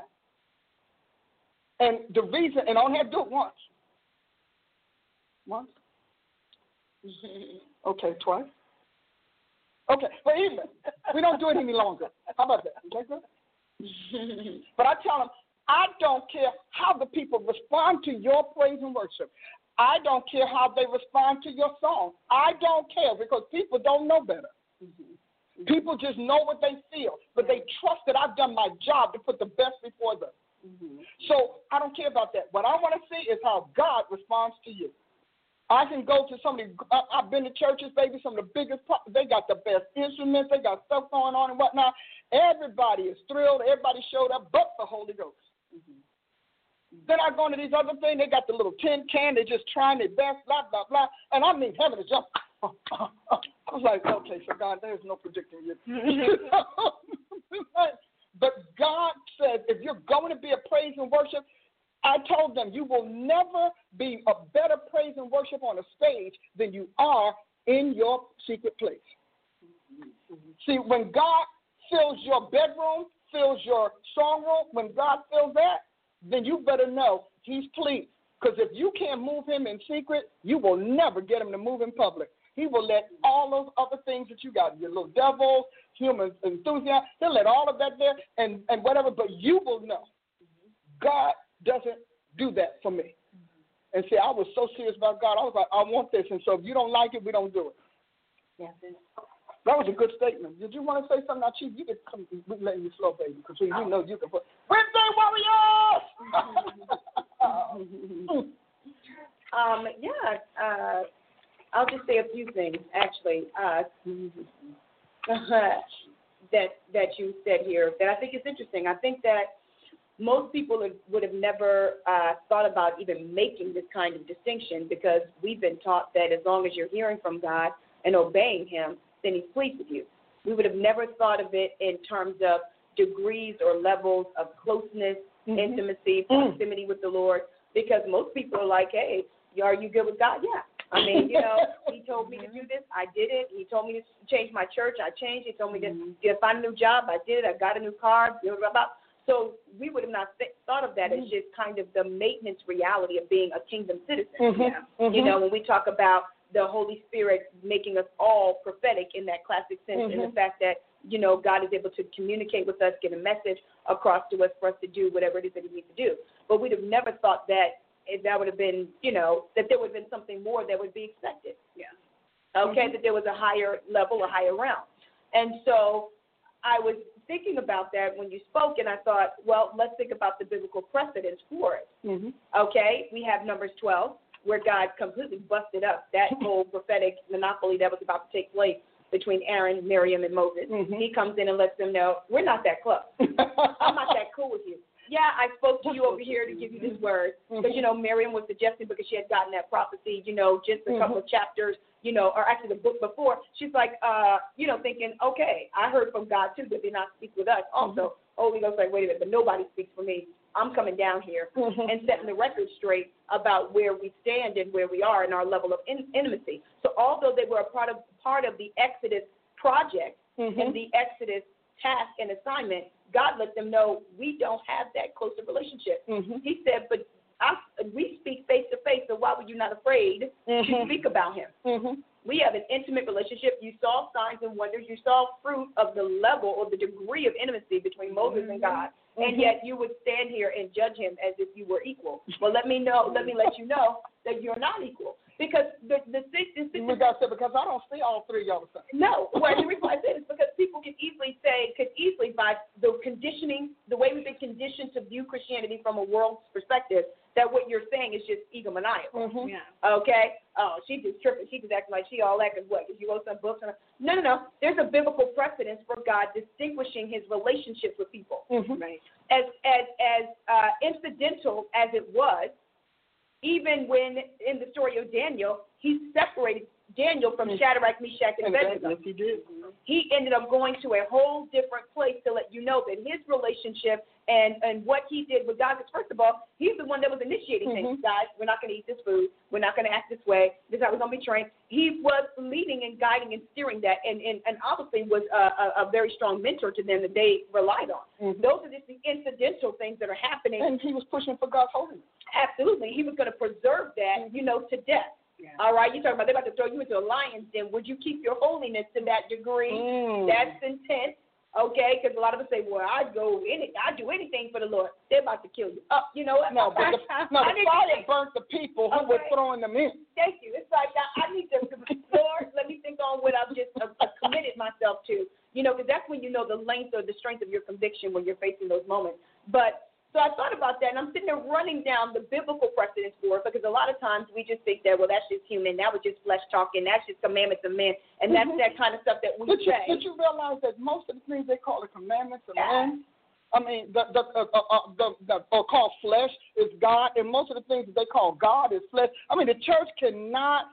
And the reason, and I only have to do it once. Once? okay, twice? Okay, but even, we don't do it any longer. How about that? Okay, good? but I tell them, I don't care how the people respond to your praise and worship. I don't care how they respond to your song. I don't care because people don't know better. Mm-hmm. People just know what they feel, but they trust that I've done my job to put the best before them. Mm-hmm. So I don't care about that. What I want to see is how God responds to you. I can go to some of the, I've been to churches, baby, some of the biggest, they got the best instruments, they got stuff going on and whatnot. Everybody is thrilled, everybody showed up but the Holy Ghost. Mm-hmm. Then I go into these other things. They got the little tin can. They're just trying their best, blah, blah, blah. And I mean, heaven is just. I was like, okay, so God, there's no predicting you. but God said, if you're going to be a praise and worship, I told them you will never be a better praise and worship on a stage than you are in your secret place. See, when God fills your bedroom, fills your song room, when God fills that, then you better know he's pleased. Because if you can't move him in secret, you will never get him to move in public. He will let all those other things that you got, your little devils, human enthusiasm, he'll let all of that there and, and whatever, but you will know. God doesn't do that for me. And see, I was so serious about God. I was like, I want this. And so if you don't like it, we don't do it. Yes. That was a good statement. Did you want to say something? Chief, you can come. We're letting you slow, baby, because we, we know you can put. Wednesday Warriors! um, yeah, uh, I'll just say a few things, actually, uh, that that you said here that I think is interesting. I think that most people would have never uh, thought about even making this kind of distinction because we've been taught that as long as you're hearing from God and obeying Him, then He's pleased with you. We would have never thought of it in terms of degrees or levels of closeness, mm-hmm. intimacy, mm. proximity mm. with the Lord, because most people are like, hey, are you good with God? Yeah, I mean, you know, he told me to do this, I did it. He told me to change my church, I changed. He told me to get find a new job, I did it. I got a new car. Blah, blah, blah. So we would have not th- thought of that as mm-hmm. just kind of the maintenance reality of being a kingdom citizen. Mhm. You mm-hmm. mm-hmm. know, when we talk about the Holy Spirit making us all prophetic in that classic sense, and the fact that you know God is able to communicate with us, get a message across to us for us to do whatever it is that He needs to do. But we'd have never thought that if that would have been, you know, that there would have been something more that would be expected. Yeah. Okay, that there was a higher level, a higher realm, and so I was thinking about that when you spoke, and I thought, well, let's think about the biblical precedents for it. Mhm. Okay, we have Numbers 12, where God completely busted up that whole prophetic monopoly that was about to take place between Aaron, Miriam, and Moses. Mhm. He comes in and lets them know, we're not that close. I'm not that cool with you. Yeah, I spoke to you over here to give you this word. Because, you mm-hmm. know, Miriam was suggesting because she had gotten that prophecy, you know, just a couple of chapters, you know, or actually the book before. She's like, uh, you know, thinking, okay, I heard from God too, but did not speak with us. Mm-hmm. Also, Holy Ghost like, wait a minute, but nobody speaks for me. I'm coming down here and setting the record straight about where we stand and where we are in our level of in- intimacy. So although they were a part of part of the Exodus project and the Exodus task and assignment, God let them know we don't have that close of relationship. Mhm. He said, but I, we speak face to face, so why were you not afraid to Mhm. speak about him? Mhm. We have an intimate relationship. You saw signs and wonders. You saw fruit of the level or the degree of intimacy between Moses and God. And yet you would stand here and judge him as if you were equal. Well, let me know. Let me let you know that you're not equal because the the, the, the, We got to because I don't see all three of y'all the same. no, well, the reason I say this is because people can easily say, could easily by the conditioning, the way we've been conditioned to view Christianity from a world's perspective, that what you're saying is just egomaniacal. Mhm. Yeah. Okay? Oh, she just tripping. She just acting like she all that because what? Because you wrote some books. And, no, no, no. There's a biblical precedence for God distinguishing his relationships with people. Mhm. Right. As as as uh, incidental as it was, even when in the story of Daniel, he separated Daniel from hmm. Shadrach, Meshach, and Abednego yes, he did. he ended up going to a whole different place to let you know that his relationship and and what he did with God. Because first of all, he's the one that was initiating things. Mm-hmm. Guys, we're not going to eat this food. We're not going to act this way. This is how we're going to be trained. He was leading and guiding and steering that, and and, and obviously was a, a, a very strong mentor to them that they relied on. Mm-hmm. Those are just the incidental things that are happening. And he was pushing for God's holiness. Absolutely, he was going to preserve that, mm-hmm. you know, to death. Yeah. All right, you talking about they're about to throw you into a lion's den. Would you keep your holiness to that degree? Mm. That's intense. Okay, because a lot of us say, "Well, I'd go any, I'd do anything for the Lord." They're about to kill you. Oh, you know what? No, but the, no, the fire burnt the people who were throwing them in. Thank you. It's like I, I need to, Lord, let me think on what I've just uh, uh, committed myself to. You know, because that's when you know the length or the strength of your conviction when you're facing those moments. But so I thought about that, and I'm sitting there running down the biblical precedents for it because a lot of times we just think that, well, that's just human. That was just flesh talking. That's just commandments of men, and that's Mhm. that kind of stuff that we Did you, say. did you realize that most of the things they call the commandments of Yeah. men, I mean, the the uh, uh, uh, the, the uh, called flesh is God, and most of the things that they call God is flesh. I mean, the church cannot,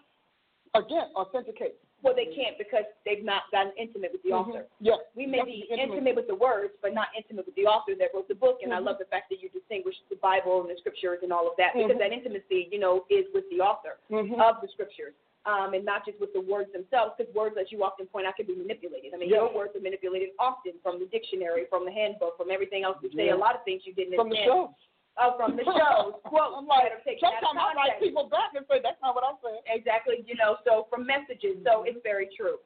again, authenticate. Well, they can't because they've not gotten intimate with the author. Yeah, We may be intimate. intimate with the words, but not intimate with the author that wrote the book. And I Mhm. love the fact that you distinguish the Bible and the scriptures and all of that because Mhm. that intimacy, you know, is with the author Mhm. of the scriptures. Um, and not just with the words themselves, because words, as you often point out, can be manipulated. I mean, Yeah. your words are manipulated often from the dictionary, from the handbook, from everything else. Say Yeah. a lot of things you didn't from the show. Oh, from the shows. Quote. I'm like, better take that out of sometimes I write people back and say that's not what I said. Exactly, you know, so from messages, so it's very true.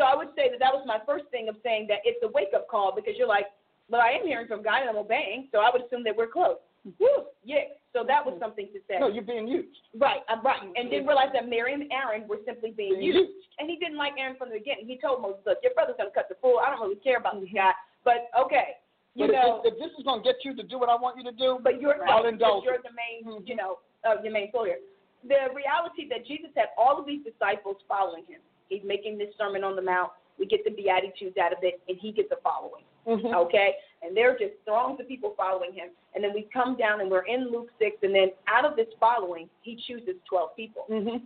So I would say that that was my first thing of saying that it's a wake up call because you're like, well, I am hearing from God and I'm obeying, so I would assume that we're close. Mm-hmm. Woo, yeah. So that was mm-hmm. something to say. No, you're being used. Right, I'm right. And didn't mm-hmm. realize that Miriam and Aaron were simply being Being used. used. And he didn't like Aaron from the beginning. He told Moses, look, your brother's going to cut the fool. I don't really care about this guy, but okay. You But if- know, if, if this is going to get you to do what I want you to do, but you're I'll right, indulge you're the main, Mhm. you know, uh, your main soldier. The reality that Jesus had all of these disciples following him. He's making this Sermon on the Mount. We get the Beatitudes out of it, and he gets a following. Mhm. Okay? And they're just throngs of people following him. And then we come down and we're in Luke 6, and then out of this following, he chooses 12 people. Mhm.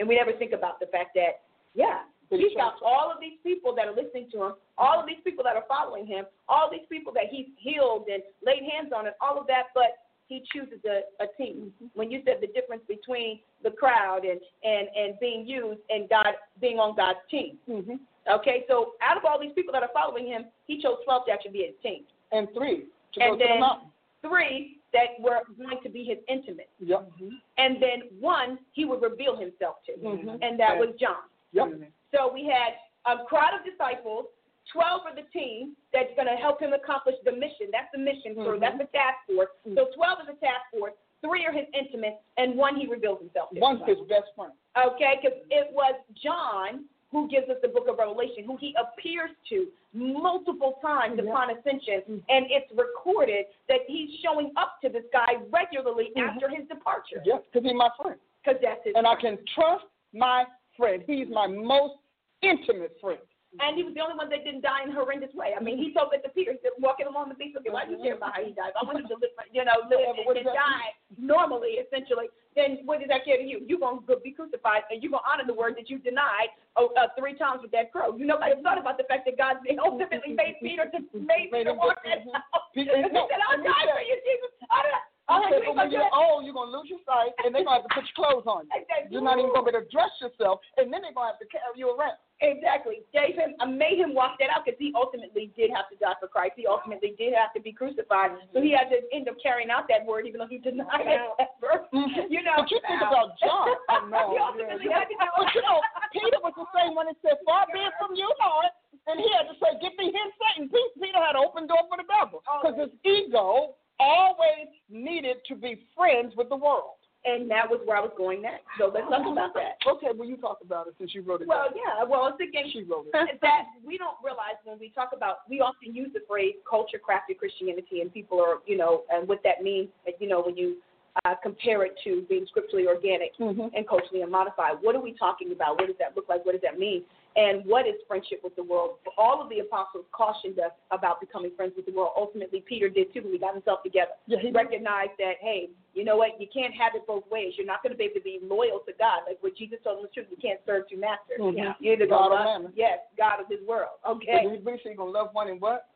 And we never think about the fact that, yeah, he's got all of these people that are listening to him, all of these people that are following him, all these people that he's healed and laid hands on, and all of that, but he chooses a, a team. When you said the difference between the crowd and, and, and being used and God being on God's team. Mm-hmm. Okay, so out of all these people that are following him, he chose 12 to actually be his team. And three to And go to the then- mountain. Three that were going to be his intimate. Yep. And then one he would reveal himself to. Mhm. And that was John. Yep. So we had a crowd of disciples, 12 for the team that's going to help him accomplish the mission. That's the mission crew. Mhm. That's the task force. So 12 is the task force. Three are his intimates, and one he reveals himself to. One's his best friend. Okay, because it was John who gives us the book of Revelation, who he appears to multiple times Yeah. upon ascension, and it's recorded that he's showing up to this guy regularly Mhm. after his departure. Yes, because he's my friend. Because that's his And I can trust my friend. He's my most intimate friend. And he was the only one that didn't die in a horrendous way. I mean, he told it to Peter, he said, walking along the beach, okay, why do you care about how he died? I want him to live, you know, live but and, die normally, essentially. Then what does that care to you? You're going to be crucified, and you're going to honor the word that you denied oh, uh, three times with that crow. You nobody thought about the fact that God ultimately made Peter to made Peter walk that mhm. out. He said, I'll die for you, Jesus. I don't Said, but when you're old, you're going to lose your sight, and they're going to have to put your clothes on you. Said, You're not even going to be able to dress yourself, and then they're going to have to carry you around. Exactly. Gave him, I made him walk that out because he ultimately did have to die for Christ. He ultimately did have to be crucified. So he had to end up carrying out that word, even though he denied it at first. Mhm. You know. But you think about John. I know. he ultimately yeah. had to do But you know, Peter was the same one that said, "Far be it from you, Lord," and he had to say, "Get thee hence, Satan." Peter had an open door for the devil because his ego always needed to be friends with the world. And that was where I was going next. So let's talk about that. Okay, well, you talk about it since you wrote it. Well, down. yeah. Well, it's again she wrote it. that we don't realize when we talk about we often use the phrase culture crafted Christianity and people are you know and what that means you know when you uh, compare it to being scripturally organic Mhm. and culturally unmodified. What are we talking about? What does that look like? What does that mean? And what is friendship with the world? All of the apostles cautioned us about becoming friends with the world. Ultimately, Peter did too. but He got himself together. Yeah, he recognized that, hey, you know what? You can't have it both ways. You're not going to be able to be loyal to God. Like what Jesus told him was true. You can't serve two masters. Mhm. Yeah. You either God go or love, yes, God of this world. But Okay. he basically gonna love one and what?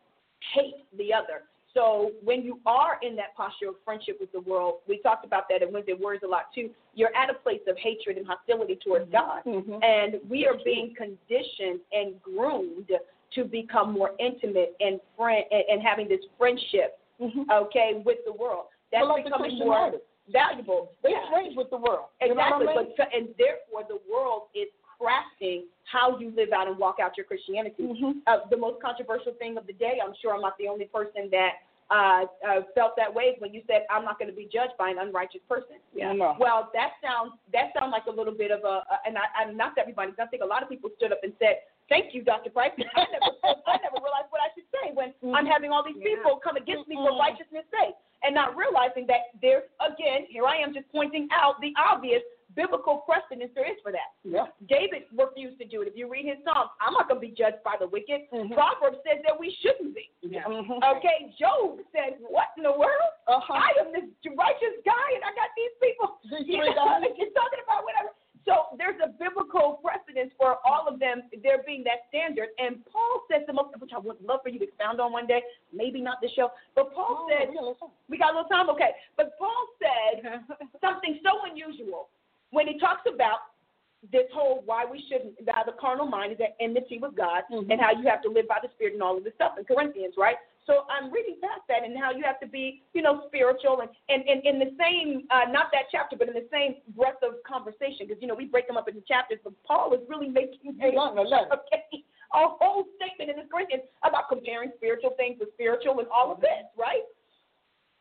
Hate the other. So when you are in that posture of friendship with the world, we talked about that in Wednesday Words a lot too. You're at a place of hatred and hostility towards God. Mhm. And we are being conditioned and groomed to become more intimate and friend and, and having this friendship, Mhm. okay, with the world. That's Well, like becoming more valuable. They Yeah. friends with the world. You know Exactly. I mean? But and therefore the world is crafting how you live out and walk out your Christianity. Mhm. Uh, the most controversial thing of the day, I'm sure I'm not the only person that uh, uh, felt that way when you said I'm not going to be judged by an unrighteous person. Yeah. No. Well, that sounds that sounds like a little bit of a, a and I, I'm not everybody. I think a lot of people stood up and said, "Thank you, Dr. Price." I never I never realized what I should say when I'm having all these people come against me for Mhm. righteousness' sake, and not realizing that there's again here I am just pointing out the obvious biblical precedence there is for that. Yeah. David refused to do it. If you read his Psalms, I'm not going to be judged by the wicked. Mhm. Proverbs says that we shouldn't be. Mhm. Okay, Job said, "What in the world? Uh-huh. I am this righteous guy, and I got these people. These You three know, guys. You're talking about whatever. So there's a biblical precedence for all of them there being that standard. And Paul said the most, which I would love for you to expound on one day. Maybe not this show, but Paul Oh, said yeah, listen. we got a little time, okay. But Paul said something so unusual when he talks about this whole why we shouldn't how the carnal mind is at enmity with God Mhm. and how you have to live by the Spirit and all of this stuff in Corinthians, right? So I'm reading past that and how you have to be, you know, spiritual and and, and in the same uh, not that chapter, but in the same breadth of conversation, because you know we break them up into chapters, but Paul is really making a, He's on the letter. okay, a whole statement in this Corinthians about comparing spiritual things with spiritual and all of this, right?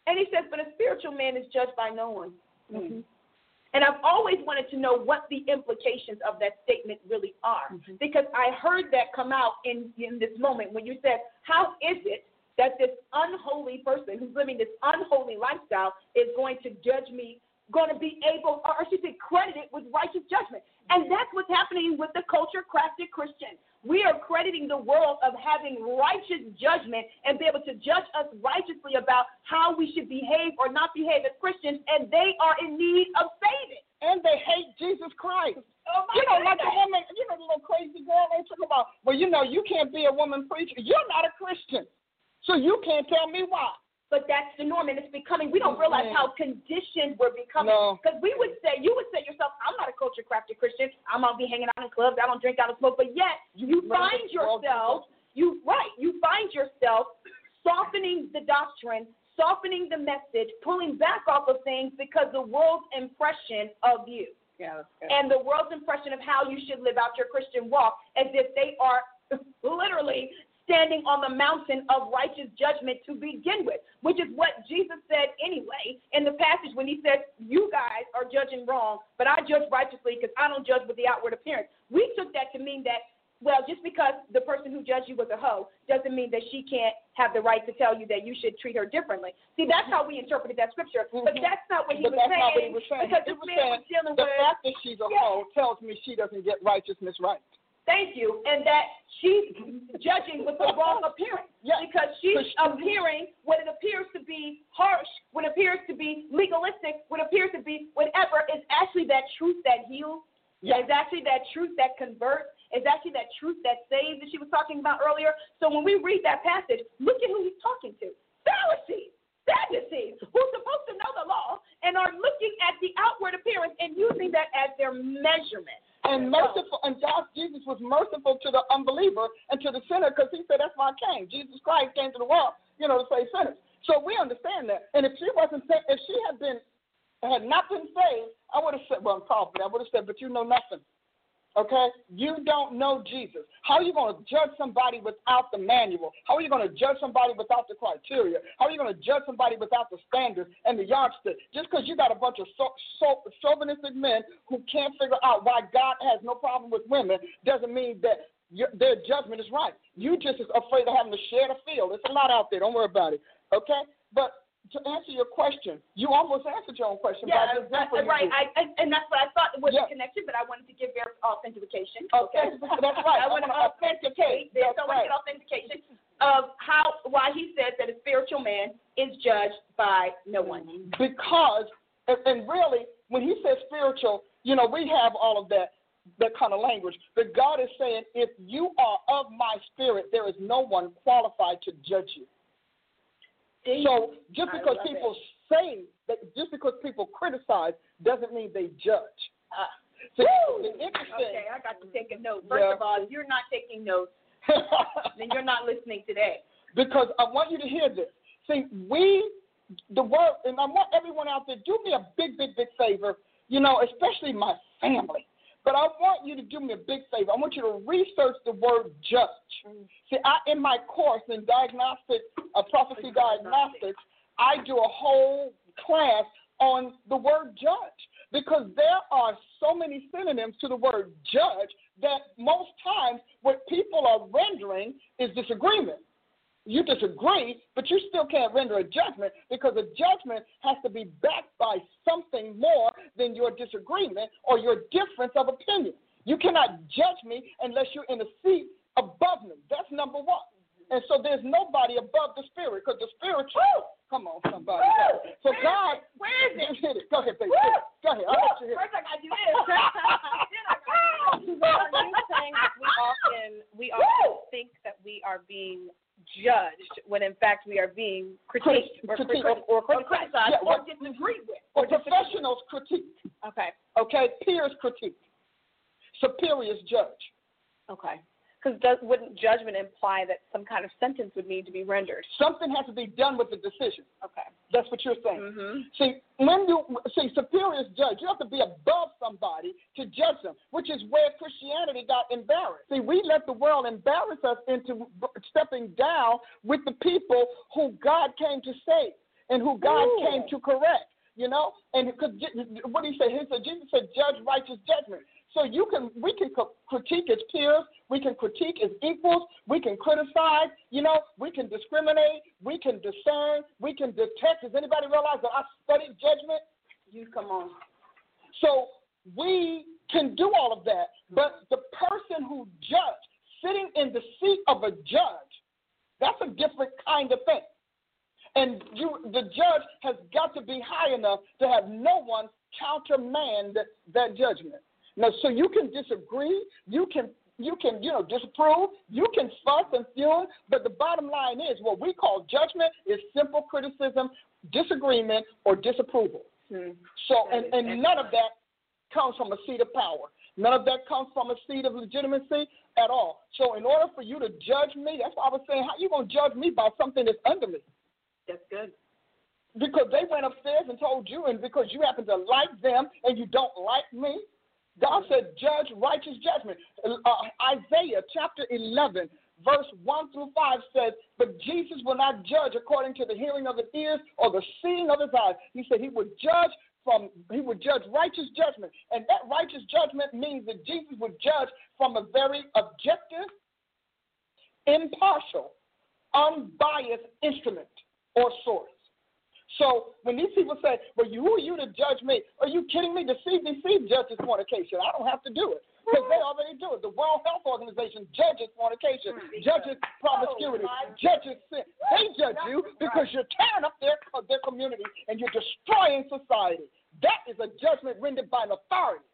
And he says, but a spiritual man is judged by no one. Mhm. And I've always wanted to know what the implications of that statement really are. Mm-hmm. Because I heard that come out in, in this moment when you said, How is it that this unholy person who's living this unholy lifestyle is going to judge me, going to be able, or I should say, credited with righteous judgment? And that's what's happening with the culture crafted Christian. We are crediting the world of having righteous judgment and be able to judge us righteously about how we should behave or not behave as Christians, and they are in need of saving. And they hate Jesus Christ. Oh You know, like a woman, you know, the little crazy girl they talk about, well, you know, you can't be a woman preacher. You're not a Christian. So you can't tell me why. But that's the norm and it's becoming we don't realize how conditioned we're becoming. No. because we would say you would say yourself i'm not a culture crafted christian. I'm gonna be hanging out in clubs. I don't drink i don't smoke. But yet you find yourself you right you find yourself softening the doctrine softening the message pulling back off of things because the world's impression of you. Yeah, and the world's impression of how you should live out your Christian walk as if they are literally standing on the mountain of righteous judgment to begin with, which is what Jesus said anyway in the passage when he said, You guys are judging wrong, but I judge righteously because I don't judge with the outward appearance. We took that to mean that. Well, just because the person who judged you was a hoe doesn't mean that she can't have the right to tell you that you should treat her differently. See, that's how we interpreted that scripture, but Mhm. that's not what he But was saying. not what he was saying. Because He was saying was dealing the with fact that she's a Yeah. hoe tells me she doesn't get righteousness right. Thank you. And that she's judging with the wrong appearance. Yeah. Because she's appearing what it appears to be harsh, what appears to be legalistic, what appears to be whatever is actually that truth that heals. Yeah. It's actually that truth that converts. It's actually that truth that saves that she was talking about earlier. So when we read that passage, look at who he's talking to. Pharisees, Sadducees, who's supposed to know the law and are looking at the outward appearance and using that as their measurement. And merciful, and God, Jesus was merciful to the unbeliever and to the sinner because he said, That's why I came. Jesus Christ came to the world, you know, to save sinners. So we understand that. And if she wasn't, if she had been, had not been saved, I would have said, Well, probably, I would have said, But you know nothing. Okay? You don't know Jesus. How are you going to judge somebody without the manual? How are you going to judge somebody without the criteria? How are you going to judge somebody without the standards and the yardstick? Just because you got a bunch of so, so, chauvinistic men who can't figure out why God has no problem with women doesn't mean that your, their judgment is right. You just is afraid of having to share the field. It's a lot out there. Don't worry about it. Okay? But to answer your question, you almost answered your own question Yeah, the I- right. I, I, and that's what I thought was Yeah. a connection, but I wanted to give their authentication. Oh, okay, that's right. I want to authenticate. That's I right. get authentication of how why he says that a spiritual man is judged by no one. because and, and really when he says spiritual you know we have all of that that kind of language but god is saying if you are of my spirit there is no one qualified to judge you so just because people say that just because people criticize doesn't mean they judge Uh, See, woo! the interesting Okay, I got to take a note. First Yeah. of all, if you're not taking notes, then you're not listening today. because I want you to hear this. See, we, the world, and I want everyone out there, do me a big, big, big favor, you know, especially my family. But I want you to do me a big favor. I want you to research the word judge. See, I, in my course in diagnostic, uh, prophecy diagnostics, I do a whole class on the word judge because there are so many synonyms to the word judge that most times what people are rendering is disagreement. You disagree, but you still can't render a judgment because a judgment has to be backed by something more than your disagreement or your difference of opinion. You cannot judge me unless you're in a seat above me. That's number one. And so there's nobody above the spirit because the spirit. Come on, somebody. So God. it? Where is it? Hit it. Go ahead, baby. Woo! Go ahead. I'll let you hit it. First, I got to do this. then I got to do So are you saying that we often we often think that we are being judged when in fact we are being critiqued or, Critique. or, or or criticized? criticize Yeah, or what- disagree with. Or professionals critique. Okay, Okay, peers critique. Superiors judge. okay. Because does wouldn't judgment imply that some kind of sentence would need to be rendered? Something has to be done with the decision. Okay. That's what you're saying. Mm-hmm. See, when you see superiors judge, you have to be above somebody to judge them, which is where Christianity got embarrassed. See, we let the world embarrass us into stepping down with the people who God came to save and who God Ooh. came to correct. You know, and because what did he say? He said Jesus said, "Judge righteous judgment." So you can, we can critique as peers, we can critique as equals, we can criticize, you know, we can discriminate, we can discern, we can detect. Does anybody realize that I studied judgment? You come on. So we can do all of that, but the person who judged, sitting in the seat of a judge, that's a different kind of thing. And you, the judge has got to be high enough to have no one countermand that judgment. Now, so you can disagree, you can you can, you know, disapprove, you can fuss and fume, but the bottom line is what we call judgment is simple criticism, disagreement, or disapproval. Hmm. So, and, and none of that comes from a seat of power. None of that comes from a seat of legitimacy at all. So, in order for you to judge me, that's why I was saying, how you gonna judge me by something that's under me? That's good. Because they went upstairs and told you, and because you happen to like them and you don't like me, God said, judge righteous judgment. Uh, Isaiah chapter 11, verse 1 through 5 says, But Jesus will not judge according to the hearing of his ears or the seeing of his eyes. He said he would judge from he would judge righteous judgment. And that righteous judgment means that Jesus would judge from a very objective, impartial, unbiased instrument or source. So when these people say, "Well, you, who are you to judge me?" Are you kidding me? The CDC judges fornication. I don't have to do it because they already do it. The World Health Organization judges fornication, judges promiscuity, judges sin. They judge you because you're tearing up their their community and you're destroying society. That is a judgment rendered by an authority.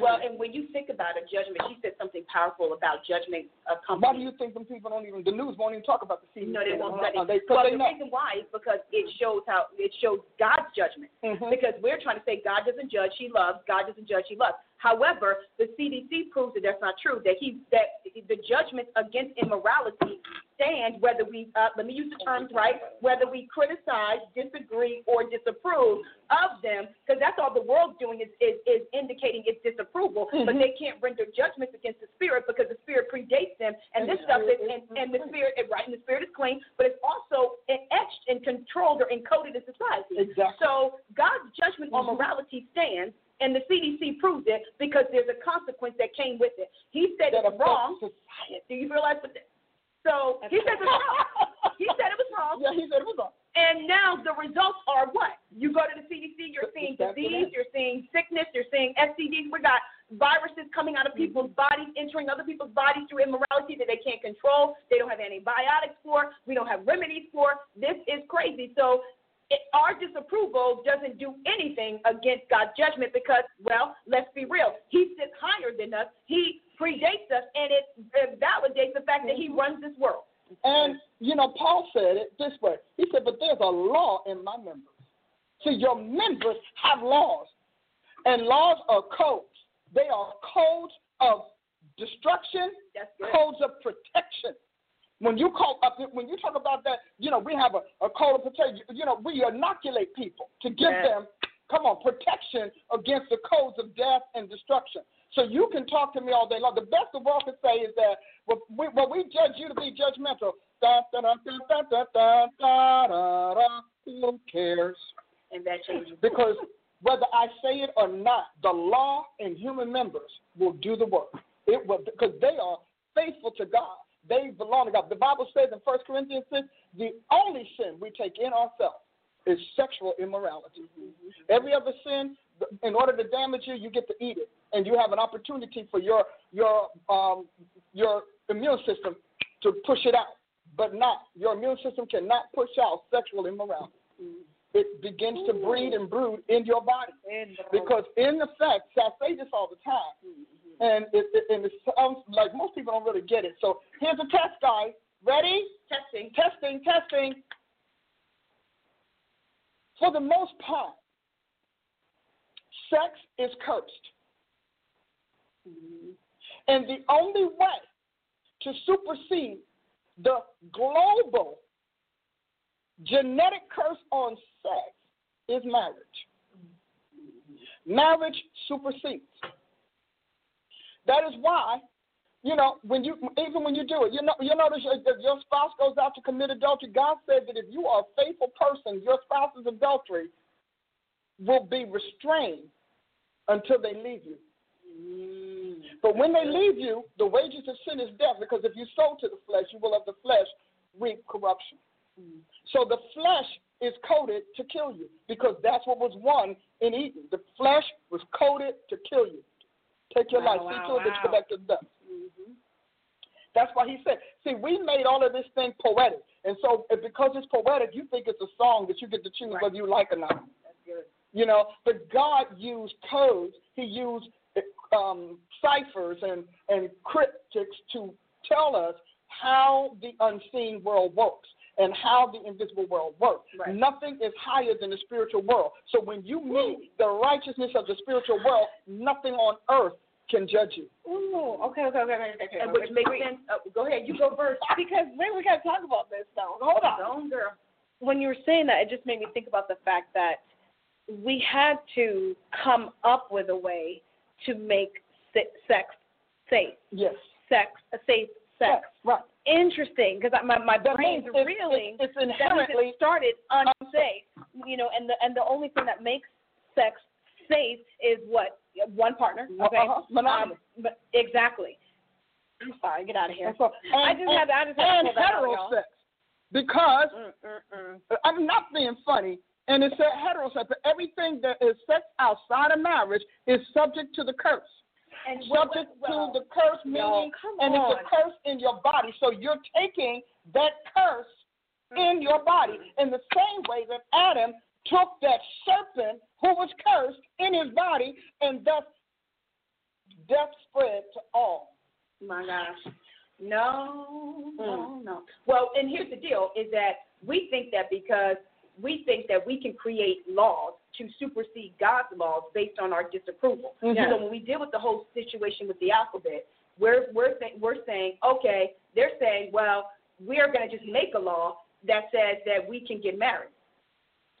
Well, and when you think about a judgment, she said something powerful about judgment of Why do you think some people don't even the news won't even talk about the CDC? No, they won't study. They, well, they the know. reason why is because it shows how it shows God's judgment. Mhm. Because we're trying to say God doesn't judge, He loves. God doesn't judge, He loves. However, the CDC proves that that's not true. That He that the judgments against immorality stand whether we uh, let me use the terms right, whether we criticize, disagree, or disapprove of them, because that's all the world's doing is is, is indicating its disapproval. But they can't render judgments against the spirit because the spirit predates them, and this stuff is and, and the spirit right, and the spirit is clean, but it's also etched and controlled or encoded in society. Exactly. So God's judgment on morality stands, and the CDC proves it because there's a consequence that came with it. He said That it's wrong. society. Do you realize what? The, so he said it was wrong. He said it was wrong. Yeah, he said it was wrong. And now the results are what? You go to the CDC, you're seeing disease, it is. you're seeing sickness, you're seeing STDs. We got viruses coming out of mm-hmm. people's bodies, entering other people's bodies through immorality that they can't control. They don't have antibiotics for. We don't have remedies for. This is crazy. So it, our disapproval doesn't do anything against God's judgment because, well, let's be real. He sits higher than us. He predates us, and it, it validates the fact that He runs this world. And you know, Paul said it this way. He said, "But there's a law in my members. See, your members have laws, and laws are codes. They are codes of destruction, codes of protection. When you call up, when you talk about that, you know, we have a, a code of protection. You know, we inoculate people to give Yes. them, come on, protection against the codes of death and destruction. So you can talk to me all day long. The best the world can say is that well, we, well, we judge you to be judgmental. Da, da, da, da, da, da, da, da, da. Who cares? And that changes. Because whether I say it or not, the law and human members will do the work. It will because they are faithful to God. They belong to God. The Bible says in 1 Corinthians 6, the only sin we take in ourselves is sexual immorality. Mm-hmm. Every other sin, in order to damage you, you get to eat it, and you have an opportunity for your your um, your immune system to push it out, but not your immune system cannot push out sexual immorality. Mm-hmm. It begins to breed and brood in your body. Because, in effect, I say this all the time, mm-hmm. And it, it, and it sounds like most people don't really get it. So here's a test, guys. Ready? Testing. Testing, testing. For the most part, sex is cursed. Mm-hmm. And the only way to supersede the global genetic curse on sex is marriage. Mm-hmm. Marriage supersedes. That is why, you know, when you even when you do it, you know, you notice if your spouse goes out to commit adultery. God says that if you are a faithful person, your spouse's adultery will be restrained until they leave you. Mm. But when they leave you, the wages of sin is death, because if you sow to the flesh, you will of the flesh reap corruption. Mm. So the flesh is coded to kill you, because that's what was won in Eden. The flesh was coded to kill you. Take your Wow, life. See wow, to it that you go back to death. That's why he said, see, we made all of this thing poetic. And so because it's poetic, you think it's a song that you get to choose Right. whether you like or not. That's good. You know, but God used codes. He used um, ciphers and, and cryptics to tell us how the unseen world works and how the invisible world works. Right. Nothing is higher than the spiritual world. So when you meet the righteousness of the spiritual world, nothing on earth can judge you. Ooh, okay, okay, okay, okay, okay. And which makes sense. Uh, go ahead, you go first. because wait, we gotta talk about this though. Hold on. Go on, girl. When you were saying that, it just made me think about the fact that we had to come up with a way to make sex safe, Yes. sex a safe sex. Right. Interesting, because my my brain's it's, reeling it's, it's inherently it started unsafe. You know, and the and the only thing that makes sex safe is what one partner. Okay, Uh-huh. Um, but exactly. I'm sorry. Get out of here. So, and, I just and, had to, I just had to and out, hetero y'all. sex. Because Mm, mm, mm. I'm not being funny, and it's said heterosexual. But everything that is sex outside of marriage is subject to the curse. And Subject well, to the curse meaning, and on. it's a curse in your body. So you're taking that curse in your body in the same way that Adam took that serpent who was cursed in his body, and thus death spread to all. My gosh. No, no, Mm. no. Well, and here's the deal is that we think that because we think that we can create laws to supersede God's laws based on our disapproval. Mhm. So when we deal with the whole situation with the alphabet, we're we're saying we're saying, okay, they're saying, well, we're gonna just make a law that says that we can get married.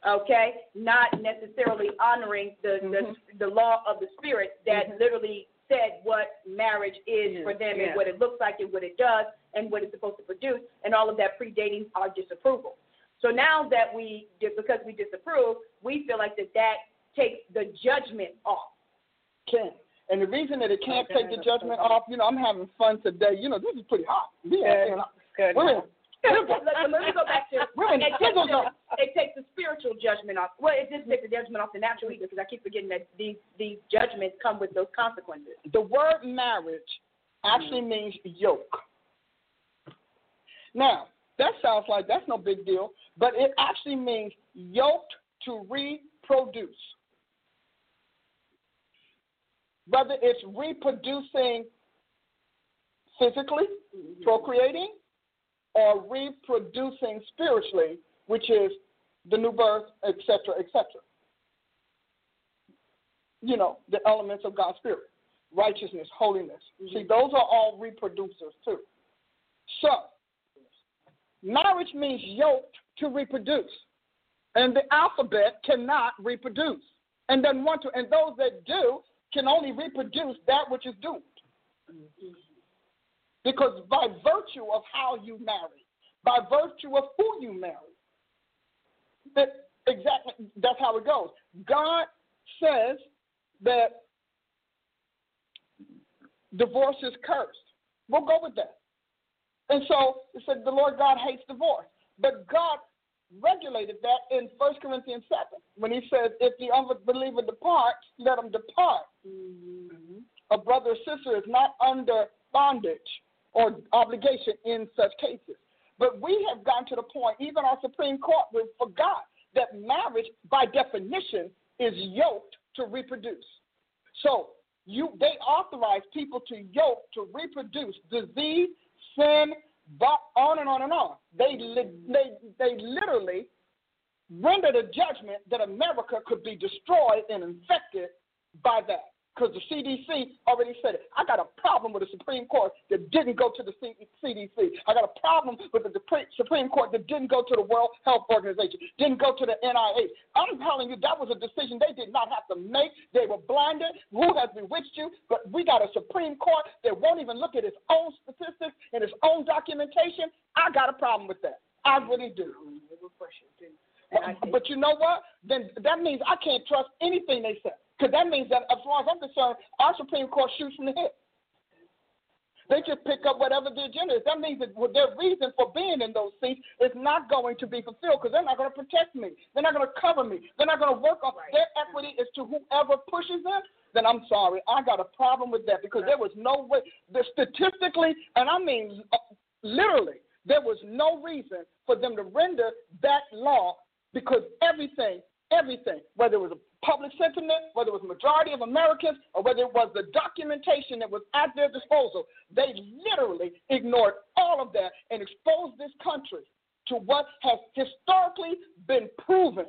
Okay? Not necessarily honoring the the, the law of the spirit that literally said what marriage is for them Yeah. and what it looks like and what it does and what it's supposed to produce and all of that predating our disapproval. So now that we because we disapprove, we feel like that that takes the judgment off. Can. And the reason that it can't Okay, take the judgment so off, you know, I'm having fun today. You know, this is pretty hot. Yeah, Good. you know, Good. we're in, let, me go back to we're in it takes, the, it takes the spiritual judgment off. Well, it just takes the judgment off the natural either because I keep forgetting that these these judgments come with those consequences. The word marriage actually mm. means yoke. Now, that sounds like that's no big deal, but it actually means yoked to reproduce. Whether it's reproducing physically, mm-hmm. procreating, or reproducing spiritually, which is the new birth, etc., etc. You know, the elements of God's spirit, righteousness, holiness. Mm-hmm. See, those are all reproducers too. So, marriage means yoked to reproduce, and the alphabet cannot reproduce, and doesn't want to. And those that do can only reproduce that which is doomed. Because by virtue of how you marry, by virtue of who you marry, that exactly that's how it goes. God says that divorce is cursed. We'll go with that. And so it said the Lord God hates divorce. But God regulated that in 1 Corinthians 7 when he says, if the unbeliever departs, let him depart. Mm-hmm. A brother or sister is not under bondage or obligation in such cases. But we have gotten to the point, even our Supreme Court, we forgot that marriage, by definition, is yoked to reproduce. So you, they authorize people to yoke to reproduce disease, sin, but on and on and on. They they they literally rendered a judgment that America could be destroyed and infected by that. Because the CDC already said it. I got a problem with the Supreme Court that didn't go to the C- CDC. I got a problem with the Depre- Supreme Court that didn't go to the World Health Organization, didn't go to the NIH. I'm telling you, that was a decision they did not have to make. They were blinded. Who has bewitched you? But we got a Supreme Court that won't even look at its own statistics and its own documentation. I got a problem with that. I really do. But, but you know what? Then that means I can't trust anything they say. Because that means that, as far as I'm concerned, our Supreme Court shoots from the hip. They just pick up whatever the agenda is. That means that their reason for being in those seats is not going to be fulfilled because they're not going to protect me. They're not going to cover me. They're not going to work on their equity is to whoever pushes them. Then I'm sorry, I got a problem with that because there was no way. The statistically, and I mean uh, literally, there was no reason for them to render that law because everything, everything, whether it was a public sentiment, whether it was majority of Americans, or whether it was the documentation that was at their disposal. They literally ignored all of that and exposed this country to what has historically been proven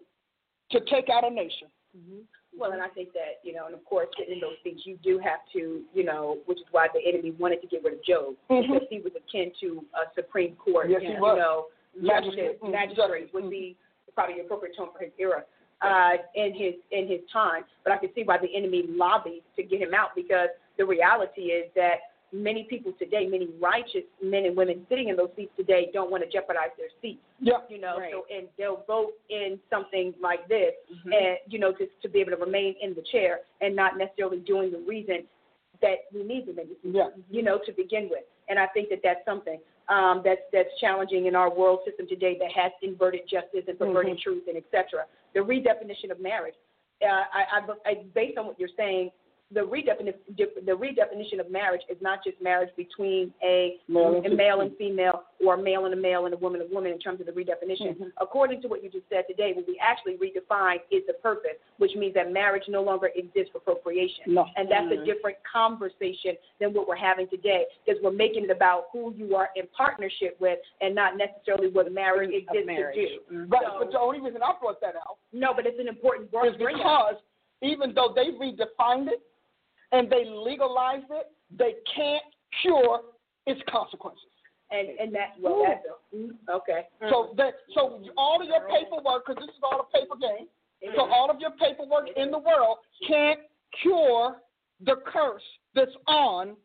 to take out a nation. Mm-hmm. Well, and I think that, you know, and of course, in those things, you do have to, you know, which is why the enemy wanted to get rid of Job, Mhm. because he was akin to a Supreme Court, Yes, you know, Magistrate. magistrate, Mhm. magistrate would be probably the appropriate term for his era uh, in his in his time. But I can see why the enemy lobbied to get him out because the reality is that many people today, many righteous men and women sitting in those seats today, don't want to jeopardize their seats. Yeah. You know, Right. so and they'll vote in something like this, Mm-hmm. and you know, to to be able to remain in the chair and not necessarily doing the reason that we need them in the seat Yeah. you know, to begin with. And I think that that's something um, that's that's challenging in our world system today that has inverted justice and perverted Mhm. truth and et cetera. The redefinition of marriage, uh, I, I, I, based on what you're saying, the redefinition the redefinition of marriage is not just marriage between a, Male and a male and mm. female or a male and a male and a woman and a woman in terms of the redefinition. Mhm. According to what you just said today, what we actually redefine is the purpose, which means that marriage no longer exists for procreation. No. And that's a mm. different conversation than what we're having today because we're making it about who you are in partnership with and not necessarily what marriage exists marriage. to do. Mm-hmm. Right, So- but the only reason I brought that out No, but it's an important is word. bring because even though they redefined it and they legalize it, they can't cure its consequences. And and that well that's mm, okay. So mm. that so all of your paperwork, because this is all a paper game. So all of your paperwork in the world can't cure the curse that's on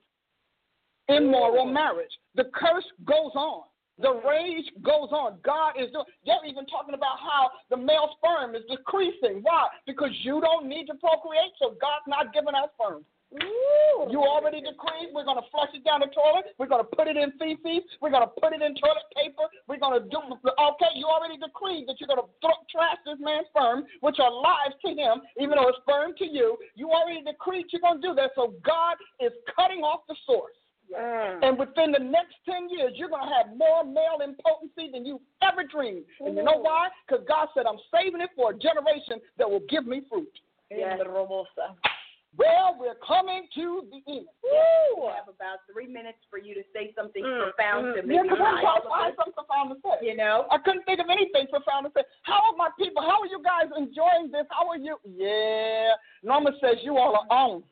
immoral mm. marriage. The curse goes on. The mm. rage goes on. God is doing. They're even talking about how the male sperm is decreasing. Why? Because you don't need to procreate, so God's not giving us sperm. You already decreed we're going to flush it down the toilet. We're going to put it in feces. We're going to put it in toilet paper. We're going to do. Okay, you already decreed that you're going to throw, trash this man's sperm, which are lives to him, even though it's sperm to you. You already decreed you're going to do that. So God is cutting off the source. Mm. And within the next 10 years, you're going to have more male impotency than you ever dreamed. And you know why? Because God said, I'm saving it for a generation that will give me fruit. Yes. Well, we're coming to the end. We have about three minutes for you to say something mm, profound to mm. Yeah, maybe because I'm trying to unite all find something profound to say. You know. I couldn't think of anything profound to say. How are my people? How are you guys enjoying this? How are you? Yeah. Norma says you all are on.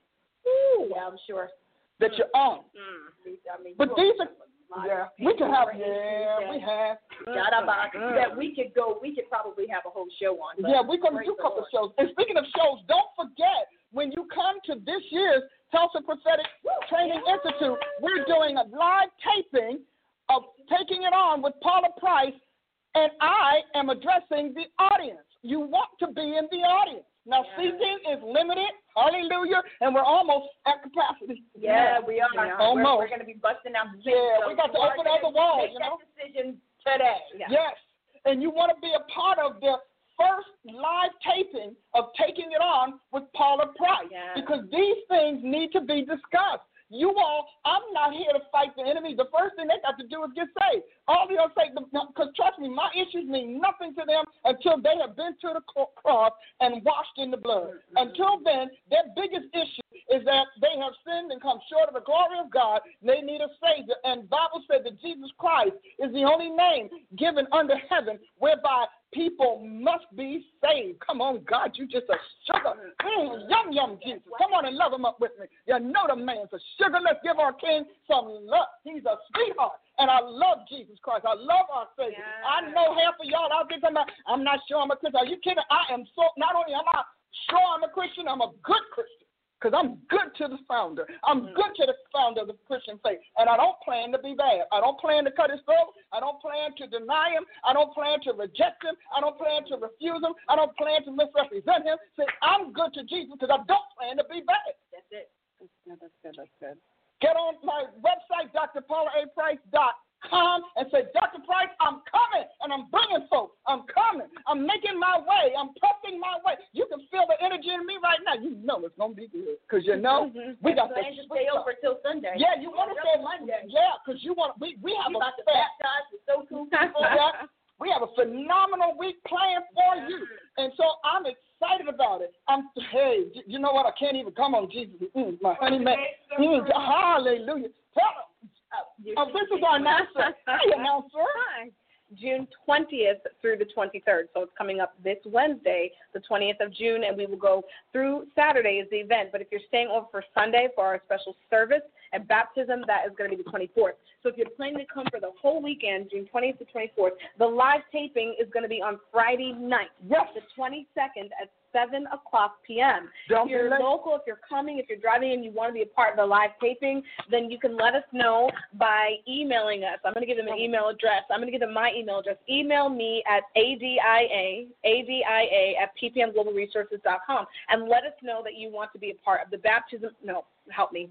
Yeah, I'm sure. That you're on. Mm. I mean, But you these all- are. Yeah, we can have. Yeah, we have. Shadaba, that we could go, we could probably have a whole show on. Yeah, we're going to do a couple of Lord. shows. And speaking of shows, don't forget when you come to this year's Tulsa Prophetic Training Institute, we're doing a live taping of Taking It On with Paula Price, and I am addressing the audience. You want to be in the audience. Now, seating is limited. Hallelujah. And we're almost at capacity. Yeah, we are. We're, Almost. we're going to be busting out the Yeah, seams, we so got to open gonna other walls, Make you know? that decision today. Yes. And you want to be a part of the first live taping of Taking It On with Paula Price. Yeah. Because these things need to be discussed. You all, I'm not here to fight the enemy. The first thing they got to do is get saved. All they'll say, because trust me, my issues mean nothing to them until they have been to the cross and washed in the blood. Until then, their biggest issue is that they have sinned and come short of the glory of God. They need a Savior. And Bible said that Jesus Christ is the only name given under heaven whereby people must be saved. Come on, God, you just a sugar. Mm, yum, yum, Jesus. Come on and love him up with me. You know the man's a sugar. Let's give our King some love. He's a sweetheart. And I love Jesus Christ. I love our Savior. I know half of y'all out there talking about, I'm not sure I'm a Christian. Are you kidding? I am so, not only am I sure I'm a Christian, I'm a good Christian. Because I'm good to the founder. I'm good to the founder of the Christian faith. And I don't plan to be bad. I don't plan to cut his throat. I don't plan to deny him. I don't plan to reject him. I don't plan to refuse him. I don't plan to misrepresent him. Say, I'm good to Jesus because I don't plan to be bad. That's it. that's good. That's good. Get on my website, drpaulaprice.com, and say, Dr. Price, I'm coming, and I'm bringing folks. I'm coming. I'm making my way. I'm pressing my way. You can feel the energy in me right now. You know it's going to be good. Because you know, we got to stay over till Sunday. Yeah, you want to stay Monday. Yeah, because you want we we have We a about to fa- baptize the so cool people. yeah, we have a phenomenal week planned for you. And so I'm excited about it. I'm hey, you know what? I can't even come on Jesus. Mm, my honey man. Mm, hallelujah. Tell them. Oh, oh, this is our announcer. Hi, announcer. Hi. June 20th through the 23rd. So it's coming up this Wednesday, the 20th of June, and we will go through Saturday is the event. But if you're staying over for Sunday for our special service and baptism, that is going to be the 24th. So if you're planning to come for the whole weekend, June 20th to 24th, the live taping is going to be on Friday night, Yes. the 22nd at 7 o'clock p.m. Don't if you're late. local, if you're coming, if you're driving and you want to be a part of the live taping, then you can let us know by emailing us. I'm going to give them an email address. I'm going to give them my email address. Email me at adia, adia at ppmglobalresources.com and let us know that you want to be a part of the baptism. No, help me.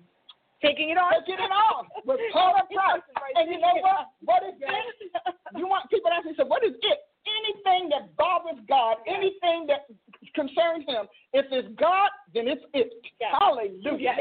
Taking it on. Taking it off with Paula Price. And you know what? What is it? You want people to ask me, so what is it? Anything that bothers God, anything that concerns Him, if it's God, then it's it. Yes. Hallelujah. Yes.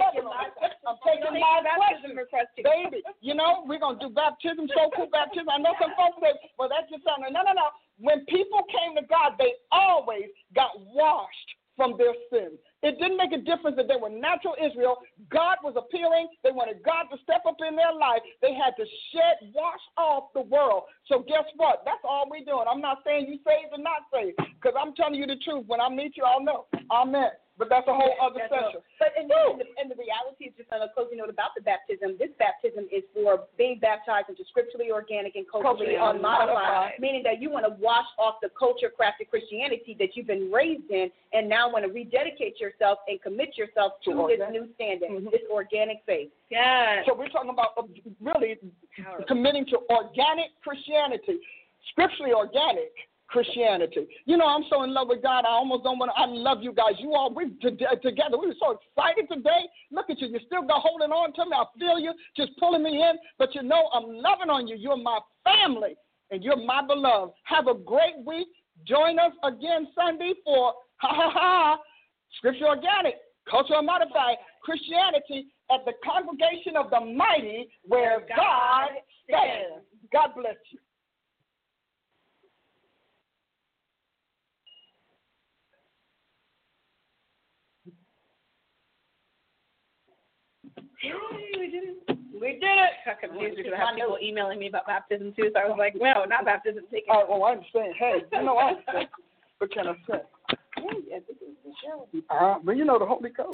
I'm taking my baptism question. request. Baby, you know, we're going to do baptism, so cool baptism. I know some folks say, well, that's just something. No, no, no. When people came to God, they always got washed from their sins. It didn't make a difference that they were natural Israel. God was appealing. They wanted God to step up in their life. They had to shed, wash off the world. So guess what? That's all we're doing. I'm not saying you saved or not saved, because I'm telling you the truth. When I meet you, I'll know. Amen. But that's a whole other That's session. all. But and, and, the, and the reality is just on a closing note about the baptism. This baptism is for being baptized into scripturally organic and culturally Culturally unmodified, unmodified. meaning that you want to wash off the culture crafted Christianity that you've been raised in, and now want to rededicate yourself and commit yourself to, To this organic. new standard, Mhm. this organic faith. Yes. So we're talking about uh, really committing to organic Christianity, scripturally organic Christianity. You know, I'm so in love with God. I almost don't want to. I love you guys. You all, we to, together. We were so excited today. Look at you. You still got holding on to me. I feel you, just pulling me in. But you know, I'm loving on you. You're my family, and you're my beloved. Have a great week. Join us again Sunday for ha ha ha. Scripture organic, cultural modified Christianity at the congregation of the mighty, where God stands. God bless you. We did it. We did it. Got confused because I have people emailing me about baptism too, so I was like, no, not baptism. Take it. Oh, well, I understand. Hey, you know I understand. What can I say? Yeah, this is the show. Uh, but you know the Holy Ghost.